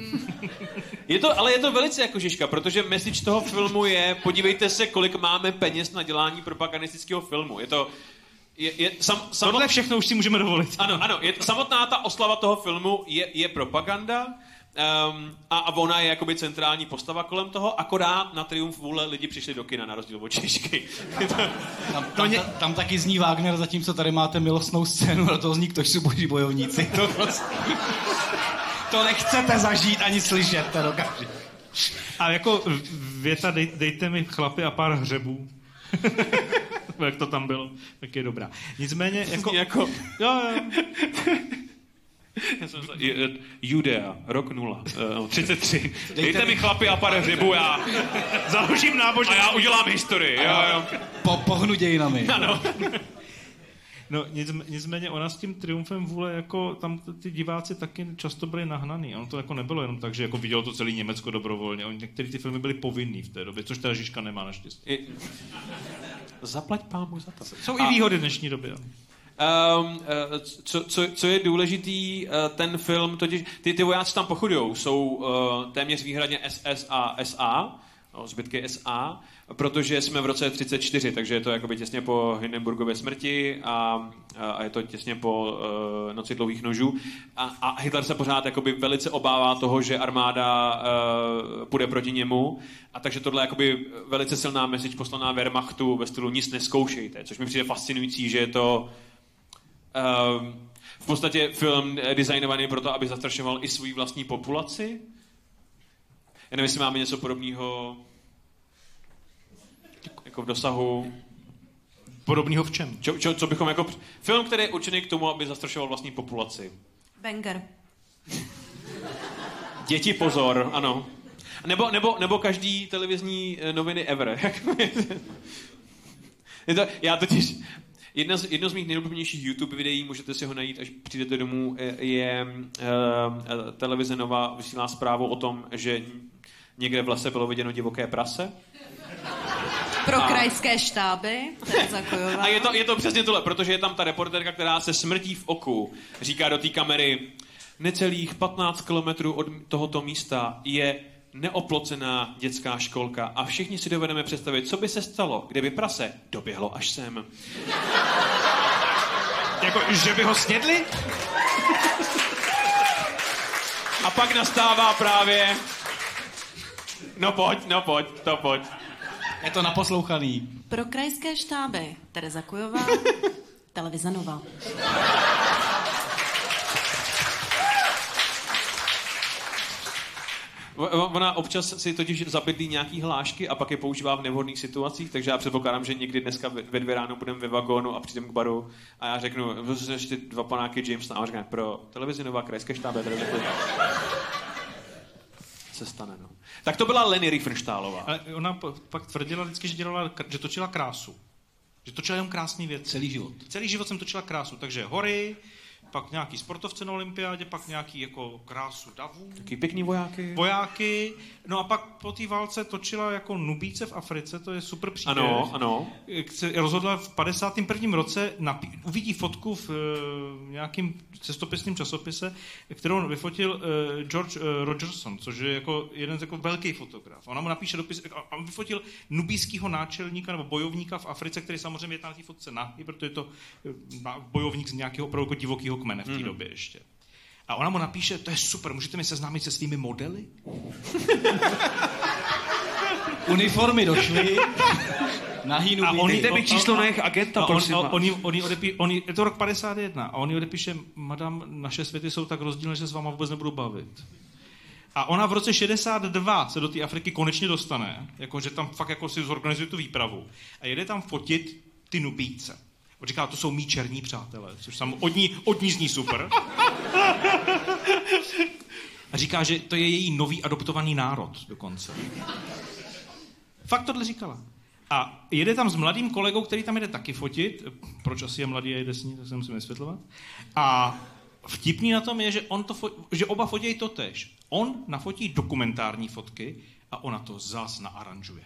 Je to, ale je to velice jako Žižka, protože message toho filmu je, podívejte se, kolik máme peněz na dělání propagandistického filmu. Je to, je, je sam, samot, Tohle všechno už si můžeme dovolit. ano, ano, je, samotná ta oslava toho filmu je, je propaganda um, a, a ona je jakoby centrální postava kolem toho, akorát na Triumf vůle lidi přišli do kina, na rozdíl od [LAUGHS] to, Tam, tam, ta, tam taky zní Wagner, zatímco tady máte milostnou scénu, do toho zní ktož jsou boží bojovníci. [LAUGHS] To prostě... To nechcete zažít ani slyšet, to dokáže. A jako věta, dej, dejte mi chlapy a pár hřebů. [LAUGHS] Jak to tam bylo, tak je dobrá. Nicméně, jako... jako Jo, jo. Já jsem se- je- je- Judea, rok 0, uh, 33. Dejte mi chlapi a pár hřibů já, Založím a náboženství. já udělám historii. Jo, jo. Po, pohnu dějinami. Ano. No, nicm- nicméně ona s tím triumfem vůle, jako tam ty diváci taky často byli nahnaný. Ono to jako nebylo jenom tak, že jako vidělo to celý Německo dobrovolně. Oni, některé ty filmy byly povinný v té době, což ta Žižka nemá naštěstí. I- Zaplať pámu za to. Jsou i výhody dnešní doby. jo. Um, co, co, co je důležitý, eh, ten film, totiž, ty, ty vojáci tam pochodujou, jsou uh, téměř výhradně SS a SA, no, zbytky SA, protože jsme v roce 34, takže je to jakoby těsně po Hindenburgově smrti a, a je to těsně po uh, noci dlouhých nožů. A, a Hitler se pořád jakoby velice obává toho, že armáda uh, půjde proti němu. A takže tohle je velice silná message poslaná Wehrmachtu ve stylu nic neskoušejte, což mi přijde fascinující, že je to um, v podstatě film eh, designovaný proto, aby zastrašoval i svou vlastní populaci. Já nevím, jestli máme něco podobného jako v dosahu, Podobného v čem? čo, čo, co bychom jako... Film, který je určený k tomu, aby zastrašoval vlastní populaci. Banger. Děti pozor, ano. Nebo, nebo, nebo každý televizní eh, noviny ever. [LAUGHS] je to, já totiž, jedna z, jedno z mých nejoblíbenějších YouTube videí, můžete si ho najít, až přijdete domů, je, je uh, televize Nova vysílá zprávu o tom, že někde v lese bylo viděno divoké prase. Pro A- krajské štáby. A je to, je to přesně tohle, protože je tam ta reporterka, která se smrtí v oku, říká do té kamery, necelých 15 kilometrů od tohoto místa je neoplocená dětská školka a všichni si dovedeme představit, co by se stalo, kdyby prase doběhlo až sem. [LAUGHS] Jako, že by ho snědli? A pak nastává právě... No pojď, no pojď, to pojď. Je to naposlouchaný. Pro krajské štáby. Tereza Kojová. [LAUGHS] Televize Nova. O- o- Ona občas si totiž zabydlí nějaký hlášky a pak je používá v nevhodných situacích, takže já předpokládám, že někdy dneska ve dvě ráno budeme ve vagónu a přijdeme k baru a já řeknu, ještě dva panáky James a říká, pro televizi Nová krajské štábe, se stane, no. Tak to byla Leny Riefenstahlová. Ale ona pak tvrdila vždycky, že, dělala, že točila krásu. Že točila jenom krásný věci. Celý život. Celý život jsem točila krásu, takže hory, pak nějaký sportovce na olympiádě, pak nějaký jako krásu davů, Taky pěkný vojáky. vojáky, no a pak po té válce točila jako nubíce v Africe, to je super příběh. Ano, ano. se rozhodla v 51. roce, napí- uvidí fotku v uh, nějakým cestopisným časopise, kterou vyfotil uh, George uh, Rogerson, což je jako jeden z jako velký fotograf. Ona mu napíše dopis, a on vyfotil nubijského náčelníka nebo bojovníka v Africe, který samozřejmě je na té fotce nahý, protože je to bojovník z nějakého opravdu jako divokého kmene v té mm. době ještě. A ona mu napíše, to je super, můžete mi seznámit se svými modely? [LAUGHS] Uniformy došly, nahý A on jí- Dejte mi číslo na jejich agenta, a on, a on, on, jí odepí, on je to rok 51 a on jí odepíše, madam, naše světy jsou tak rozdílné, že se s váma vůbec nebudu bavit. A ona v roce 62 se do té Afriky konečně dostane, jako že tam fakt jako si zorganizuje tu výpravu a jede tam fotit ty nubíce. On říká, to jsou mý černí přátelé, což sam od ní, od ní zní super. A říká, že to je její nový adoptovaný národ dokonce. Fakt tohle říkala. A jede tam s mladým kolegou, který tam jede taky fotit. Proč asi je mladý a jede s ní, to se musím vysvětlovat. A vtipný na tom je, že, on to fo- že oba fotí to tež. On nafotí dokumentární fotky a ona to zas naaranžuje.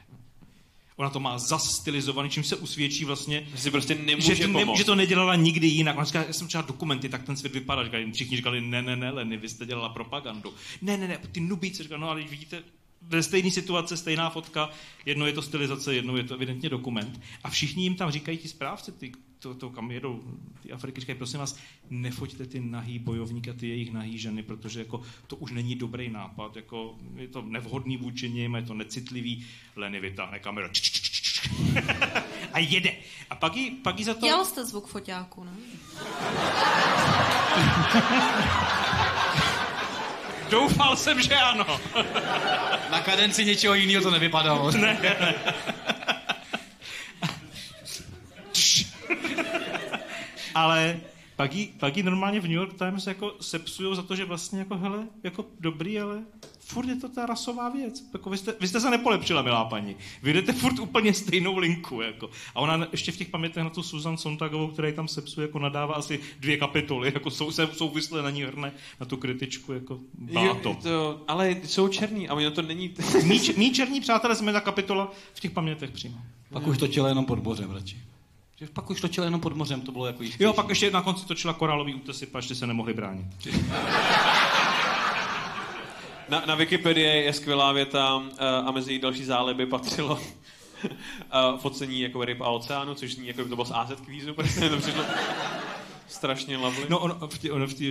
Ona to má zas stylizovaný, čím se usvědčí vlastně, Že si prostě nemůže že, to pomoct. že to nedělala nikdy jinak. Ona říká, já jsem třeba dokumenty, tak ten svět vypadá. Říkali, všichni říkali, ne, ne, ne, Leny, vy jste dělala propagandu. Ne, ne, ne, ty nubíci, říkali, no ale vidíte, ve stejné situace, stejná fotka, jedno je to stylizace, jedno je to evidentně dokument. A všichni jim tam říkají ti správci, ty, to, to, kam jedou, ty Afriky, říkají, prosím vás, nefoťte ty nahý bojovníky a ty jejich nahý ženy, protože jako, to už není dobrý nápad, jako, je to nevhodný vůči nim, je to necitlivý, Leny vytáhne kameru a jede. A pak jí, pak jí za to... Dělal jste zvuk foťáku, ne? [LAUGHS] Doufal jsem, že ano. Na kadenci něčeho jiného to nevypadalo. Ne. Ale pak jí, pak jí normálně v New York Times jako sepsujou za to, že vlastně jako, hele, jako dobrý, ale furt je to ta rasová věc. Jako vy, jste, vy jste se nepolepšila, milá paní. Vy jdete furt úplně stejnou linku. Jako. A ona ještě v těch pamětech na tu Susan Sontagovou, která ji tam sepsuje, jako nadává asi dvě kapitoly, jako jsou, se souvisle na ní hrne na tu kritičku, jako báto. Jo, to, ale jsou černý a to není... Mí, mí černí přátelé jsme ta kapitola v těch pamětech přímo. Pak už točila jenom pod mořem radši. Že Pak už točila jenom pod mořem, to bylo jako jistý. Jo, pak ještě na konci točila korálový útesy, pa ještě se nemohli bránit. [LAUGHS] Na, na Wikipedii je skvělá věta uh, a mezi její další záliby patřilo uh, [LAUGHS] focení jako ryb a oceánu, což zní jako by to bylo z AZ kvízu, prostě to přišlo strašně lovely. No, on, v, tě, on v, tě,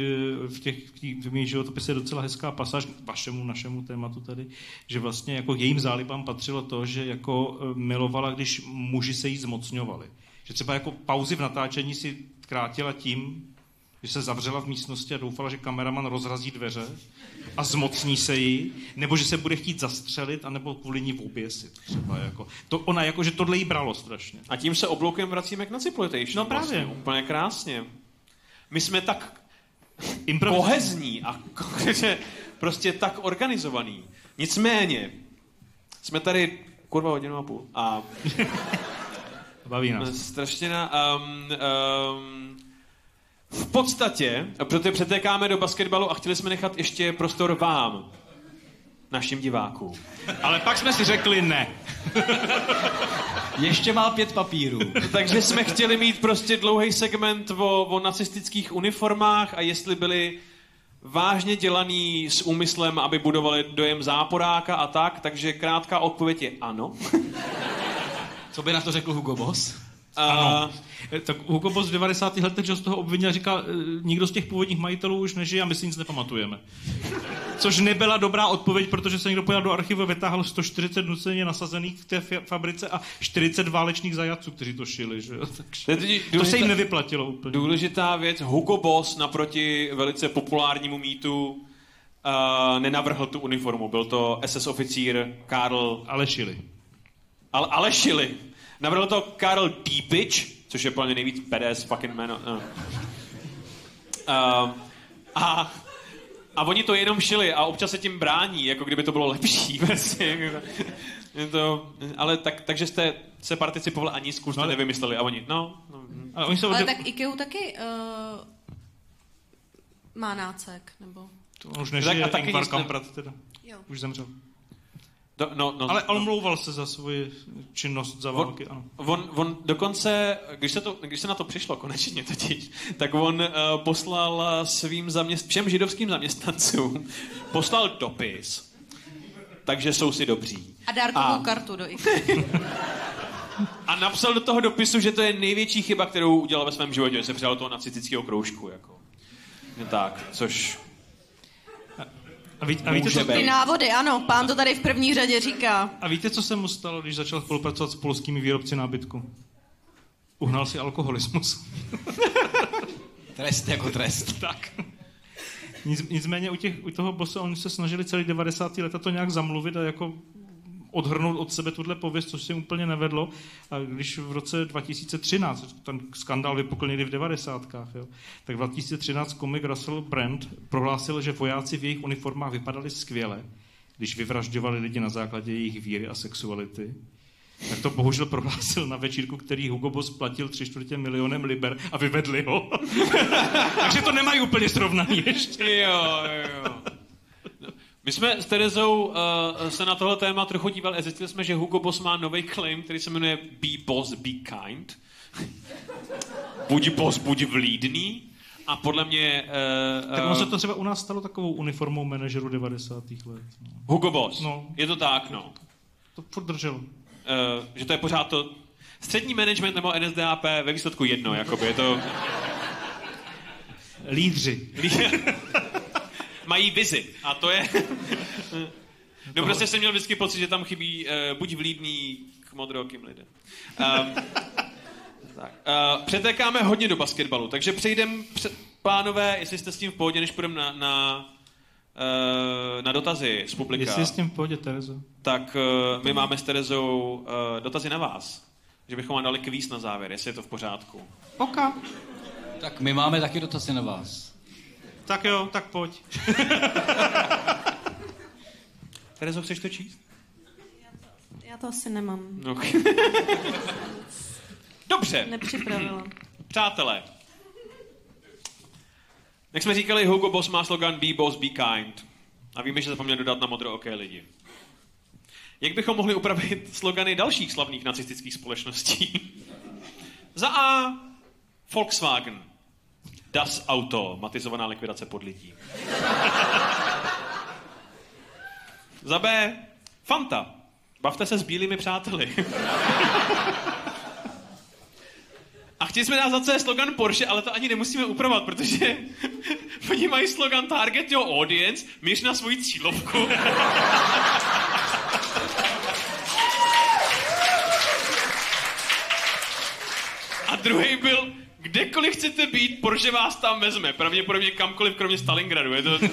v těch v těch- v mých životopise je docela hezká pasáž k vašemu, našemu tématu tady, že vlastně jako jejím zálibám patřilo to, že jako eh, milovala, když muži se jí zmocňovali. Že třeba jako pauzy v natáčení si krátila tím, že se zavřela v místnosti a doufala, že kameraman rozrazí dveře a zmocní se jí, nebo že se bude chtít zastřelit, anebo kvůli ní oběsit. Třeba jako. To, ona jako, že tohle jí bralo strašně. A tím se obloukem vracíme k Naciploitation. No právě. Vlastně, úplně krásně. My jsme tak Improviz- kohezní a že prostě tak organizovaný. Nicméně, jsme tady kurva hodinu a půl a [LAUGHS] Baví nás. strašně na... Um, um, v podstatě, protože přetékáme do basketbalu a chtěli jsme nechat ještě prostor vám, našim divákům. Ale pak jsme si řekli ne. [LAUGHS] Ještě má pět papírů. Takže jsme chtěli mít prostě dlouhý segment o, o nacistických uniformách a jestli byli vážně dělaný s úmyslem, aby budovali dojem záporáka a tak, takže krátká odpověď je ano. Co by na to řekl Hugo Boss? A, Eh, Tak Hugo Boss v 90. letech z toho obvinil a říkal, eh, nikdo z těch původních majitelů už nežije a my si nic nepamatujeme. Což nebyla dobrá odpověď, protože se někdo pojel do archivu a vytáhl 140 nuceně nasazených v té fabrice a 40 válečných zajatců, kteří to šili. Že? [LAUGHS] Takže To to se důležitá- jim nevyplatilo úplně. důležitá věc, Hugo Boss naproti velice populárnímu mýtu uh, nenavrhl tu uniformu. Byl to SS oficír Karl Ale šili. Ale, ale šili. Navrhl to Karl Diepič, což je plně nejvíc PDS fucking jméno. No. Uh, a, a oni to jenom šili a občas se tím brání, jako kdyby to bylo lepší. [LAUGHS] Prostě. Je to, ale tak, takže jste se participovali a nic jste ale- nevymysleli. A oni, no, no. Ale oni se Ale odděl... tak IKEA taky uh, má nácek, nebo... To už Tak nežije, a taky Ingvar nic ne- Kamprad teda. Jo. Už zemřel. Do, no, no, Ale omlouval se za svoji činnost za války, ano. On, on dokonce, když se, to, když se na to přišlo konečně totiž, tak on uh, poslal eh, svým zaměst, všem židovským zaměstnancům, poslal dopis, takže jsou si dobří. A dárkovou A- kartu do. [LAUGHS] A napsal do toho dopisu, že to je největší chyba, kterou udělal ve svém životě, že se přidal do toho nacistického kroužku. Jako. No tak, což A, ví, a, víte, Může co, být. Ty návody, ano, pán to tady v první řadě říká. a víte, co se mu stalo, když začal spolupracovat s polskými výrobci nábytku? Uhnal si alkoholismus. [LAUGHS] Trest jako trest. tak. Nic, nicméně u, těch, u toho bose oni se snažili celý 90. leta to nějak zamluvit a jako odhrnout od sebe tuhle pověst, což se úplně nevedlo. A když v roce 2013, ten skandál vypukl někdy v 90. Jo, tak v 2013 komik Russell Brand prohlásil, že vojáci v jejich uniformách vypadali skvěle, když vyvražďovali lidi na základě jejich víry a sexuality. Tak to bohužel prohlásil na večírku, který Hugo Boss platil tři čtvrtě milionem liber a vyvedli ho. [LAUGHS] Takže to nemají úplně srovnaný ještě. Jo, jo. My jsme s Terezou uh, se na tohle téma trochu dívali a zjistili jsme, že Hugo Boss má nový claim, který se jmenuje Be Boss, Be Kind. [LAUGHS] buď boss, buď vlídný. A podle mě... Uh, Tak ono se to třeba u nás stalo takovou uniformou manažeru 90. let. No. Hugo Boss. No. Je to tak, no. To furt drželo. Uh, že to je pořád to... Střední management nebo NSDAP ve výsledku jedno, jakoby. Je to... Lídři. [LAUGHS] [LAUGHS] Mají vizi. A to je... [LAUGHS] no prostě jsem měl vždycky pocit, že tam chybí uh, buď vlídný k modrookým lidem. Um, [LAUGHS] tak. Uh, přetékáme hodně do basketbalu, takže přejdem, pře- pánové, jestli jste s tím v pohodě, než půjdeme na, na, uh, na dotazy z publika. Jestli je s tím v pohodě, Terezo. Tak uh, my máme s Terezou uh, dotazy na vás. Že bychom vám dali kvíz na závěr, jestli je to v pořádku. Oka. Tak my máme taky dotazy na vás. Tak jo, tak pojď. [LAUGHS] Terezo, chceš to číst? Já to asi nemám. No. [LAUGHS] Dobře, Nepřipravila. přátelé. Jak jsme říkali, Hugo Boss má slogan Be Boss, Be Kind. A víme, že zapomněl dodat na modrooké lidi. Jak bychom mohli upravit slogany dalších slavných nacistických společností? [LAUGHS] Za A. Volkswagen. Das Auto. Matizovaná likvidace pod lidí. [LAUGHS] Za B. Fanta. Bavte se s bílými přáteli. [LAUGHS] A chtěli jsme dát za C slogan Porsche, ale to ani nemusíme upravovat, protože [LAUGHS] oni mají slogan Target Your Audience, míř na svoji cílovku. A druhý byl, kdekoliv chcete být, Porsche vás tam vezme. Pravděpodobně kamkoliv, kromě Stalingradu. Je to... [LAUGHS]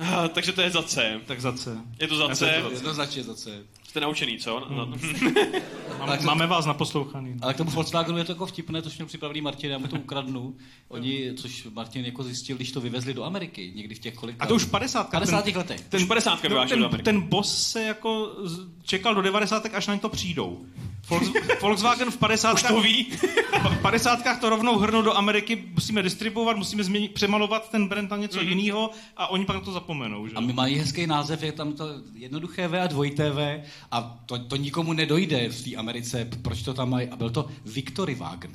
Ah, Takže to je za C. Tak za C. Je to za C. Jednoznačně za C. Jste naučený, co? No. [LAUGHS] Máme, máme vás naposlouchaný. Ale k tomu Volkswagenu je to jako vtipné, to měl připravený Martin, já mu to ukradnu. Oni, což Martin jako zjistil, když to vyvezli do Ameriky, někdy v těch kolik... A to už 50. 50. letech. Ten 50 no, vyvážel do ten, Ameriky. ten boss se jako čekal do 90. až na ně to přijdou. Volks- Volkswagen v 50. Už to ví. [LAUGHS] v 50. to rovnou hrnou do Ameriky, musíme distribuovat, musíme změnit, přemalovat ten brand na něco mm. jiného a oni pak na to zapomenou. Že? A my mají hezký název, je tam to jednoduché V a dvojité V a to, to nikomu nedojde v té Americe, proč to tam mají. A byl to Victory Wagen.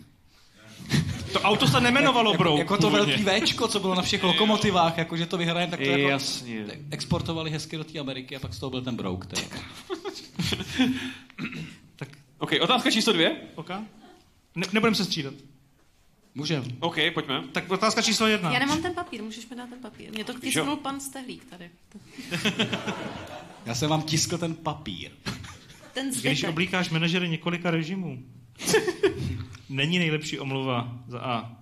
To auto se nemenovalo, jako, bro. jako to původně. velký Včko, co bylo na všech lokomotivách, jako že to vyhrajeme, tak to jako Jasně. exportovali hezky do té Ameriky a pak z toho byl ten brouk. [LAUGHS] OK, otázka číslo dvě. okay. ne, nebudeme se střídat. Můžeme. OK, pojďme. Tak otázka číslo jedna. Já nemám ten papír, můžeš mi dát ten papír. Mě to tisknul pan Stehlík tady. [LAUGHS] Já jsem vám tiskl ten papír. Ten Když zbytek. oblíkáš manažery několika režimů, [LAUGHS] není nejlepší omluva za A.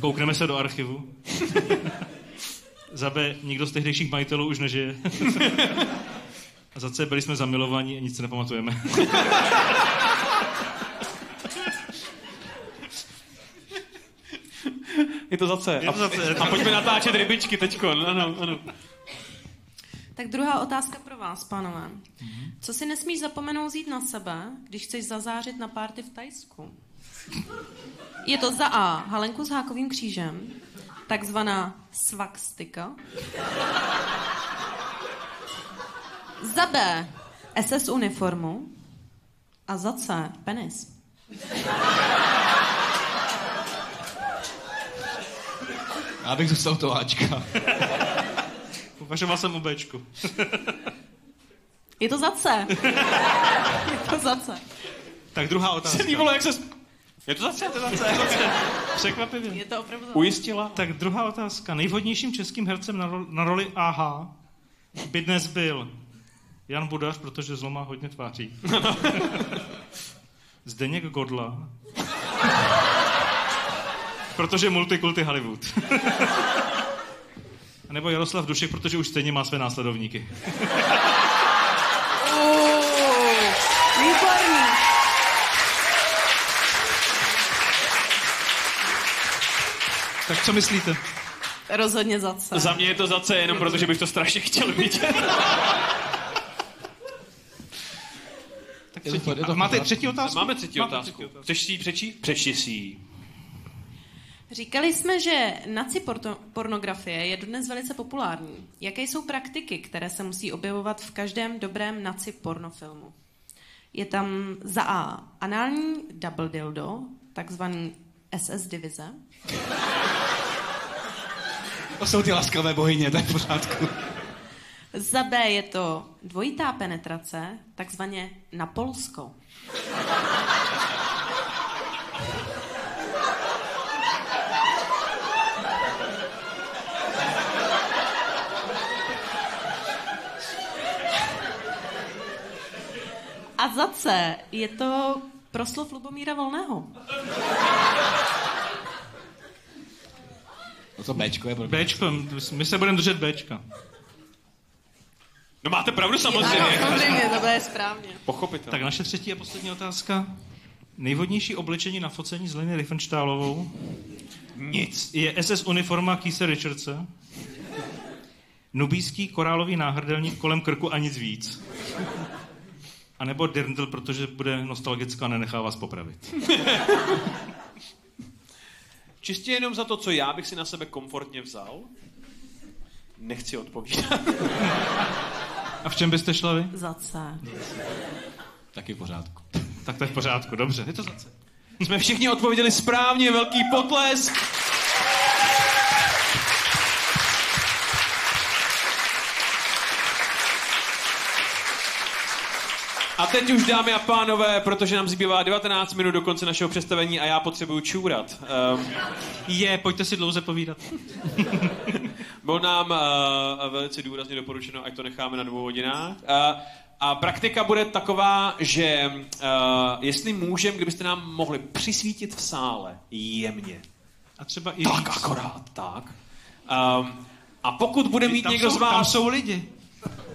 Koukneme se do archivu. [LAUGHS] za B. Nikdo z tehdejších majitelů už nežije. A za C. Byli jsme zamilovaní a nic si nepamatujeme. Je to za C. Je to za C. A pojďme natáčet rybičky teďko. Ano, ano. Tak druhá otázka pro vás, pánové. Co si nesmíš zapomenout vzít na sebe, když chceš zazářit na párty v Tajsku? Je to za A. Halenku s hákovým křížem, takzvaná svakstika. Za B. SS uniformu. A za C. Penis. Já bych zůstal to Ačka. Uvažoval jsem o Bčku. Je to za C. Je to za C. Tak druhá otázka. Celý vole, jak se Je to zase, je to zase. Překvapivě. Je to opravdu... Ujistila? Tak druhá otázka. Nejvhodnějším českým hercem na, ro- na roli AH by dnes byl Jan Budař, protože zlo má hodně tváří. [LAUGHS] Zdeněk Godla. protože multikulty Hollywood. A nebo Jaroslav Dušek, protože už stejně má své následovníky. Výborný. Tak co myslíte? Rozhodně za C. Za mě je to za C, jenom protože bych to strašně chtěl vidět. [LAUGHS] Tak Je to třetí. je to máte třetí otázku? Máme třetí Máte otázku. třetí otázku. Chceš si ji přečíst? Přečti si ji. Říkali jsme, že naci porto- pornografie je dodnes velice populární. Jaké jsou praktiky, které se musí objevovat v každém dobrém naci pornofilmu? Je tam za A anální double dildo, takzvaný SS divize. To jsou ty laskavé bohyně, to je v pořádku. Za B je to dvojitá penetrace, takzvaně na Polsko. A za C je to proslov Lubomíra Volného. No to Bčko je pro. Bčko, my se budeme držet Bčka. No máte pravdu Ano, samozřejmě. samozřejmě, to je správně. Pochopitelně. Tak naše třetí a poslední otázka. Nejvhodnější oblečení na focení s Leny Riefenstahlovou Nic. je SS uniforma Keise Richardse, nubijský korálový náhrdelník kolem krku a nic víc. A nebo dirndl, protože bude nostalgická a nenechá vás popravit. [LAUGHS] Čistě jenom za to, co já bych si na sebe komfortně vzal, nechci odpovídat. A v čem byste šla vy? Za C. Taky v pořádku. Tak to je v pořádku, dobře. Je to zase. Jsme všichni odpověděli správně, velký potlesk. A teď už, dámy a pánové, protože nám zbývá 19 minut do konce našeho představení a já potřebuju čůrat. Um, Je, pojďte si dlouze povídat. [LAUGHS] bylo nám uh, velice důrazně doporučeno, ať to necháme na dvou hodinách. Uh, a praktika bude taková, že uh, jestli můžem, kdybyste nám mohli přisvítit v sále jemně. A třeba i Tak víc. akorát, tak. Um, a pokud bude mít Tam někdo jsou, z tam vás, jsou lidi.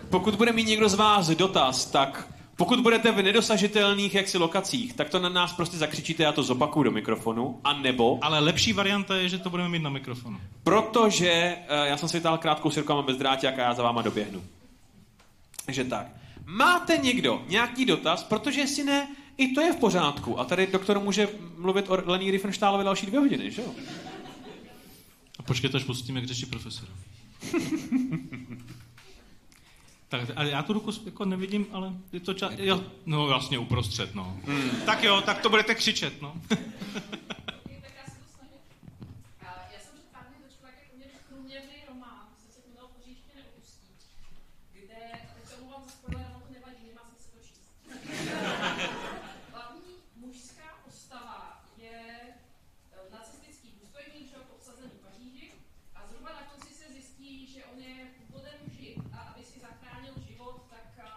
pokud bude mít někdo z vás dotaz, tak pokud budete v nedosažitelných jaksi lokacích, tak to na nás prostě zakřičíte, já to zopakuju do mikrofonu, a nebo, Ale lepší varianta je, že to budeme mít na mikrofonu. protože uh, já jsem si vytáhl krátkou sirku a mám bez dráťák a já za váma doběhnu. Takže tak. Máte někdo nějaký dotaz, protože jestli ne, i to je v pořádku. A tady doktor může mluvit o Lení Riefenstahlovi další dvě hodiny, že jo? A počkejte, až pustíme k řeči profesora. [LAUGHS] tak, ale já tu ruku jako nevidím, ale je to čas... Jo, no vlastně uprostřed, no. Hmm. Tak jo, tak to budete křičet, no. [LAUGHS] Tak já se to snažím. A Já jsem před pár dny dočkala jak poměrně průměrný román, jsem se jmenoval Poříště neopustí, kde, teď se omlouvám za spoiler, ale to nevadí, nemá smysl to číst. Hlavní mužská postava je eh, nacistický důstojník, že jo, obsazený v Paříži a zhruba na konci se zjistí, že on je původem žid a aby si zachránil život, tak eh,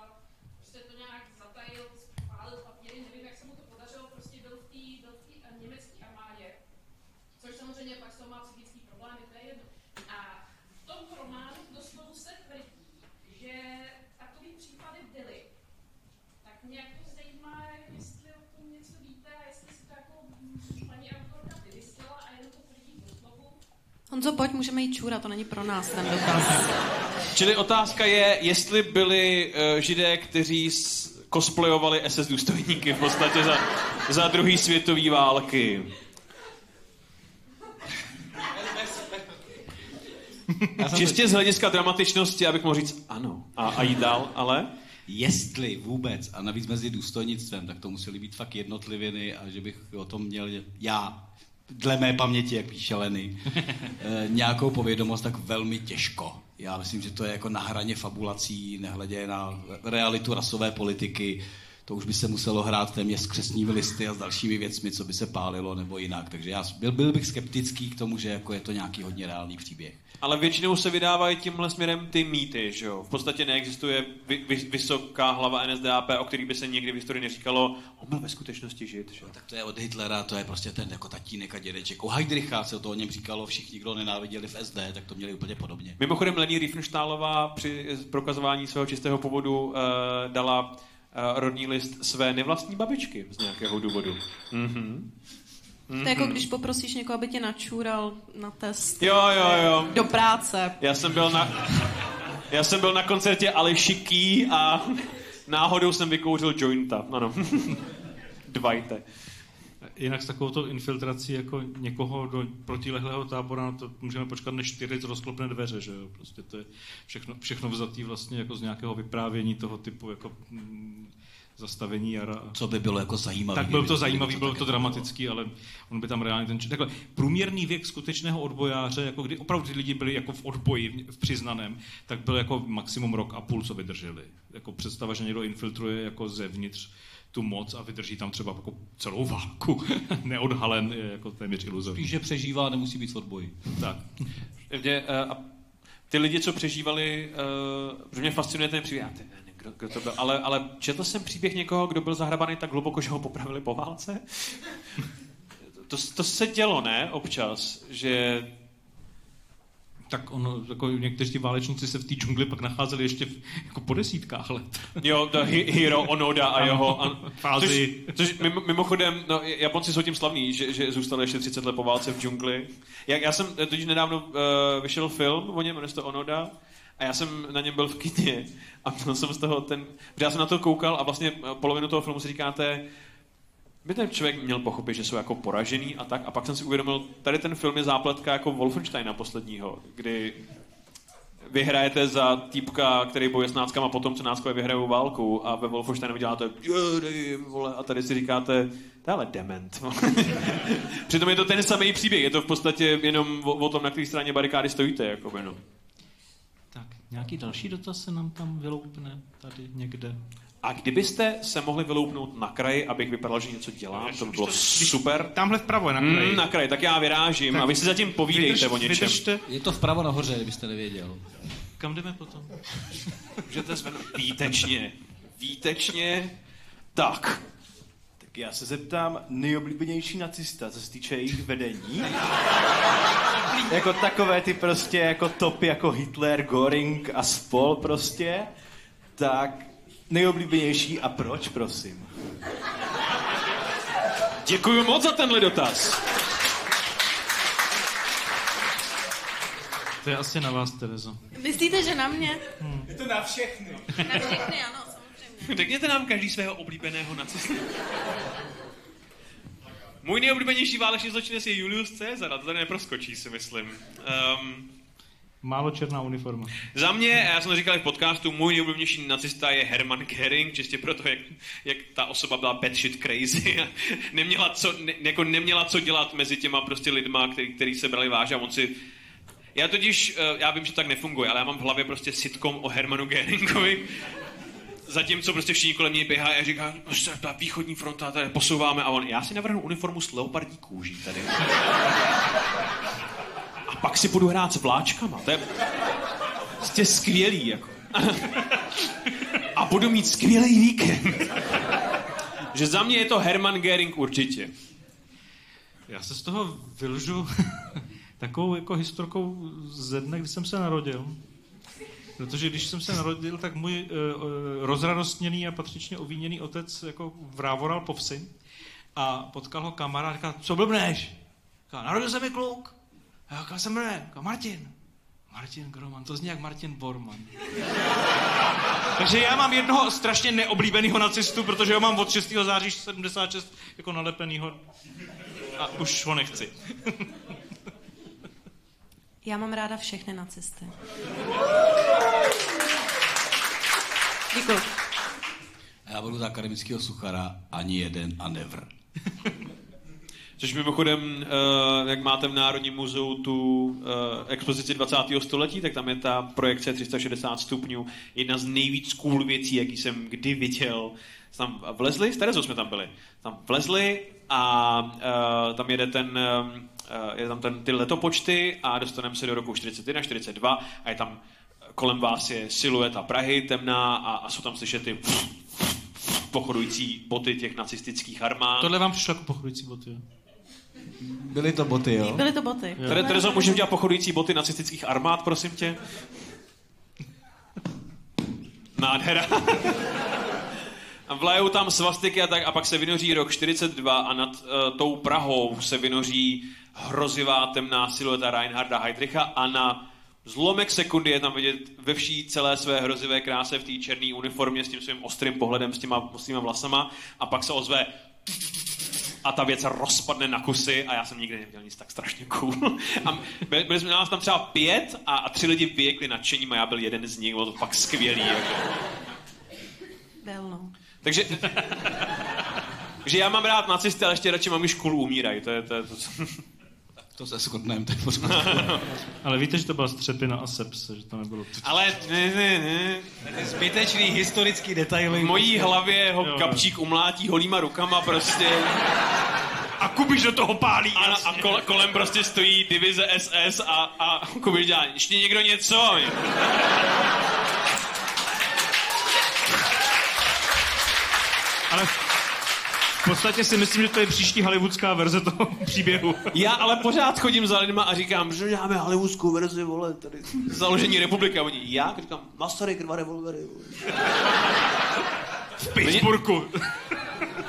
prostě to nějak zatajil, spálil papíry, nevím, jak se mu to podařilo, prostě byl v té byl v té, eh, německé armádě, což samozřejmě pak z toho má psychický problémy, to je jedno. A v tom románu doslova se tvrdí, že takový případy byly. Tak mě jako zajímá, jestli o tom něco víte a jestli si to jako mm, paní autorka vymyslela a jenom to tvrdí doslovu. Honzo, pojď, můžeme jít čůra, to není pro nás ten dotaz. Čili otázka je, jestli byli uh, židé, kteří s- cosplayovali SS důstojníky v podstatě za, za druhý světový války. Čistě z hlediska dramatičnosti, abych mohl říct ano a, a jít dál, ale... Jestli vůbec, a navíc mezi důstojnictvem, tak to museli být fakt jednotliviny a že bych o tom měl já, dle mé paměti, jak Leny, [LAUGHS] eh, nějakou povědomost, tak velmi těžko. Já myslím, že to je jako na hraně fabulací, nehledě na realitu rasové politiky. To už by se muselo hrát téměř s křesními listy a s dalšími věcmi, co by se pálilo nebo jinak. Takže já byl, byl bych skeptický k tomu, že jako je to nějaký hodně reálný příběh. Ale většinou se vydávají tímhle směrem ty mýty, že jo? V podstatě neexistuje vy, vy, vysoká hlava NSDAP, o který by se někdy v historii neříkalo, on byl ve skutečnosti žid, že jo? Tak to je od Hitlera, to je prostě ten jako tatínek a dědeček. U Heidricha se to o něm říkalo, všichni, kdo nenáviděli v SD, tak to měli úplně podobně. Mimochodem Lení Riefenstahlová při prokazování svého čistého původu uh, dala rodný list své nevlastní babičky z nějakého důvodu. Mhm. To je jako když poprosíš někoho, aby tě načůral na test Jo, jo, jo. do práce. Já jsem byl na, já jsem byl na koncertě Alešiký a náhodou jsem vykouřil jointa. Ano. [LAUGHS] Dvajte. Jinak s takovouto infiltrací jako někoho do protilehlého tábora, no to můžeme počkat, než čtyřic rozklopne dveře, že jo? Prostě to je všechno, všechno vzatý vlastně jako z nějakého vyprávění toho typu jako mm, zastavení jara. Co by bylo jako zajímavé. Tak byl to zajímavý, bylo tak jako to dramatický, ale on by tam reálně ten... Takhle, průměrný věk skutečného odbojáře, jako kdy opravdu ty lidi byli jako v odboji, v přiznaném, tak byl jako maximum rok a půl, co vydrželi. Jako představa, že někdo infiltruje jako zevnitř tu moc a vydrží tam třeba jako celou válku [LAUGHS] neodhalen, je jako téměř iluzorní. Spíš, že přežívá, nemusí být v odboji. Tak. Mě, uh, a ty lidi, co přežívali, uh, protože mě fascinuje ten příběh, já ty, nevím, kdo, kdo to byl, ale, ale četl jsem příběh někoho, kdo byl zahrabaný tak hluboko, že ho popravili po válce? [LAUGHS] To, to se dělo, ne? Občas, že Tak ono, jako někteří válečníci se v té džungli pak nacházeli ještě v, jako po desítkách let. Jo, to Hi- Hiro Onoda a jeho... A, Fázi. Což, což mimo- mimochodem, no, Japonci jsou tím slavní, že, že zůstali ještě 30 let po válce v džungli. Já, já jsem eh, totiž nedávno uh, vyšel film o něm, jmenuje se to Onoda, a já jsem na něm byl v kyně a měl jsem z toho ten... Protože já jsem na to koukal a vlastně eh, polovinu toho filmu si říkáte, by ten člověk měl pochopit, že jsou jako poražený a tak. A pak jsem si uvědomil, tady ten film je zápletka jako Wolfensteina posledního, kdy vyhrajete za týpka, který bojuje s náckama potom, co náckové vyhrajou válku a ve Wolfensteinu děláte "Jedy, vole, a tady si říkáte, to je ale dement. [LAUGHS] Přitom je to ten samý příběh, je to v podstatě jenom o, o tom, na které straně barikády stojíte. Jako, no. Tak, nějaký další dotaz se nám tam vyloupne tady někde. A kdybyste se mohli vyloupnout na kraji, abych vypadal, že něco dělám, to by bylo super. Tamhle vpravo je na kraji. Mm, na kraji, tak já vyrážím a vy si zatím povídejte o něčem. Vydržte. Je to vpravo nahoře, kdybyste nevěděl. Kam jdeme potom? [LAUGHS] Můžete zvednout výtečně. Výtečně. Tak. Tak já se zeptám, nejoblíbenější nacista, co se týče jejich vedení? jako takové ty prostě jako topy jako Hitler, Göring a spol prostě. Tak nejoblíbenější a proč, prosím? Děkuji moc za tenhle dotaz. To je asi na vás, Terezo. Myslíte, že na mě? Je to na všechny. Na všechny, ano, samozřejmě. Řekněte nám každý svého oblíbeného nacistu. Můj nejoblíbenější válečný zločinec je Julius Caesar, a to tady neproskočí, si myslím. Um, Málo černá uniforma. za mě, já jsem říkal v podcastu, můj nejoblíbenější nacista je Hermann Göring, čistě proto, jak, jak ta osoba byla batshit crazy a [LAUGHS] neměla co, ne, jako neměla co dělat mezi těma prostě lidma, který, který se brali vážně a on si já totiž, eh, já vím, že tak nefunguje, ale já mám v hlavě prostě sitcom o Hermanu Göringovi, Zatímco prostě všichni kolem něj běhají a říká, prostě ta východní fronta, tady posouváme a on, já si navrhnu uniformu s leopardí kůží tady. Pak si budu hrát s vláčkama, to je prostě skvělý, jako. A budu mít skvělý víkend. Že za mě je to Hermann Göring určitě. Já se z toho vylžu [LAUGHS] takovou jako historkou ze dne, kdy jsem se narodil. Protože když jsem se narodil, tak můj uh, rozradostněný a patřičně ovíněný otec jako vrávoral po vsi a potkal ho kamarád a říkal, co blbneš? Říkal, narodil se mi kluk. A já říkal, se jmenuje, říkal, Martin. Martin Groman, to zní jak Martin Borman. [LAUGHS] Takže já mám jednoho strašně neoblíbeného nacistu, protože ho mám od 6. září 76 jako nalepenýho a už ho nechci. [LAUGHS] Já mám ráda všechny nacisty. [LAUGHS] Děkuji. A já budu za akademického suchara ani jeden a never. Což mimochodem, uh, jak máte v Národním muzeu tu uh, expozici 20. století, tak tam je ta projekce 360 stupňů. Jedna z nejvíc cool věcí, jaký jsem kdy viděl. Tam vlezli, s Terezou jsme tam byli. Tam vlezli a uh, tam jede ten, je tam ten, ty letopočty a dostaneme se do roku 41, 42 a je tam kolem vás je silueta Prahy temná a, a jsou tam slyšet ty pochodující boty těch nacistických armád. Tohle vám přišlo jako pochodující boty, jo? Byly to boty, jo? Byly to boty. Tere, Terezo, můžeme dělat pochodující boty nacistických armád, prosím tě? Nádhera. A vlajou tam svastiky a tak a pak se vynoří rok 42 a nad uh, tou Prahou se vynoří hrozivá temná silueta Reinharda Heydricha a na zlomek sekundy je tam vidět ve vší celé své hrozivé kráse v té černé uniformě s tím svým ostrým pohledem, s těma, s těma vlasama a pak se ozve a ta věc rozpadne na kusy a já jsem nikdy neviděl nic tak strašně cool. [LAUGHS] A byli, byli jsme nás tam třeba pět a, a tři lidi vyjekli nadšením a já byl jeden z nich, bylo to fakt skvělý. Jako. Byl, no. Takže, [LAUGHS] takže já mám rád nacisty, ale ještě radši mám, když cool umírají. To je, to je to, co... To se shodneme, to je pořád. [LAUGHS] Ale víte, že to byla střepina a sepse, že to nebylo... Ale ne, ne, ne. Zbytečný historický detaily. V mojí hlavě ho kapčík umlátí holýma rukama prostě. A Kubiš do toho pálí! A, a kole, kolem prostě stojí divize SS a, a Kubiš dělá, ještě někdo něco? Ale v podstatě si myslím, že to je příští hollywoodská verze toho [LAUGHS] příběhu. Já ale pořád chodím za lidma a říkám, že děláme hollywoodskou verzi, vole, tady založení republiky. A oni, já? Říkám, Masaryk, dva revolvery. Vole. V Pittsburghu.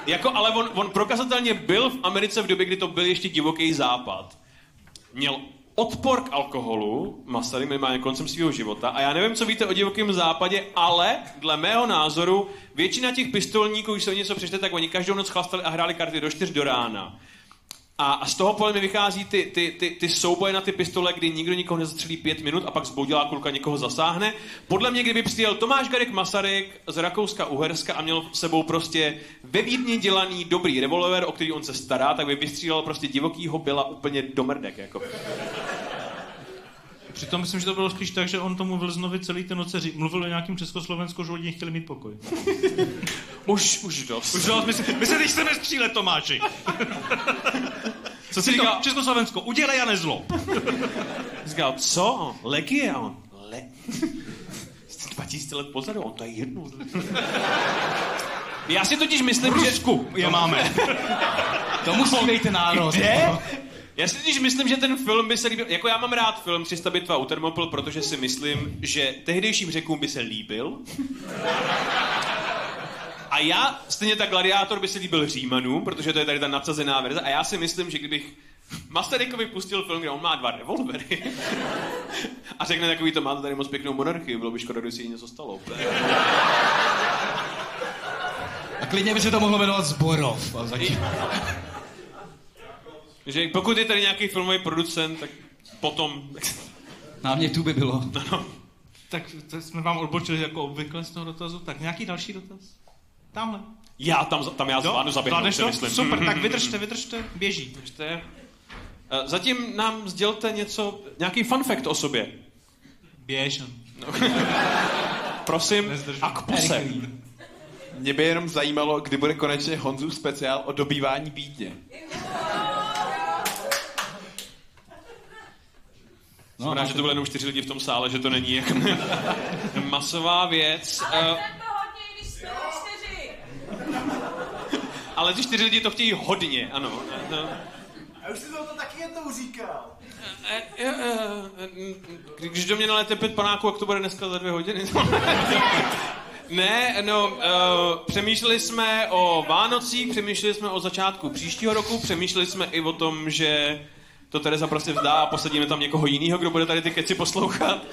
Jako, ale on, on prokazatelně byl v Americe v době, kdy to byl ještě divoký západ. Měl odpor k alkoholu, Masaryk minimálně koncem svého života. A já nevím, co víte o divokém západě, ale dle mého názoru většina těch pistolníků, když se o něco přečte, tak oni každou noc chlastali a hráli karty do čtyř do rána. A, a z toho podle mě vychází ty, ty, ty, ty souboje na ty pistole, kdy nikdo nikoho nezastřelí pět minut a pak zboudilá kulka někoho zasáhne. Podle mě, kdyby přijel Tomáš Garek Masaryk z Rakouska Uherska a měl s sebou prostě ve Vídni dělaný dobrý revolver, o který on se stará, tak by vystřílel prostě divokýho byla úplně do mrdek. Jako. Přitom myslím, že to bylo spíš tak, že on tomu Vlznovi celý ten noce mluvil o nějakým Československu, že oni chtěli mít pokoj. [LAUGHS] Už, už dost. Už jo, my, se, my se teď chceme střílet, Tomáši. [LAUGHS] Co si Říkal? Československo, udělej a nezlo. [LAUGHS] Říkal, co? Legie? A on, le... 2000 let pozadu, on to je jedno. Já si totiž myslím, že... Rusku je máme. To musí být národ. Kde? Já si totiž myslím, že ten film by se líbil, jako já mám rád film 300 bitva u Thermopyl, protože si myslím, že tehdejším řekům by se líbil. A já, stejně tak Gladiátor by se líbil Římanům, protože to je tady ta nadsazená verze. A já si myslím, že kdybych Masarykovi pustil film, kde on má dva revolvery [LAUGHS] a řekne takový to, máte tady moc pěknou monarchii, bylo by škoda, kdyby si jí něco stalo. A klidně by se to mohlo jmenovat Zborov. A zatím... [LAUGHS] Že pokud je tady nějaký filmový producent, tak potom... Námětů by bylo. Tak to jsme vám odbočili jako obvykle z toho dotazu. Tak nějaký další dotaz? Tamhle. Já tam, tam já zvládnu zaběhnout, to? myslím. Super, tak vydržte, vydržte, běží. Držte. Eh, Zatím nám sdělte něco, nějaký fun fact o sobě. Běž. [LAUGHS] Prosím, Nezdržím. a k puse. Mě by jenom zajímalo, kdy bude konečně Honzův speciál o dobývání bídně. No, Znamená, že to byly jenom čtyři lidi v tom sále, že to není jako [LAUGHS] masová věc. Ale eh, to hodně, když jste čtyři. Ale ty čtyři lidi to chtějí hodně, ano. No. A už jsem to taky jednou říkal. Eh, eh, Když do mě nalete pět panáků, jak to bude dneska za dvě hodiny? [LAUGHS] Ne, no, uh, přemýšleli jsme o Vánocích, přemýšleli jsme o začátku příštího roku, přemýšleli jsme i o tom, že to Tereza prostě vzdá a posadíme tam někoho jiného, kdo bude tady ty keci poslouchat.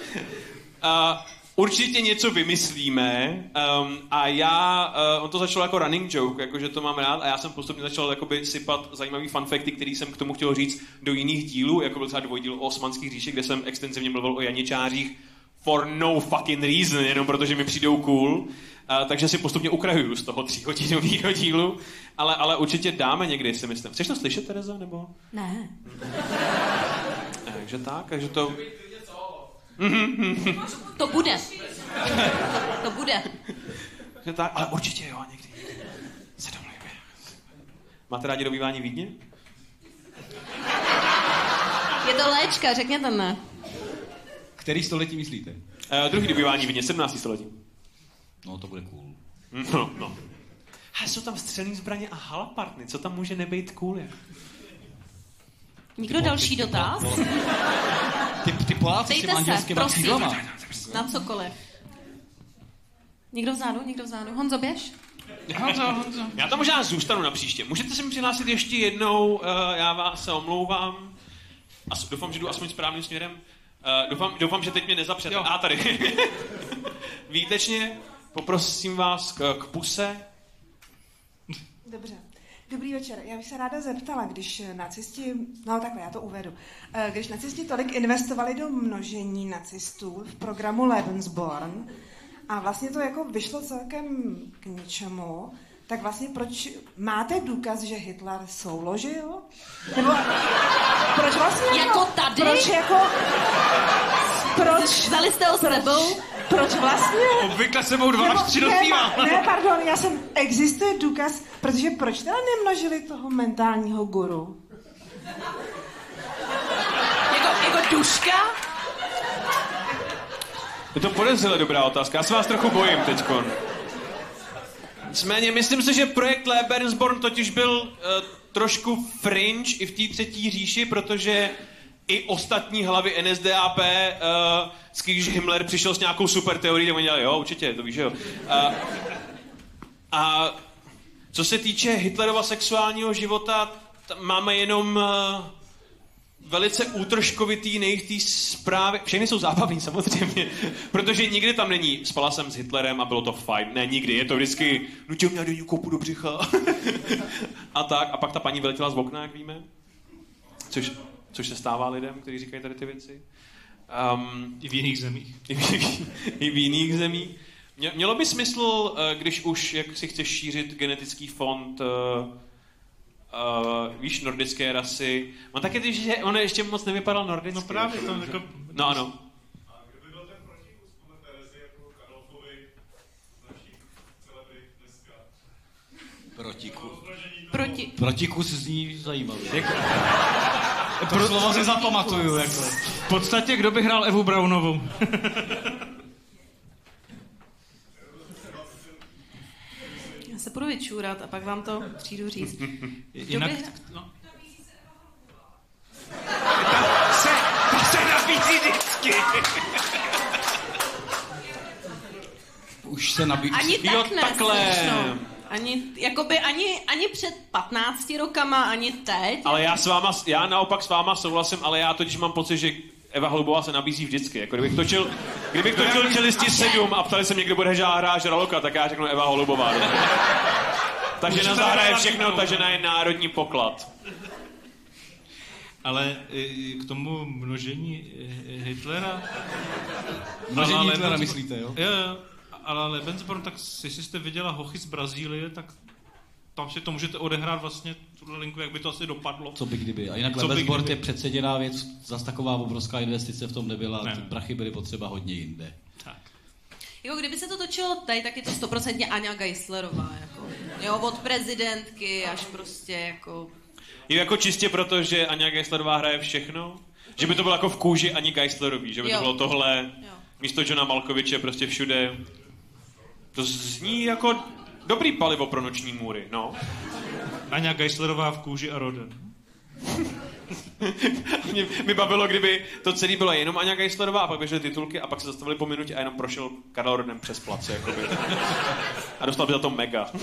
Uh, určitě něco vymyslíme um, a já, uh, on to začalo jako running joke, jakože to mám rád a já jsem postupně začal jakoby sypat zajímavý fun facty, který jsem k tomu chtěl říct do jiných dílů, jako byl třeba dvojdíl o osmanských říši, kde jsem extenzivně mluvil o janičářích for no fucking reason, jenom protože mi přijdou cool. A, takže si postupně ukrajuju z toho tříhodinového dílu, ale, ale určitě dáme někdy, si myslím. Chceš to slyšet, Tereza, nebo? Ne. Takže tak, takže to... To bude. To bude. Takže tak, ale určitě jo, někdy. Se domluvíme. Máte rádi dobývání Vídně? Je to léčka, řekněte ne. Který století myslíte? Uh, druhý dobývání Vídně, 17. století. No, to bude cool. No, no. A jsou tam střelní zbraně a halapartny, co tam může nebejt cool? jak? Nikdo další dotaz? Ty, ty Poláci s těma se, andělskýma prosím. křídlama. Na cokoliv. Někdo vzadu, někdo vzadu. Honzo, běž. Honzo, Honzo. Já tam možná zůstanu na příště. Můžete se mi přihlásit ještě jednou, uh, já vás se omlouvám. A doufám, že jdu aspoň správným směrem. Uh, doufám, doufám, že teď mě nezapřete. Jo. A tady. [LAUGHS] Výtečně, poprosím vás k, k puse. Dobře. Dobrý večer. Já bych se ráda zeptala, když nacisti, no takhle, já to uvedu. Eh, Když nacisti tolik investovali do množení nacistů v programu Lebensborn a vlastně to jako vyšlo celkem k ničemu, tak vlastně proč máte důkaz, že Hitler souložil? Nebo proč vlastně Jako tady? Proč jako... Proč? Vzali jste ho s sebou? Proč vlastně? Obvykle sebou dva Nebo- až tři ne, pa- ne, pardon, já jsem, existuje důkaz, protože proč teda nemnožili toho mentálního guru? Jako, jako duška? Je to podezřele dobrá otázka. Já se vás trochu bojím teďkon. Nicméně, myslím si, že projekt Lebensborn totiž byl uh, trošku fringe i v té třetí říši, protože i ostatní hlavy NSDAP, uh, když Himmler přišel s nějakou super teorií, tak oni dělali, jo, určitě, to víš, jo. Uh, a co se týče Hitlerova sexuálního života, máme jenom uh, velice útržkovitý, nejistý zprávy. Všechny jsou zábavní [LAUGHS] samozřejmě, protože nikdy tam není spala jsem s Hitlerem a bylo to fajn. Ne, nikdy. Je to vždycky nutil mě denní kopu do břicha. [LAUGHS] a tak. A pak ta paní vyletěla z okna, jak víme. Což, což se stává lidem, kteří říkají tady ty věci. Um, I v jiných zemích. [LAUGHS] i v, i v jiných zemích. Mě- Mělo by smysl, eh, když už, jak si chceš šířit genetický fond, uh, víš, nordické rasy. On taky, když že on ještě moc nevypadal nordicky. No právě to jako... No ano. Protiku. Proti. Protikus zní zajímavě. [LAUGHS] Pro slovo si zapamatuju. Jako. V podstatě, kdo by hrál Evu Brownovou? [LAUGHS] Já se budu vyčůrat a pak vám to přijdu říct. Jinak... by- No. Ta se, ta se nabízí vždycky. Už se nabízí. Ani Jo, tak ne, takhle. slečno. Ani, jakoby ani, ani před 15 rokama, ani teď. Ale já s váma, já naopak s váma souhlasím, ale já totiž mám pocit, že Eva Holubová se nabízí vždycky. Jako kdybych točil, kdybych točil čelisti 7 a ptali se mě, kdo bude hrát žraloka, tak já řeknu Eva Holubová. dobře. Ta žena zahraje všechno, ta žena je národní poklad. Ale e, k tomu množení e, Hitlera... Množení Hitlera myslíte, jo? Jo, jo. Ale Lebensborn, tak jestli jste viděla hochy z Brazílie, tak tam si to můžete odehrát vlastně tuhle linku, jak by to asi dopadlo. Co by kdyby. A jinak Co Lebensborn je přeceděná věc, zas taková obrovská investice v tom nebyla, Ne. ty prachy byly potřeba hodně jinde. Tak. Jako kdyby se to točilo tady, tak je to stoprocentně Aňa Geislerová. Jako. Jo, od prezidentky až prostě jako... Je jako čistě proto, že Anja Geislerová hraje všechno? Že by to bylo jako v kůži Ani Geislerový, že by to Jo. bylo tohle Jo. místo Johna Malkoviče prostě všude. To zní jako dobrý palivo pro noční můry, no. Aňa Geislerová v kůži a Roden. [LAUGHS] Mě, mi bavilo, kdyby to celé bylo jenom Aňa Geislerová a pak běžely titulky a pak se zastavili po minutě a jenom prošel Karel Rodem přes plac, jakoby. [LAUGHS] A dostal by za to mega. [LAUGHS]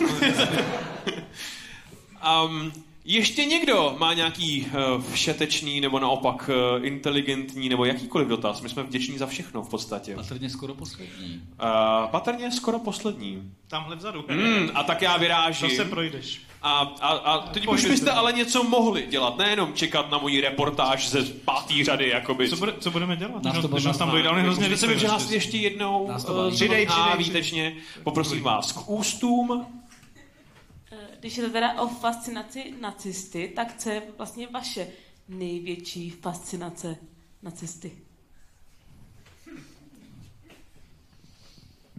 um, ještě někdo má nějaký uh, všetečný nebo naopak uh, inteligentní nebo jakýkoliv dotaz? My jsme vděční za všechno v podstatě. Patrně skoro poslední. Uh, patrně skoro poslední. Tamhle vzadu. Mm, a tak já To vyrážím. se projdeš. A, a, a teď už byste ale něco mohli dělat, nejenom čekat na můj reportáž ze pátý řady, jakoby. Co, bude, co budeme dělat? Nás to nás tam dojde, ale hrozně Můžete se přihlásit ještě. jednou to z Přidej, a přidej, výtečně. Poprosím vás k ústům. Když je to teda o fascinaci nacisty, tak co je vlastně vaše největší fascinace nacisty?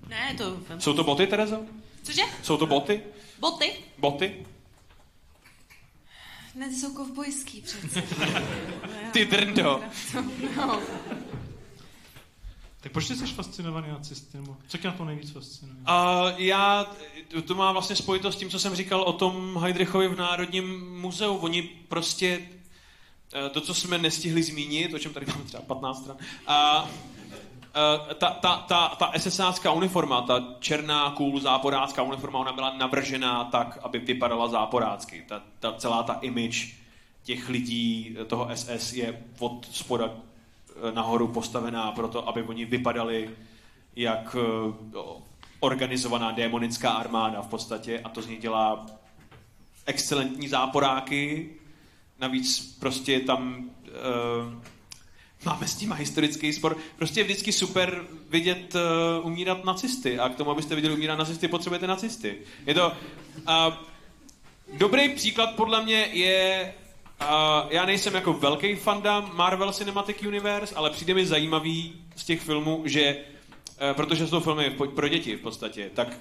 Ne, to... Jsou to boty, Terezo? Cože? Jsou to boty? Boty? Boty? Ne, ty jsou kovbojský přece. [LAUGHS] Ty drndo. [LAUGHS] No. Tak proč ty jsi fascinovaný nacisty? Nebo co tě na to nejvíc fascinuje? A já, to má vlastně spojitost s tím, co jsem říkal o tom Heidrichovi v Národním muzeu. Oni prostě, eh, to, co jsme nestihli zmínit, o čem tady máme třeba 15 stran, a eh, ta, ta, ta, ta SSácká uniforma, ta černá cool záporácká uniforma, ona byla navržená tak, aby vypadala záporácky. Ta, ta celá ta image těch lidí, eh, toho SS je od spoda nahoru postavená proto, aby oni vypadali jak organizovaná démonická armáda v podstatě a to z nich dělá excelentní záporáky. Navíc prostě tam uh, máme s tím historický spor. Prostě je vždycky super vidět uh, umírat nacisty a k tomu, abyste viděli umírat nacisty, potřebujete nacisty. Je to... Uh, dobrý příklad podle mě je Uh, já nejsem jako velký fanda Marvel Cinematic Universe, ale přijde mi zajímavý z těch filmů, že protože jsou filmy pro děti v podstatě, tak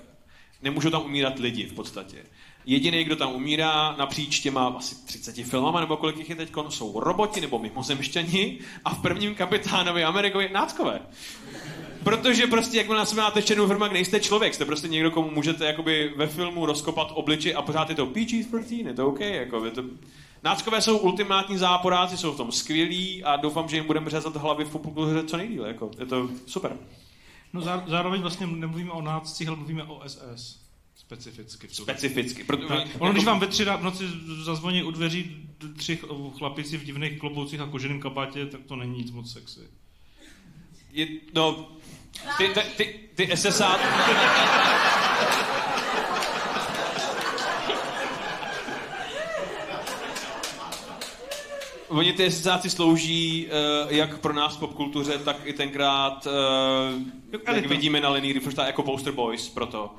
nemůžou tam umírat lidi v podstatě. Jediný, kdo tam umírá napříč těma asi 30 filmama, nebo kolik jich je teď, jsou roboti nebo mimozemšťani a v prvním kapitánovi Amerikovi náckové. Protože prostě, jak na sebe máte černou firma, nejste člověk, jste prostě někdo, komu můžete jakoby ve filmu rozkopat obliči a pořád je to PG-13, je to OK, jako, to... Náckové jsou ultimátní záporáci, jsou v tom skvělí a doufám, že jim budeme řezat hlavy v populkuře co nejdíle, jako, je to super. No zá, zároveň vlastně nemluvíme o nácích, ale mluvíme o SS. Specificky. Specificky. Proto, Tak, ono, když vám ve tři v noci zazvoní u dveří tři ch- chlapici v divných kloboucích a koženém kabátě, tak to není nic moc sexy. Je, no, ty, ty, ty, ty SSA... Oni ty SSáci slouží uh, jak pro nás v popkultuře, tak i tenkrát, uh, jak vidíme na Lenny Riefenstahl jako poster boys proto.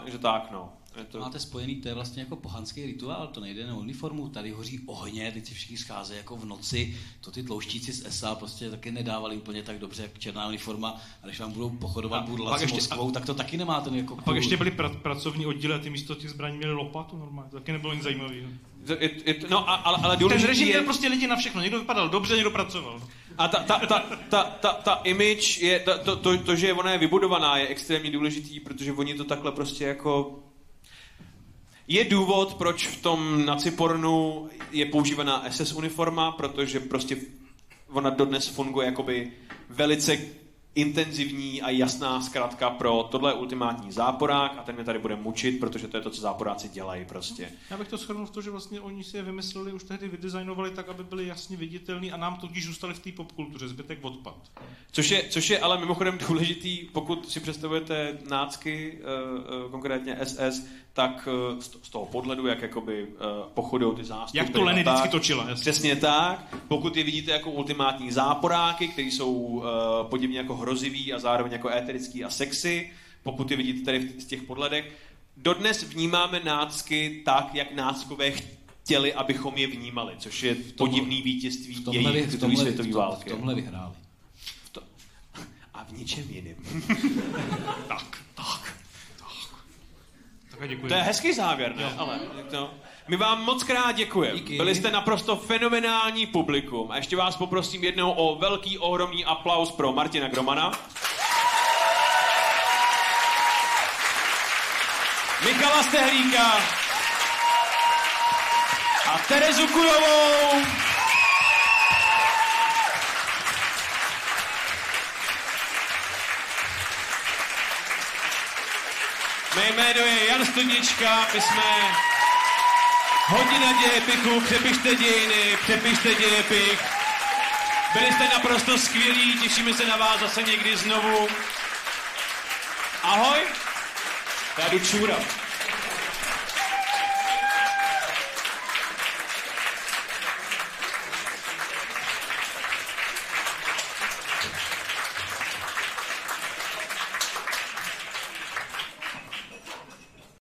Uh, že tak, no. Je to... Máte spojený, to je vlastně jako pohanský rituál, to nejde na uniformu, tady hoří ohně, teď si všichni scházejí jako v noci, to ty tlouštíci z SA prostě taky nedávali úplně tak dobře, jak černá uniforma, a když vám budou pochodovat A pak budlaci ještě- Moskvou, tak to taky nemá ten jako A pak ještě byly pra, pracovní oddíly a ty místo těch zbraní měli lopatu normálně. To taky nebylo nic zajímavého. No, a- ale, ale Ten režim je... měl prostě lidi na všechno. Někdo vypadal dobře, někdo pracoval. A ta, ta, ta, ta, ta, ta image, je, ta, to, to, to, že ona je vybudovaná, je extrémně důležitý, protože oni to takhle prostě jako... Je důvod, proč v tom nacipornu je používaná SS uniforma, protože prostě ona dodnes funguje jakoby velice intenzivní a jasná zkratka pro tohle ultimátní záporák a ten mě tady bude mučit, protože to je to, co záporáci dělají prostě. Já bych to shrnul v to, že vlastně oni si je vymysleli, už tehdy vydizajnovali tak, aby byli jasně viditelní a nám totiž zůstali v té popkultuře, zbytek odpad. Což je, což je ale mimochodem důležitý, pokud si představujete nácky, uh, uh, konkrétně SS, tak uh, z to- z toho podhledu, jak jakoby pochodují ty zástupy. Jak to Leny vždycky točila, jasně. Přesně tak. Pokud je vidíte jako ultimátní záporáky, kteří jsou podivně jako hrozivý a zároveň jako éterický a sexy, pokud je vidíte tady v z těch podhledech, dodnes vnímáme nácky tak, jak náckové chtěli, abychom je vnímali, což je podivný vítězství v tomhle, jejich v druhé tomhle, v války. v tomhle vyhráli. To... A v ničem jiném. [LAUGHS] Tak, tak, tak. Tak a děkuji. To je hezký závěr, ne? Ale to... My vám moc krát děkujeme. Byli jste naprosto fenomenální publikum. A ještě vás poprosím jednou o velký, ohromný aplaus pro Martina Gromana. Michala Stehlíka a Terezu Kurovou. Mé jméno je Jan Studnička, my jsme Hodina dějepichu, přepište dějiny, přepište dějepich. Byli jste naprosto skvělí, těšíme se na vás zase někdy znovu. Ahoj, já jdu čůrat.